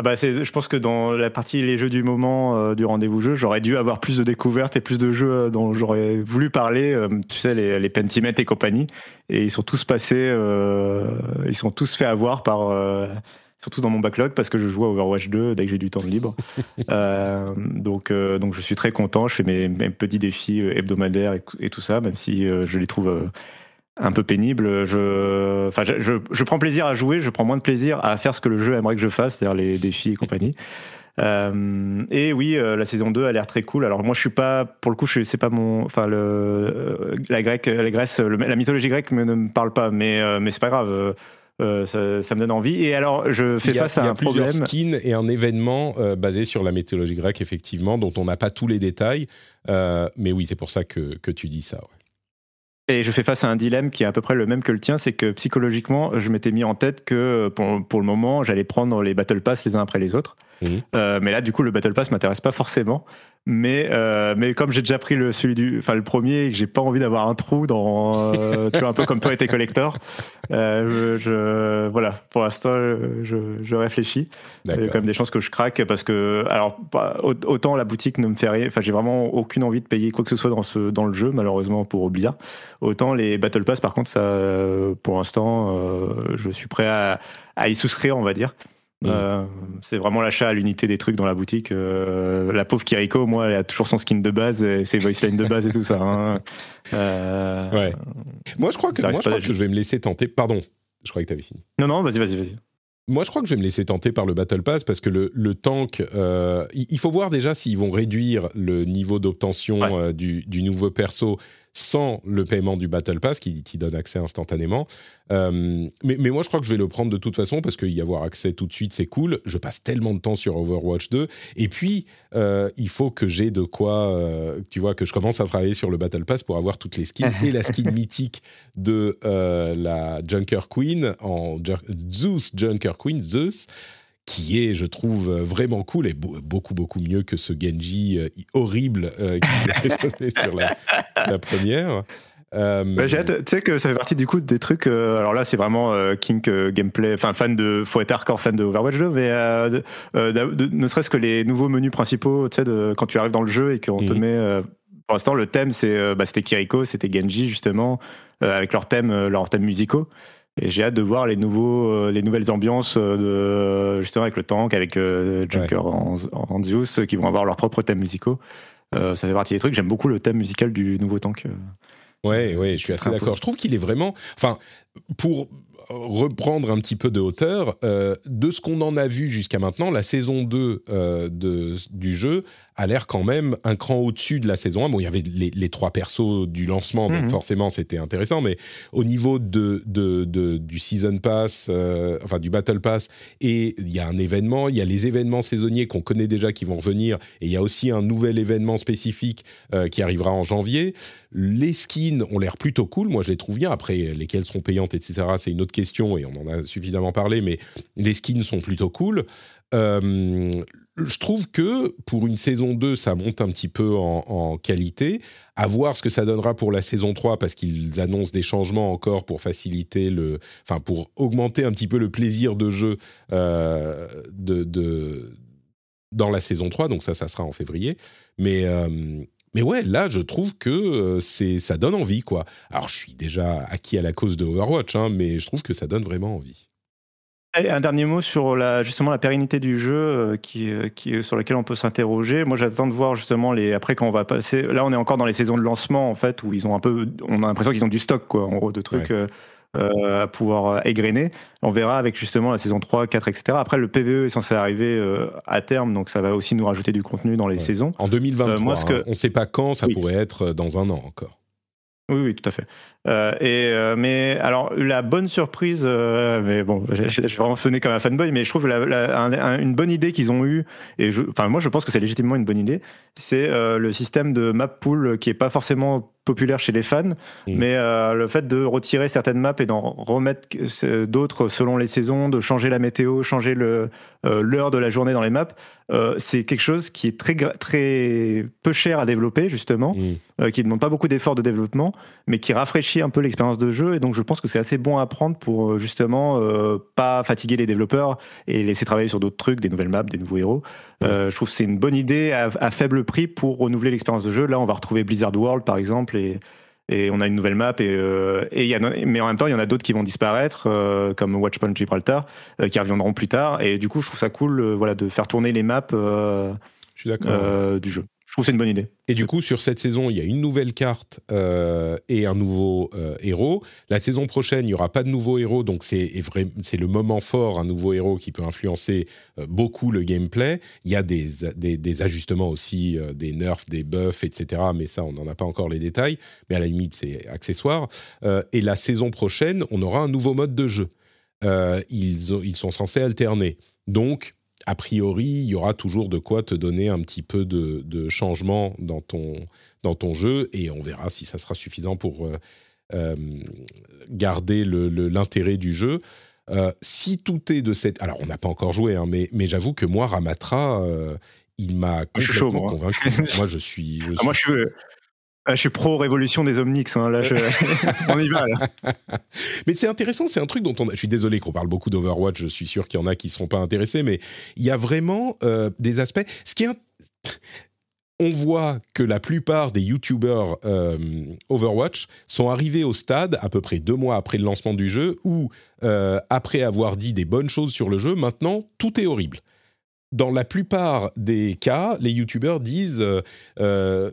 Ah bah je pense que dans la partie les jeux du moment euh, du rendez-vous jeu, j'aurais dû avoir plus de découvertes et plus de jeux euh, dont j'aurais voulu parler. tu sais, les, les Pentiment et compagnie. Et ils sont tous passés, ils sont tous fait avoir par surtout dans mon backlog parce que je joue à Overwatch 2 dès que j'ai du temps libre. euh, donc, euh, donc je suis très content. Je fais mes, mes petits défis euh, hebdomadaires et, tout ça, même si je les trouve un peu pénibles. Je, enfin, je, je, prends plaisir à jouer, je prends moins de plaisir à faire ce que le jeu aimerait que je fasse, c'est-à-dire les défis et compagnie. Euh, et oui, la saison 2 a l'air très cool. Alors moi, je suis pas, pour le coup, je c'est pas mon, enfin le, la grecque, la Grèce, la mythologie grecque me, ne me parle pas, mais mais c'est pas grave. Euh, ça, me donne envie. Et alors, je fais face à un problème. Il y a plusieurs skins et un événement euh, basé sur la mythologie grecque, effectivement, dont on n'a pas tous les détails. Euh, mais oui, c'est pour ça que, que, tu dis ça. Et je fais face à un dilemme qui est à peu près le même que le tien, c'est que psychologiquement, je m'étais mis en tête que pour, pour le moment, j'allais prendre les Battle Pass les uns après les autres. Mmh. mais là, du coup, le Battle Pass m'intéresse pas forcément. Mais, euh, mais comme j'ai déjà pris le, celui du, enfin, le premier et que j'ai pas envie d'avoir un trou dans, euh, tu vois, un peu comme toi et tes collectors, euh, je, voilà, pour l'instant, je, je, réfléchis. Il y a quand même des chances que je craque parce que, alors, autant la boutique ne me fait rien, enfin, j'ai vraiment aucune envie de payer quoi que ce soit dans, ce, dans le jeu, malheureusement pour Blizzard. Autant les Battle Pass, par contre, ça, pour l'instant, je suis prêt à, à y souscrire, on va dire. Mm. Euh, c'est vraiment l'achat à l'unité des trucs dans la boutique. Euh, la pauvre Kiriko, moi, elle a toujours son skin de base, et ses voicelines de base et tout ça. Hein. Euh, ouais. Moi, je crois que, moi, je, crois que je vais me laisser tenter. Pardon, je crois que tu avais fini. Non, non, vas-y, vas-y, vas-y. Moi, je crois que je vais me laisser tenter par le Battle Pass parce que le, le tank, il faut voir déjà s'ils vont réduire le niveau d'obtention du, du, nouveau perso sans le paiement du Battle Pass qui, qui donne accès instantanément. Euh, mais, mais, moi, je crois que je vais le prendre de toute façon parce qu'y avoir accès tout de suite, c'est cool. Je passe tellement de temps sur Overwatch 2. Et puis, euh, il faut que j'ai de quoi, euh, tu vois, que je commence à travailler sur le Battle Pass pour avoir toutes les skins et la skin mythique de la Junker Queen en Zeus Junker Queen, Zeus qui est, je trouve, vraiment cool et beaucoup, beaucoup mieux que ce Genji horrible euh, qui sur la, la première. Euh, bah, tu sais que ça fait partie du coup des trucs. Euh, alors là, c'est vraiment euh, kink gameplay, enfin fan de, faut être hardcore fan de Overwatch 2, mais ne serait-ce que les nouveaux menus principaux, tu sais, quand tu arrives dans le jeu et qu'on te mhm. met. pour l'instant, le thème, c'est, bah, c'était Kiriko, c'était Genji justement, avec leurs thèmes, leurs thèmes musicaux. Et j'ai hâte de voir les nouveaux, les nouvelles ambiances de justement avec le tank, avec Junker en, en, Zeus, qui vont avoir leurs propres thèmes musicaux. ça fait partie des trucs. J'aime beaucoup le thème musical du nouveau tank. Ouais, ouais, je suis assez d'accord. Je trouve qu'il est vraiment. Enfin, pour reprendre un petit peu de hauteur, euh, de ce qu'on en a vu jusqu'à maintenant, la saison 2 euh, de, du jeu a l'air quand même un cran au-dessus de la saison 1. Bon, il y avait les, trois persos du lancement, donc mhm. forcément c'était intéressant, mais au niveau de, de, du Season Pass, euh, enfin du Battle Pass, et il y a un événement, il y a les événements saisonniers qu'on connaît déjà qui vont revenir, et il y a aussi un nouvel événement spécifique euh, qui arrivera en janvier. Les skins ont l'air plutôt cool, moi je les trouve bien. Après, lesquelles seront payantes, etc., c'est une autre question, et on en a suffisamment parlé, mais les skins sont plutôt cool. Euh, je trouve que pour une saison 2, ça monte un petit peu en, qualité. À voir ce que ça donnera pour la saison 3, parce qu'ils annoncent des changements encore pour faciliter le. Enfin, pour augmenter un petit peu le plaisir de jeu euh, dans la saison 3. Donc, ça, ça sera en février. Mais. Euh, mais ouais, là, je trouve que euh, c'est ça donne envie, quoi. Alors, je suis déjà acquis à la cause de Overwatch, hein, mais je trouve que ça donne vraiment envie. Un dernier mot sur la, justement la pérennité du jeu euh, qui, euh, qui, sur lequel on peut s'interroger. Moi, j'attends de voir justement les. Après, quand on va passer. Là, on est encore dans les saisons de lancement, en fait, où ils ont un peu. On a l'impression qu'ils ont du stock, quoi, en gros, de trucs. à pouvoir égrener. On verra avec justement la saison 3, 4, etc. Après, le PVE est censé arriver à terme, donc ça va aussi nous rajouter du contenu dans les saisons. En 2023, moi, ce que... Hein. on ne sait pas quand, ça pourrait être dans un an encore. Oui, oui, tout à fait. Euh, et, euh, mais alors, la bonne surprise, euh, mais bon, j'ai vraiment sonné comme un fanboy, mais je trouve la, une bonne idée qu'ils ont eue, et je, enfin, moi je pense que c'est légitimement une bonne idée, c'est le système de map pool qui est pas forcément populaire chez les fans, mmh. mais le fait de retirer certaines maps et d'en remettre d'autres selon les saisons, de changer la météo, changer l'heure de la journée dans les maps, c'est quelque chose qui est très, très peu cher à développer, justement, mmh. qui ne demande pas beaucoup d'efforts de développement, mais qui rafraîchit un peu l'expérience de jeu et donc je pense que c'est assez bon à prendre pour euh, justement euh, pas fatiguer les développeurs et laisser travailler sur d'autres trucs, des nouvelles maps, des nouveaux héros. Euh, je trouve que c'est une bonne idée à, faible prix pour renouveler l'expérience de jeu. Là, on va retrouver Blizzard World par exemple et, et on a une nouvelle map et, et y a, mais en même temps il y en a d'autres qui vont disparaître comme Watchpoint Gibraltar qui reviendront plus tard. Et du coup je trouve ça cool voilà de faire tourner les maps du jeu. je c'est une bonne idée. Et du coup, sur cette saison, il y a une nouvelle carte euh, et un nouveau euh, héros. La saison prochaine, il n'y aura pas de nouveau héros, donc c'est c'est le moment fort, un nouveau héros qui peut influencer euh, beaucoup le gameplay. Il y a des, des, des ajustements aussi, des nerfs, des buffs, etc. Mais ça, on n'en a pas encore les détails. Mais à la limite, c'est accessoire. et la saison prochaine, on aura un nouveau mode de jeu. ils, ils sont censés alterner. Donc, a priori, il y aura toujours de quoi te donner un petit peu de, changement dans ton, dans ton jeu et on verra si ça sera suffisant pour euh, euh, garder l'intérêt du jeu. Euh, si tout est de cette... Alors, on n'a pas encore joué, hein, mais, mais j'avoue que moi, Ramatra, il m'a complètement convaincu. moi, je suis... Ah, moi, je suis, ah, je suis pro révolution des Omnix, hein, là, on y va. mais c'est intéressant, c'est un truc dont on. Je suis désolé qu'on parle beaucoup d'Overwatch. Je suis sûr qu'il y en a qui ne seront pas intéressés, mais il y a vraiment euh, des aspects. Ce qui est on voit que la plupart des YouTubers euh, Overwatch sont arrivés au stade à peu près deux mois après le lancement du jeu où, euh, après avoir dit des bonnes choses sur le jeu, maintenant tout est horrible dans la plupart des cas, les youtubeurs disent euh, euh,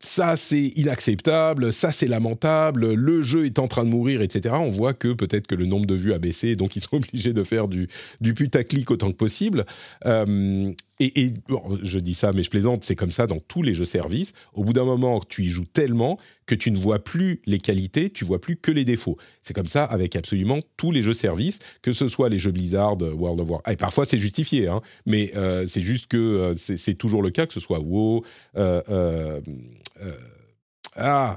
ça c'est inacceptable, ça c'est lamentable, le jeu est en train de mourir, etc. On voit que peut-être que le nombre de vues a baissé, donc ils sont obligés de faire du, du putaclic autant que possible. Euh, et, je dis ça, mais je plaisante, c'est comme ça dans tous les jeux services. Au bout d'un moment, tu y joues tellement que tu ne vois plus les qualités, tu vois plus que les défauts. C'est comme ça avec absolument tous les jeux services, que ce soit les jeux Blizzard, World of Warcraft. Et parfois, c'est justifié, hein, mais euh, c'est juste que euh, c'est toujours le cas, que ce soit WoW, euh, ah,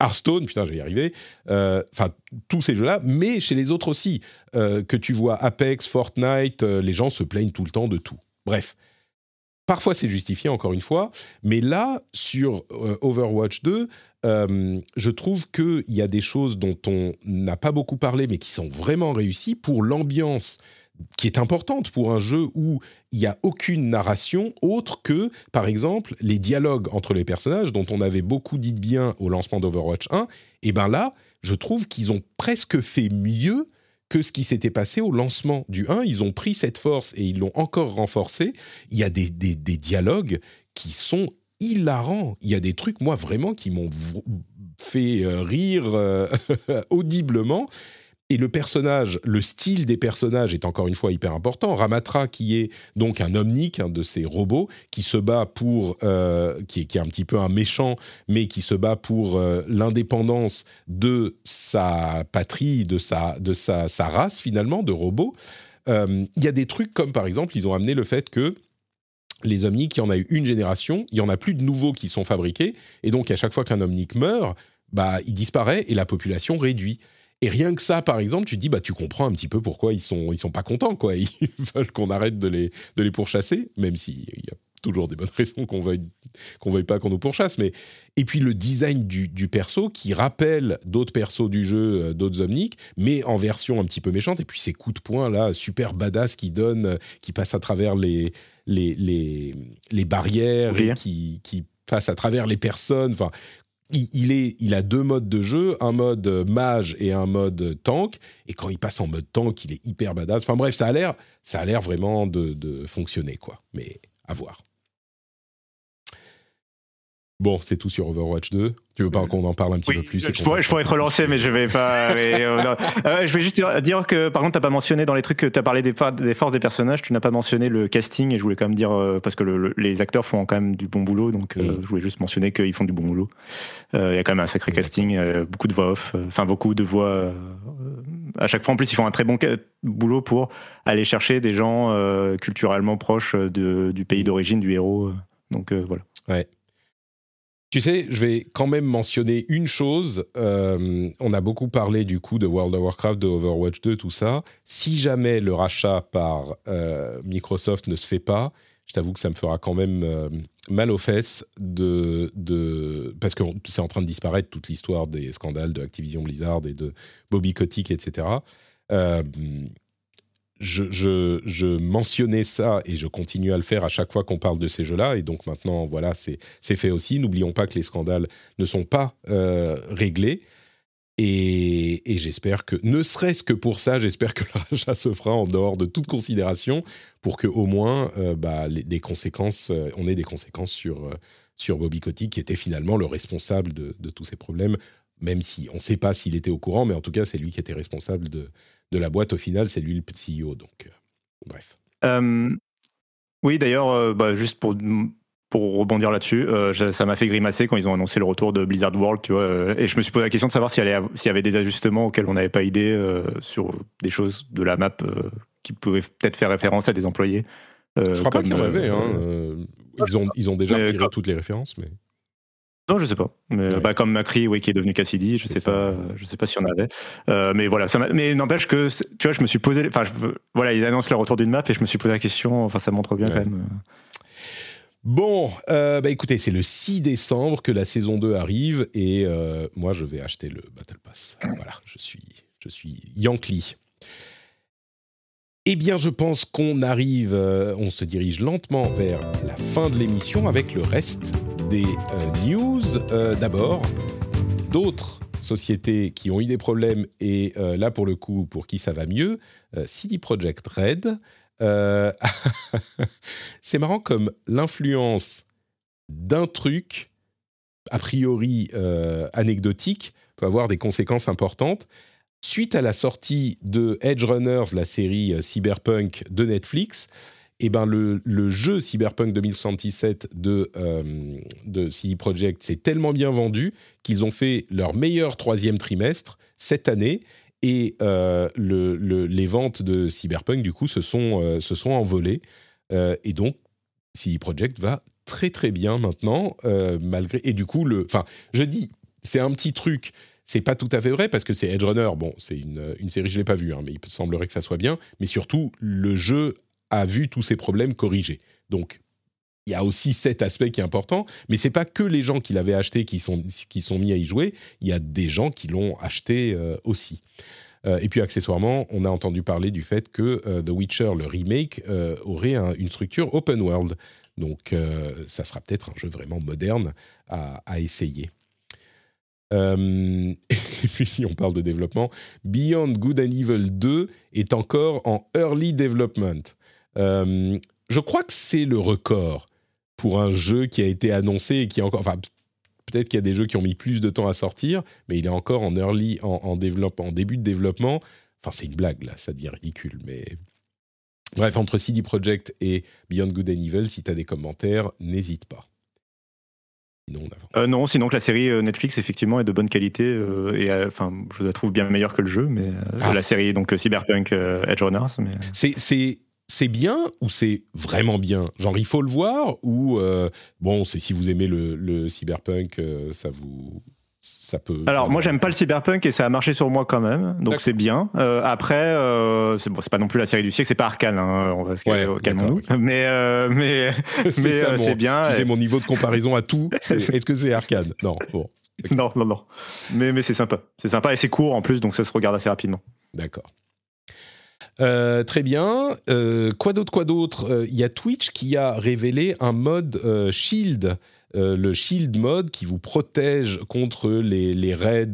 Hearthstone, putain, je vais y arriver, euh, enfin, tous ces jeux-là, mais chez les autres aussi, euh, que tu vois Apex, Fortnite, euh, les gens se plaignent tout le temps de tout. Bref. Parfois, c'est justifié, encore une fois, mais là, sur Overwatch 2, je trouve qu'il y a des choses dont on n'a pas beaucoup parlé, mais qui sont vraiment réussies pour l'ambiance qui est importante pour un jeu où il n'y a aucune narration autre que, par exemple, les dialogues entre les personnages dont on avait beaucoup dit de bien au lancement d'Overwatch 1. Et bien là, je trouve qu'ils ont presque fait mieux que ce qui s'était passé au lancement du 1. Ils ont pris cette force et ils l'ont encore renforcée. Il y a des, des, dialogues qui sont hilarants. Il y a des trucs, moi, vraiment, qui m'ont fait euh, rire euh, audiblement. Et le personnage, le style des personnages est encore une fois hyper important. Ramatra, qui est donc un omnique, un de ces robots, qui se bat pour, euh, qui, est, un petit peu un méchant, mais qui se bat pour euh, l'indépendance de sa patrie, de sa, de sa, race finalement, de robots. Euh, il y a des trucs comme par exemple, ils ont amené le fait que les omniques, il y en a eu une génération, il y en a plus de nouveaux qui sont fabriqués, et donc à chaque fois qu'un omnique meurt, bah, il disparaît et la population réduit. Et rien que ça, par exemple, tu te dis, bah, tu comprends un petit peu pourquoi ils sont, ils sont pas contents, quoi. Ils veulent qu'on arrête de les, de les pourchasser, même s'il y a toujours des bonnes raisons qu'on veuille, qu'on veuille pas qu'on nous pourchasse. Mais et puis le design du, du perso qui rappelle d'autres persos du jeu, euh, d'autres omniques, mais en version un petit peu méchante. Et puis ces coups de poing là, super badass qui donnent, qui passent à travers les les, les, les barrières, qui, qui passent à travers les personnes. Enfin, il, a deux modes de jeu, un mode mage et un mode tank. Et quand il passe en mode tank, il est hyper badass. Enfin bref, ça a l'air, ça a l'air vraiment de, de fonctionner, quoi. Mais à voir. Bon, c'est tout sur Overwatch 2. Tu veux pas qu'on en parle un petit peu plus Je pourrais, je pourrais, te relancer, mais je vais pas. Euh, euh, je vais juste dire que, par contre, t'as pas mentionné dans les trucs que tu as parlé des, des, forces des personnages, tu n'as pas mentionné le casting, et je voulais quand même dire, euh, parce que les acteurs font quand même du bon boulot, donc mm. je voulais juste mentionner qu'ils font du bon boulot. Il y a quand même un sacré casting, beaucoup de voix off, enfin beaucoup de voix. à chaque fois, en plus, ils font un très bon boulot pour aller chercher des gens culturellement proches de, du pays d'origine du héros. Donc voilà. Ouais. Tu sais, je vais quand même mentionner une chose. Euh, on a beaucoup parlé du coup de World of Warcraft, de Overwatch 2, tout ça. Si jamais le rachat par euh, Microsoft ne se fait pas, je t'avoue que ça me fera quand même euh, mal aux fesses de, de parce que c'est en train de disparaître toute l'histoire des scandales de Activision Blizzard et de Bobby Kotick, etc je, mentionnais ça et je continue à le faire à chaque fois qu'on parle de ces jeux-là. Et donc maintenant, voilà, c'est fait aussi. N'oublions pas que les scandales ne sont pas euh, réglés. Et, j'espère que, ne serait-ce que pour ça, j'espère que le rachat se fera en dehors de toute considération pour que au moins, euh, bah, des conséquences, euh, on ait des conséquences sur, sur Bobby qui était finalement le responsable de tous ces problèmes, même si on ne sait pas s'il était au courant, mais en tout cas, c'est lui qui était responsable de, de la boîte, au final, c'est lui le CEO. Donc, euh, bref. Euh, oui, d'ailleurs, euh, bah, juste pour, pour rebondir là-dessus, ça m'a fait grimacer quand ils ont annoncé le retour de Blizzard World, tu vois, et je me suis posé la question de savoir s'il y, avait des ajustements auxquels on n'avait pas idée sur des choses de la map qui pouvaient peut-être faire référence à des employés. je crois pas qu'il y en avait. Hein, ils, ont, ils ont déjà tiré toutes les références, mais. Non, je sais pas. Mais, bah, comme Macri, oui, qui est devenu Cassidy, je sais pas, je sais pas si on avait. Euh, mais voilà, ça mais n'empêche que, tu vois, je me suis posé, enfin, voilà, ils annoncent le retour d'une map et je me suis posé la question. Enfin, ça montre bien quand même. Euh. Bon, euh, bah écoutez, c'est le 6 décembre que la saison 2 arrive et moi je vais acheter le Battle Pass. Voilà, je suis, je suis Yankee. Eh bien, je pense qu'on arrive, euh, on se dirige lentement vers la fin de l'émission avec le reste des euh, news. Euh, d'abord, d'autres sociétés qui ont eu des problèmes et là, pour le coup, pour qui ça va mieux, CD Projekt Red. C'est marrant comme l'influence d'un truc, a priori anecdotique, peut avoir des conséquences importantes suite à la sortie de Edge Runners, la série euh, cyberpunk de Netflix, eh ben le, jeu Cyberpunk 2077 de, euh, de CD Projekt s'est tellement bien vendu qu'ils ont fait leur meilleur troisième trimestre cette année. Et euh, les ventes de Cyberpunk du coup se sont, sont envolées. Et donc CD Projekt va très très bien maintenant malgré et du coup le je dis c'est un petit truc c'est pas tout à fait vrai parce que c'est Edge Runner. Bon, c'est une, série, je l'ai pas vue, hein, mais il semblerait que ça soit bien. Mais surtout, le jeu a vu tous ces problèmes corrigés. Donc, il y a aussi cet aspect qui est important, mais c'est pas que les gens qui l'avaient acheté qui sont, qui sont mis à y jouer, il y a des gens qui l'ont acheté euh, aussi. Euh, et puis accessoirement, on a entendu parler du fait que euh, The Witcher, le remake, aurait une structure open world. Donc ça sera peut-être un jeu vraiment moderne à essayer. Euh, et puis si on parle de développement, Beyond Good and Evil 2 est encore en early development. Euh, je crois que c'est le record pour un jeu qui a été annoncé et qui est encore... Enfin, peut-être qu'il y a des jeux qui ont mis plus de temps à sortir, mais il est encore en early, en, début de développement. Enfin, c'est une blague là, ça devient ridicule, mais... Bref, entre CD Projekt et Beyond Good and Evil, si tu as des commentaires, n'hésite pas. Euh, non, sinon que la série euh, Netflix effectivement est de bonne qualité euh, et enfin je la trouve bien meilleure que le jeu, mais ah. la série donc Cyberpunk Edge Runners. Mais... C'est c'est bien ou c'est vraiment bien? Genre il faut le voir ou bon c'est si vous aimez le, le cyberpunk ça vous ça peut. Alors moi j'aime pas le cyberpunk et ça a marché sur moi quand même, donc c'est bien. Euh, après, euh, c'est bon, c'est pas non plus la série du siècle, c'est pas Arcane, hein, on va se ouais, calmer Mais euh, mais mais euh, c'est bien. Tu sais mon niveau de comparaison à tout. Est-ce que c'est Arcane Non, bon. Non, non, non. Mais mais c'est sympa, c'est sympa et c'est court en plus, donc ça se regarde assez rapidement. D'accord. très bien. quoi d'autre Quoi d'autre? Il y a Twitch qui a révélé un mode Shield le Shield Mode qui vous protège contre les, raids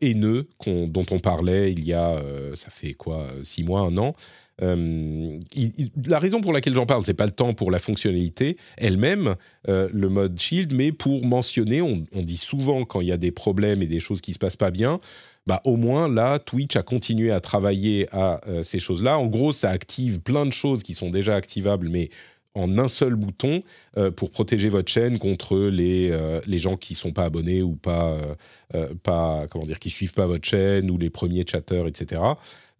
haineux dont on parlait il y a, ça fait quoi, six mois, un an. la raison pour laquelle j'en parle, c'est pas le temps pour la fonctionnalité elle-même, le mode Shield, mais pour mentionner, on, dit souvent quand il y a des problèmes et des choses qui se passent pas bien, bah, au moins là, Twitch a continué à travailler à euh, ces choses-là. En gros, ça active plein de choses qui sont déjà activables, mais en un seul bouton euh, pour protéger votre chaîne contre les, euh, les gens qui sont pas abonnés ou pas, pas comment dire, qui suivent pas votre chaîne ou les premiers chatteurs, etc.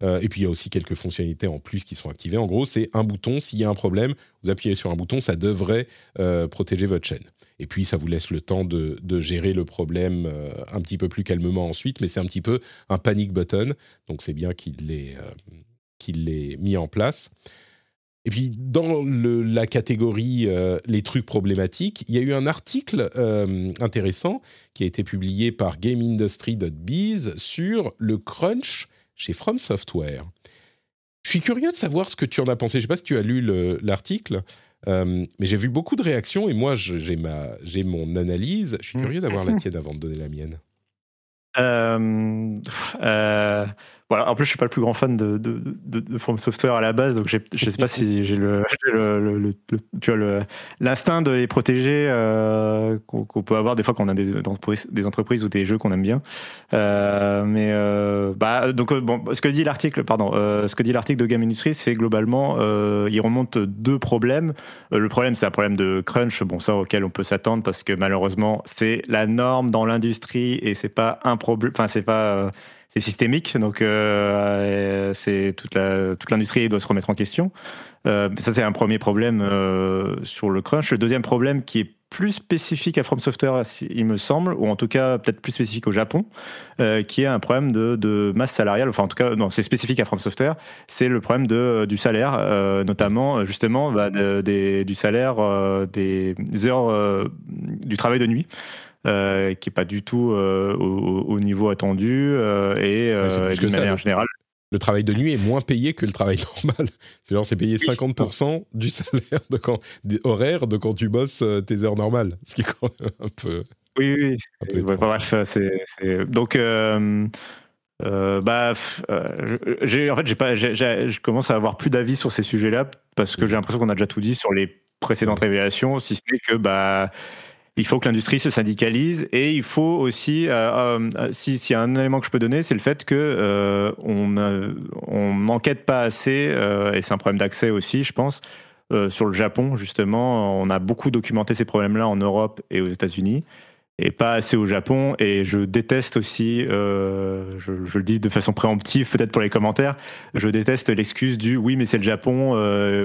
et puis il y a aussi quelques fonctionnalités en plus qui sont activées. En gros, c'est un bouton. S'il y a un problème, vous appuyez sur un bouton, ça devrait protéger votre chaîne. Et puis, ça vous laisse le temps de, gérer le problème euh, un petit peu plus calmement ensuite, mais c'est un petit peu un panic button. Donc, c'est bien qu'il l'ait euh, mis en place. Et puis, dans la catégorie euh, les trucs problématiques, il y a eu un article intéressant qui a été publié par GameIndustry.biz sur le crunch chez From Software. Je suis curieux de savoir ce que tu en as pensé. Je ne sais pas si tu as lu l'article. Euh, mais j'ai vu beaucoup de réactions et moi, j'ai mon analyse. Je suis mmh. curieux d'avoir la tienne avant de donner la mienne. Euh, euh, En plus, je suis pas le plus grand fan de, de, Software à la base, donc je sais pas si j'ai le, l'instinct de les protéger euh, qu'on peut avoir des fois quand on a des entreprises, ou des jeux qu'on aime bien. Euh, mais euh, bah donc ce que dit l'article, pardon, ce que dit l'article de Game Industry, c'est globalement, il remonte deux problèmes. le problème, c'est un problème de crunch, bon ça auquel on peut s'attendre parce que malheureusement, c'est la norme dans l'industrie et c'est pas un problème, enfin c'est pas c'est systémique, donc euh, c'est toute l'industrie doit se remettre en question. Euh, ça c'est un premier problème euh, sur le crunch. Le deuxième problème qui est plus spécifique à From Software, il me semble, ou en tout cas peut-être plus spécifique au Japon, qui est un problème de, masse salariale. Enfin, en tout cas, non, c'est spécifique à From Software. C'est le problème du salaire, notamment justement bah, du salaire des heures du travail de nuit. Euh, qui est pas du tout euh, au, niveau attendu euh, et, manière générale. Le travail de nuit est moins payé que le travail normal. C'est genre c'est payé 50% du salaire de quand, horaire de quand tu bosses tes heures normales, ce qui est quand même un peu. Oui, oui. bref, c'est donc. bah, j'ai en fait, j'ai pas, je commence à avoir plus d'avis sur ces sujets-là parce que j'ai l'impression qu'on a déjà tout dit sur les précédentes révélations, si ce n'est que bah il faut que l'industrie se syndicalise et il faut aussi, euh, euh, s'il y a un élément que je peux donner, c'est le fait que euh, on n'enquête pas assez et c'est un problème d'accès aussi, je pense. sur le Japon, justement, on a beaucoup documenté ces problèmes-là en Europe et aux États-Unis et pas assez au Japon. Et je déteste aussi, je, je, le dis de façon préemptive, peut-être pour les commentaires, je déteste l'excuse du oui, mais c'est le Japon,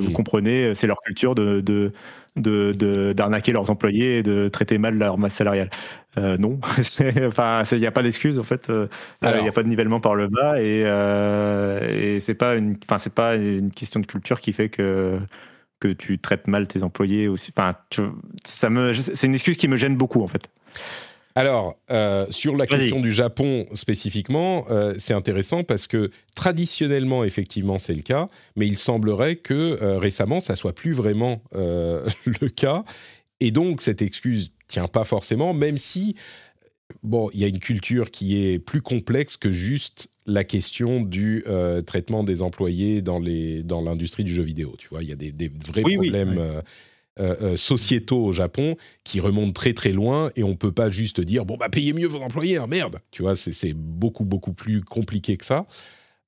vous comprenez, c'est leur culture de, d'arnaquer leurs employés et de traiter mal leur masse salariale. Euh, non, enfin, il n'y a pas d'excuse en fait. Euh, il n'y a pas de nivellement par le bas et, euh, et c'est pas une, enfin, c'est pas une question de culture qui fait que que tu traites mal tes employés aussi. Enfin, ça me, c'est une excuse qui me gêne beaucoup en fait. Alors, euh, sur la question du Japon spécifiquement, euh, c'est intéressant parce que traditionnellement, effectivement, c'est le cas, mais il semblerait que euh, récemment, ça soit plus vraiment le cas. Et donc, cette excuse tient pas forcément, même si, bon, il y a une culture qui est plus complexe que juste la question du traitement des employés dans l'industrie dans du jeu vidéo. Tu vois, il y a des, vrais problèmes. Euh, euh, sociétaux au Japon qui remontent très très loin et on peut pas juste dire bon bah payez mieux vos employés, hein, merde. Tu vois, c'est beaucoup beaucoup plus compliqué que ça.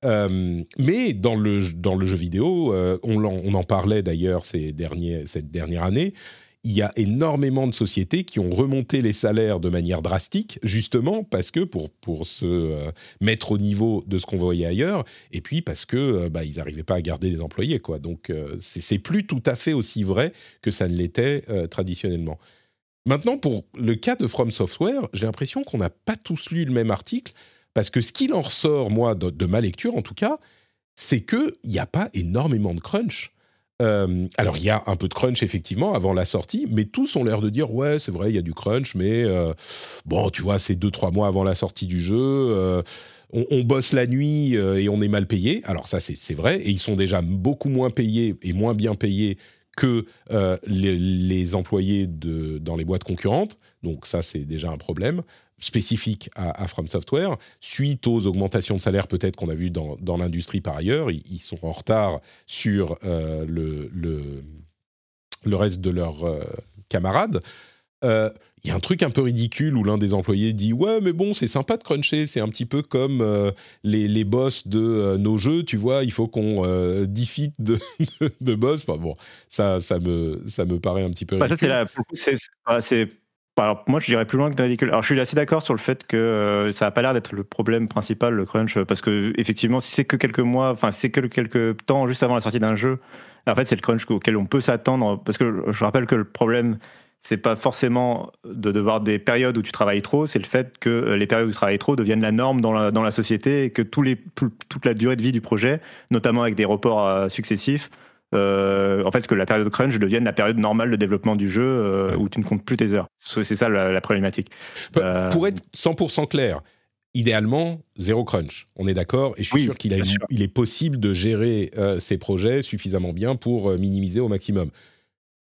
Euh, mais dans le, dans le jeu vidéo, on, on, en parlait d'ailleurs ces derniers, cette dernière année, il y a énormément de sociétés qui ont remonté les salaires de manière drastique, justement parce que pour, pour se euh, mettre au niveau de ce qu'on voyait ailleurs, et puis parce que euh, bah, ils n'arrivaient pas à garder les employés. Quoi. Donc euh, c'est plus tout à fait aussi vrai que ça ne l'était traditionnellement. Maintenant, pour le cas de From Software, j'ai l'impression qu'on n'a pas tous lu le même article, parce que ce qu'il en ressort, moi, de ma lecture en tout cas, c'est qu'il n'y a pas énormément de crunch. Euh, alors, il y a un peu de crunch, effectivement, avant la sortie, mais tous ont l'air de dire Ouais, c'est vrai, il y a du crunch, mais euh, bon, tu vois, c'est deux, trois mois avant la sortie du jeu. Euh, on, bosse la nuit et on est mal payé. Alors, ça, c'est vrai. Et ils sont déjà beaucoup moins payés et moins bien payés que les, employés de, dans les boîtes concurrentes. Donc ça, c'est déjà un problème spécifique à, From Software. Suite aux augmentations de salaire peut-être qu'on a vu dans, dans l'industrie par ailleurs, ils, sont en retard sur le, le, le, reste de leurs camarades. Euh, il y a un truc un peu ridicule où l'un des employés dit ouais mais bon c'est sympa de cruncher c'est un petit peu comme euh, les, les, boss de euh, nos jeux tu vois il faut qu'on euh, defeat de, de, boss bon ça ça me ça me paraît un petit peu ridicule. c'est moi, je dirais plus loin que ridicule. Alors, je suis assez d'accord sur le fait que ça n'a pas l'air d'être le problème principal, le crunch, parce que effectivement, si c'est que quelques mois, enfin, c'est que quelques temps juste avant la sortie d'un jeu, en fait, c'est le crunch auquel on peut s'attendre. Parce que je rappelle que le problème, c'est pas forcément de devoir des périodes où tu travailles trop, c'est le fait que euh, les périodes où tu travailles trop deviennent la norme dans la, dans société et que toute la durée de vie du projet, notamment avec des reports euh, successifs, euh, en fait, que la période de crunch devienne la période normale de développement du jeu où tu ne comptes plus tes heures. C'est ça la, problématique. Pour être 100% clair, idéalement, zéro crunch. On est d'accord Et je suis sûr qu'il il est possible de gérer ces projets suffisamment bien pour minimiser au maximum.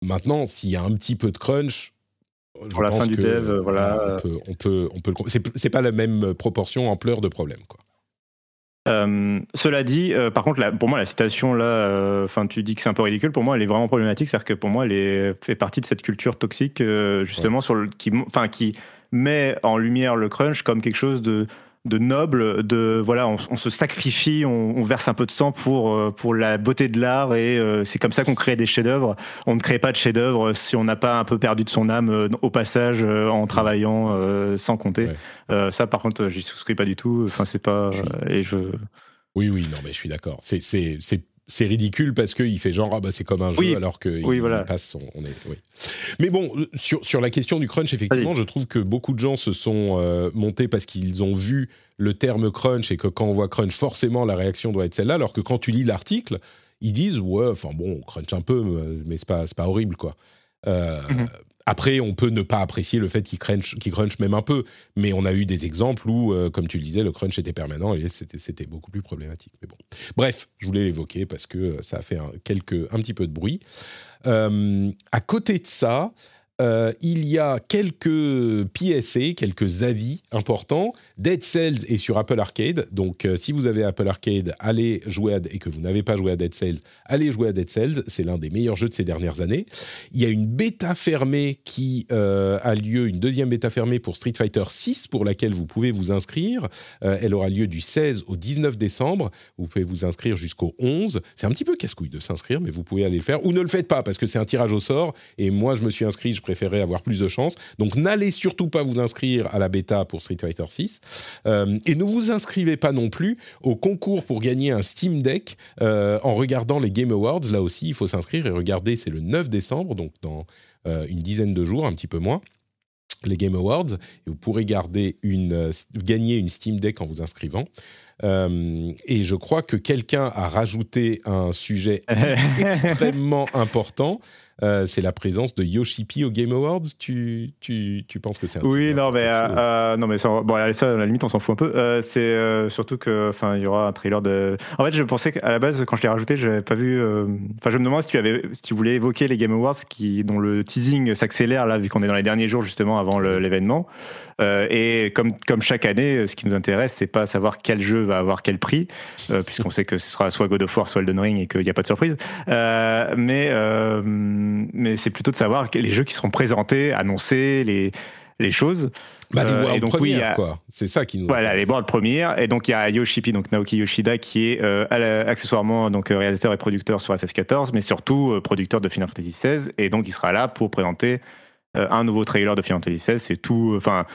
Maintenant, s'il y a un petit peu de crunch, je pour la fin du dev, voilà. On peut, on peut, c'est pas la même proportion, ampleur de problème, quoi. Euh, cela dit, euh, par contre, pour moi, la citation là, euh, enfin, tu dis que c'est un peu ridicule. Pour moi, elle est vraiment problématique. C'est-à-dire que pour moi, elle est, fait partie de cette culture toxique, justement, sur le, qui, enfin, qui met en lumière le crunch comme quelque chose de de noble, de voilà, on, se sacrifie, on, verse un peu de sang pour euh, pour la beauté de l'art et euh, c'est comme ça qu'on crée des chefs-d'œuvre. On ne crée pas de chefs-d'œuvre si on n'a pas un peu perdu de son âme euh, au passage en travaillant sans compter. ça, par contre, j'y souscris pas du tout. Enfin, c'est pas et je. Oui, oui, non, mais je suis d'accord. C'est c'est ridicule parce qu'il fait genre ah bah c'est comme un jeu alors qu'il oui, voilà. passe son, on est, oui. mais bon sur, sur la question du crunch effectivement je trouve que beaucoup de gens se sont euh, montés parce qu'ils ont vu le terme crunch et que quand on voit crunch forcément la réaction doit être celle-là alors que quand tu lis l'article ils disent ouais enfin bon crunch un peu mais c'est pas pas horrible quoi euh, mhm. Après, on peut ne pas apprécier le fait qu'il crunch, même un peu, mais on a eu des exemples où, euh, comme tu le disais, le crunch était permanent et c'était beaucoup plus problématique. Bref, je voulais l'évoquer parce que euh, ça a fait un, quelques, un petit peu de bruit. Euh, à côté de ça, euh, il y a quelques PSA, quelques avis importants. Dead Cells est sur Apple Arcade, donc euh, si vous avez Apple Arcade, allez jouer à, et que vous n'avez pas joué à Dead Cells, allez jouer à Dead Cells. C'est l'un des meilleurs jeux de ces dernières années. Il y a une bêta fermée qui euh, a lieu, une deuxième bêta fermée pour Street Fighter 6, pour laquelle vous pouvez vous inscrire. elle aura lieu du 16 au 19 décembre. Vous pouvez vous inscrire jusqu'au 11. C'est un petit peu casse-couille de s'inscrire, mais vous pouvez aller le faire ou ne le faites pas parce que c'est un tirage au sort. Et moi, je me suis inscrit, je préférais avoir plus de chance. Donc n'allez surtout pas vous inscrire à la bêta pour Street Fighter 6. Euh, et ne vous inscrivez pas non plus au concours pour gagner un Steam Deck euh, en regardant les Game Awards. Là aussi, il faut s'inscrire et regarder, c'est le 9 décembre, donc dans euh, une dizaine de jours, un petit peu moins les Game Awards et vous pourrez garder une, gagner une Steam Deck en vous inscrivant. et je crois que quelqu'un a rajouté un sujet extrêmement important. Euh, c'est la présence de Yoshipi au Game Awards. Tu, tu, tu penses que c'est un Oui, non, mais, euh, euh, non, mais ça, bon, ça, à la limite, on s'en fout un peu. c'est surtout que, enfin, il y aura un trailer de. En fait, je pensais qu'à la base, quand je l'ai rajouté, j'avais pas vu. Enfin, je me demandais si tu avais, si tu voulais évoquer les Game Awards, qui, dont le teasing s'accélère là, vu qu'on est dans les derniers jours justement avant l'événement. Et comme, comme chaque année, ce qui nous intéresse, c'est pas savoir quel jeu va avoir quel prix, puisqu'on sait que ce sera soit God of War, soit Elden Ring et qu'il n'y a pas de surprise. mais mais c'est plutôt de savoir les jeux qui seront présentés, annoncés, les, les choses. Bah, les euh, donc, oui, quoi. C'est ça qui nous. Voilà, les world premières. Et donc, il y a Yoshipi, donc Naoki Yoshida, qui est euh, accessoirement donc, réalisateur et producteur sur FF14, mais surtout euh, producteur de Final Fantasy XVI. Et donc, il sera là pour présenter un nouveau trailer de Final Fantasy XVI. C'est tout. Enfin.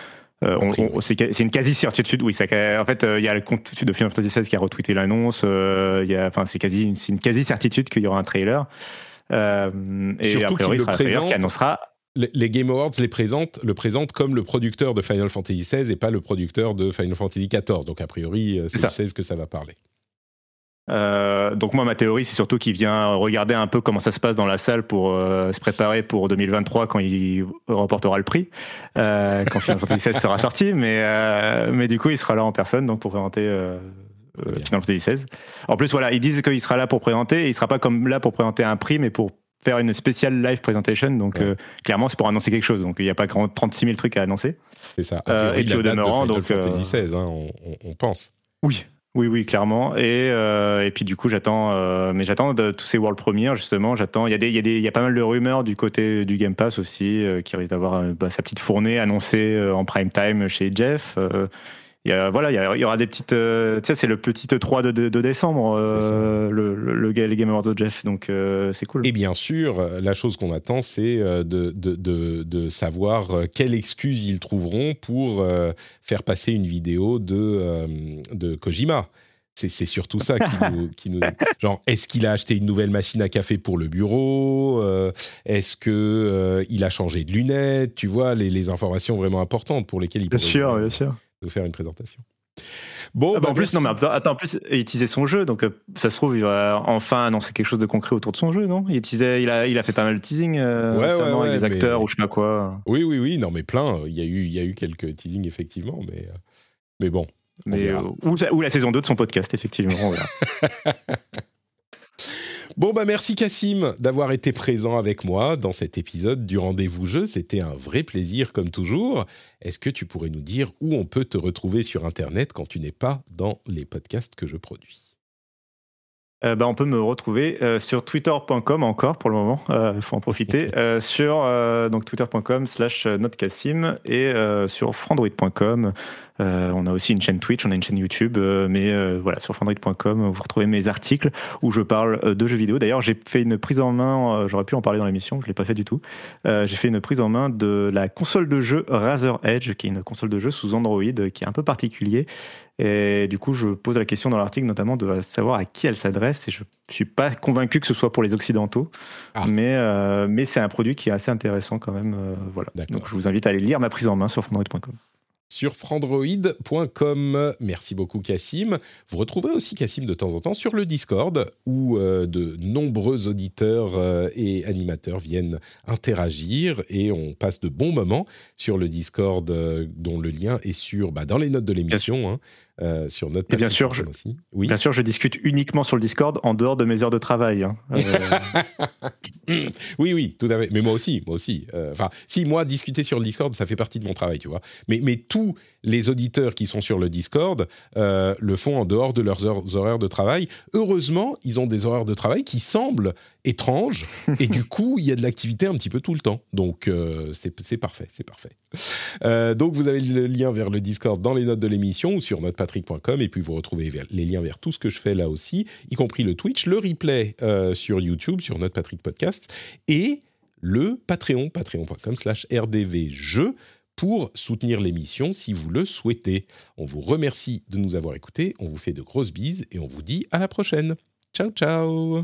c'est une quasi certitude, oui. Ça, en fait, il y a le compte de Final Fantasy XVI qui a retweeté l'annonce. enfin, c'est quasi, c'est une quasi certitude qu'il y aura un trailer. Euh, et Surtout a priori, il sera qui annoncera les Game Awards les présentent, le présentent comme le producteur de Final Fantasy XVI et pas le producteur de Final Fantasy XIV. Donc, a priori, euh, c'est le 16 que ça va parler. Euh, donc moi ma théorie c'est surtout qu'il vient regarder un peu comment ça se passe dans la salle pour se préparer pour 2023 quand il remportera le prix quand Final Fantasy XVI sera sorti mais mais du coup il sera là en personne donc pour présenter Final Fantasy XVI. En plus, voilà, ils disent qu'il sera là pour présenter, et il sera pas comme là pour présenter un prix, mais pour faire une spéciale live presentation. Donc, clairement, c'est pour annoncer quelque chose. Donc, il n'y a pas 36 000 trucs à annoncer. C'est ça. et puis, au demeurant, donc. Fantasy XVI, hein, on, pense. Oui, oui, oui, clairement. Et, et puis du coup, j'attends, mais j'attends tous ces world premiers justement. J'attends. Il y a des, il y a des, il y a pas mal de rumeurs du côté du Game Pass aussi, qui risque d'avoir bah, sa petite fournée annoncée en prime time chez Jeff il y a, voilà, il y, aura des petites. Euh, tu sais, c'est le petit 3 de, de, décembre, euh, le, le, les Game Awards de Jeff, donc euh, c'est cool. Et bien sûr, la chose qu'on attend, c'est de, de, de, savoir quelle excuse ils trouveront pour faire passer une vidéo de, de Kojima. C'est surtout ça qui nous, qui nous, genre est-ce qu'il a acheté une nouvelle machine à café pour le bureau Est-ce que il a changé de lunettes Tu vois les, les, informations vraiment importantes pour lesquelles il. Bien sûr, bien sûr faire une présentation. Bon, ah bah, en plus, non, mais attends, en plus, il utilisait son jeu, donc euh, ça se trouve, il va enfin annoncer quelque chose de concret autour de son jeu, non? Il, utilisait, il, a, il a fait pas mal de teasing euh, avec des acteurs ou je sais pas quoi. Oui, oui, oui, non, mais plein. Il y a eu, il y a eu quelques teasings, effectivement, mais, euh, mais bon. Mais, ou, la saison 2 de son podcast, effectivement. Bon, bah merci Cassim d'avoir été présent avec moi dans cet épisode du Rendez-vous Jeu. C'était un vrai plaisir comme toujours. Est-ce que tu pourrais nous dire où on peut te retrouver sur Internet quand tu n'es pas dans les podcasts que je produis? Euh, bah, on peut me retrouver euh, sur twitter.com encore pour le moment, il euh, faut en profiter, sur donc twitter.com slash notcassim et sur frandroid.com on a aussi une chaîne Twitch, on a une chaîne YouTube, mais voilà, sur fandroid.com, vous retrouvez mes articles où je parle de jeux vidéo. D'ailleurs, j'ai fait une prise en main, j'aurais pu en parler dans l'émission, je ne l'ai pas fait du tout. j'ai fait une prise en main de la console de jeu Razer Edge, qui est une console de jeu sous Android, qui est un peu particulier. Et du coup, je pose la question dans l'article notamment de savoir à qui elle s'adresse. Et je ne suis pas convaincu que ce soit pour les Occidentaux, ah. mais, mais c'est un produit qui est assez intéressant quand même. voilà. Donc je vous invite à aller lire ma prise en main sur fandroid.com sur frandroid.com. Merci beaucoup Cassim. Vous retrouverez aussi Cassim de temps en temps sur le Discord où euh, de nombreux auditeurs euh, et animateurs viennent interagir et on passe de bons moments sur le Discord euh, dont le lien est sur bah, dans les notes de l'émission. Hein. Euh, sur notre et bien sûr, je, aussi. Oui. Bien sûr, je discute uniquement sur le Discord en dehors de mes heures de travail. Hein. Euh, oui, oui, tout à fait. Mais moi aussi, moi aussi. Euh, enfin, si moi discuter sur le Discord, ça fait partie de mon travail, tu vois. Mais mais tous les auditeurs qui sont sur le Discord le font en dehors de leurs heures, horaires de travail. Heureusement, ils ont des horaires de travail qui semblent étranges et du coup, il y a de l'activité un petit peu tout le temps. Donc c'est parfait, c'est parfait. donc vous avez le lien vers le Discord dans les notes de l'émission ou sur notre patrick.com et puis vous retrouvez les liens vers tout ce que je fais là aussi, y compris le Twitch, le replay euh, sur YouTube, sur notre Patrick Podcast et le Patreon, patreon.com slash rdvjeux pour soutenir l'émission si vous le souhaitez. On vous remercie de nous avoir écoutés, on vous fait de grosses bises et on vous dit à la prochaine. Ciao ciao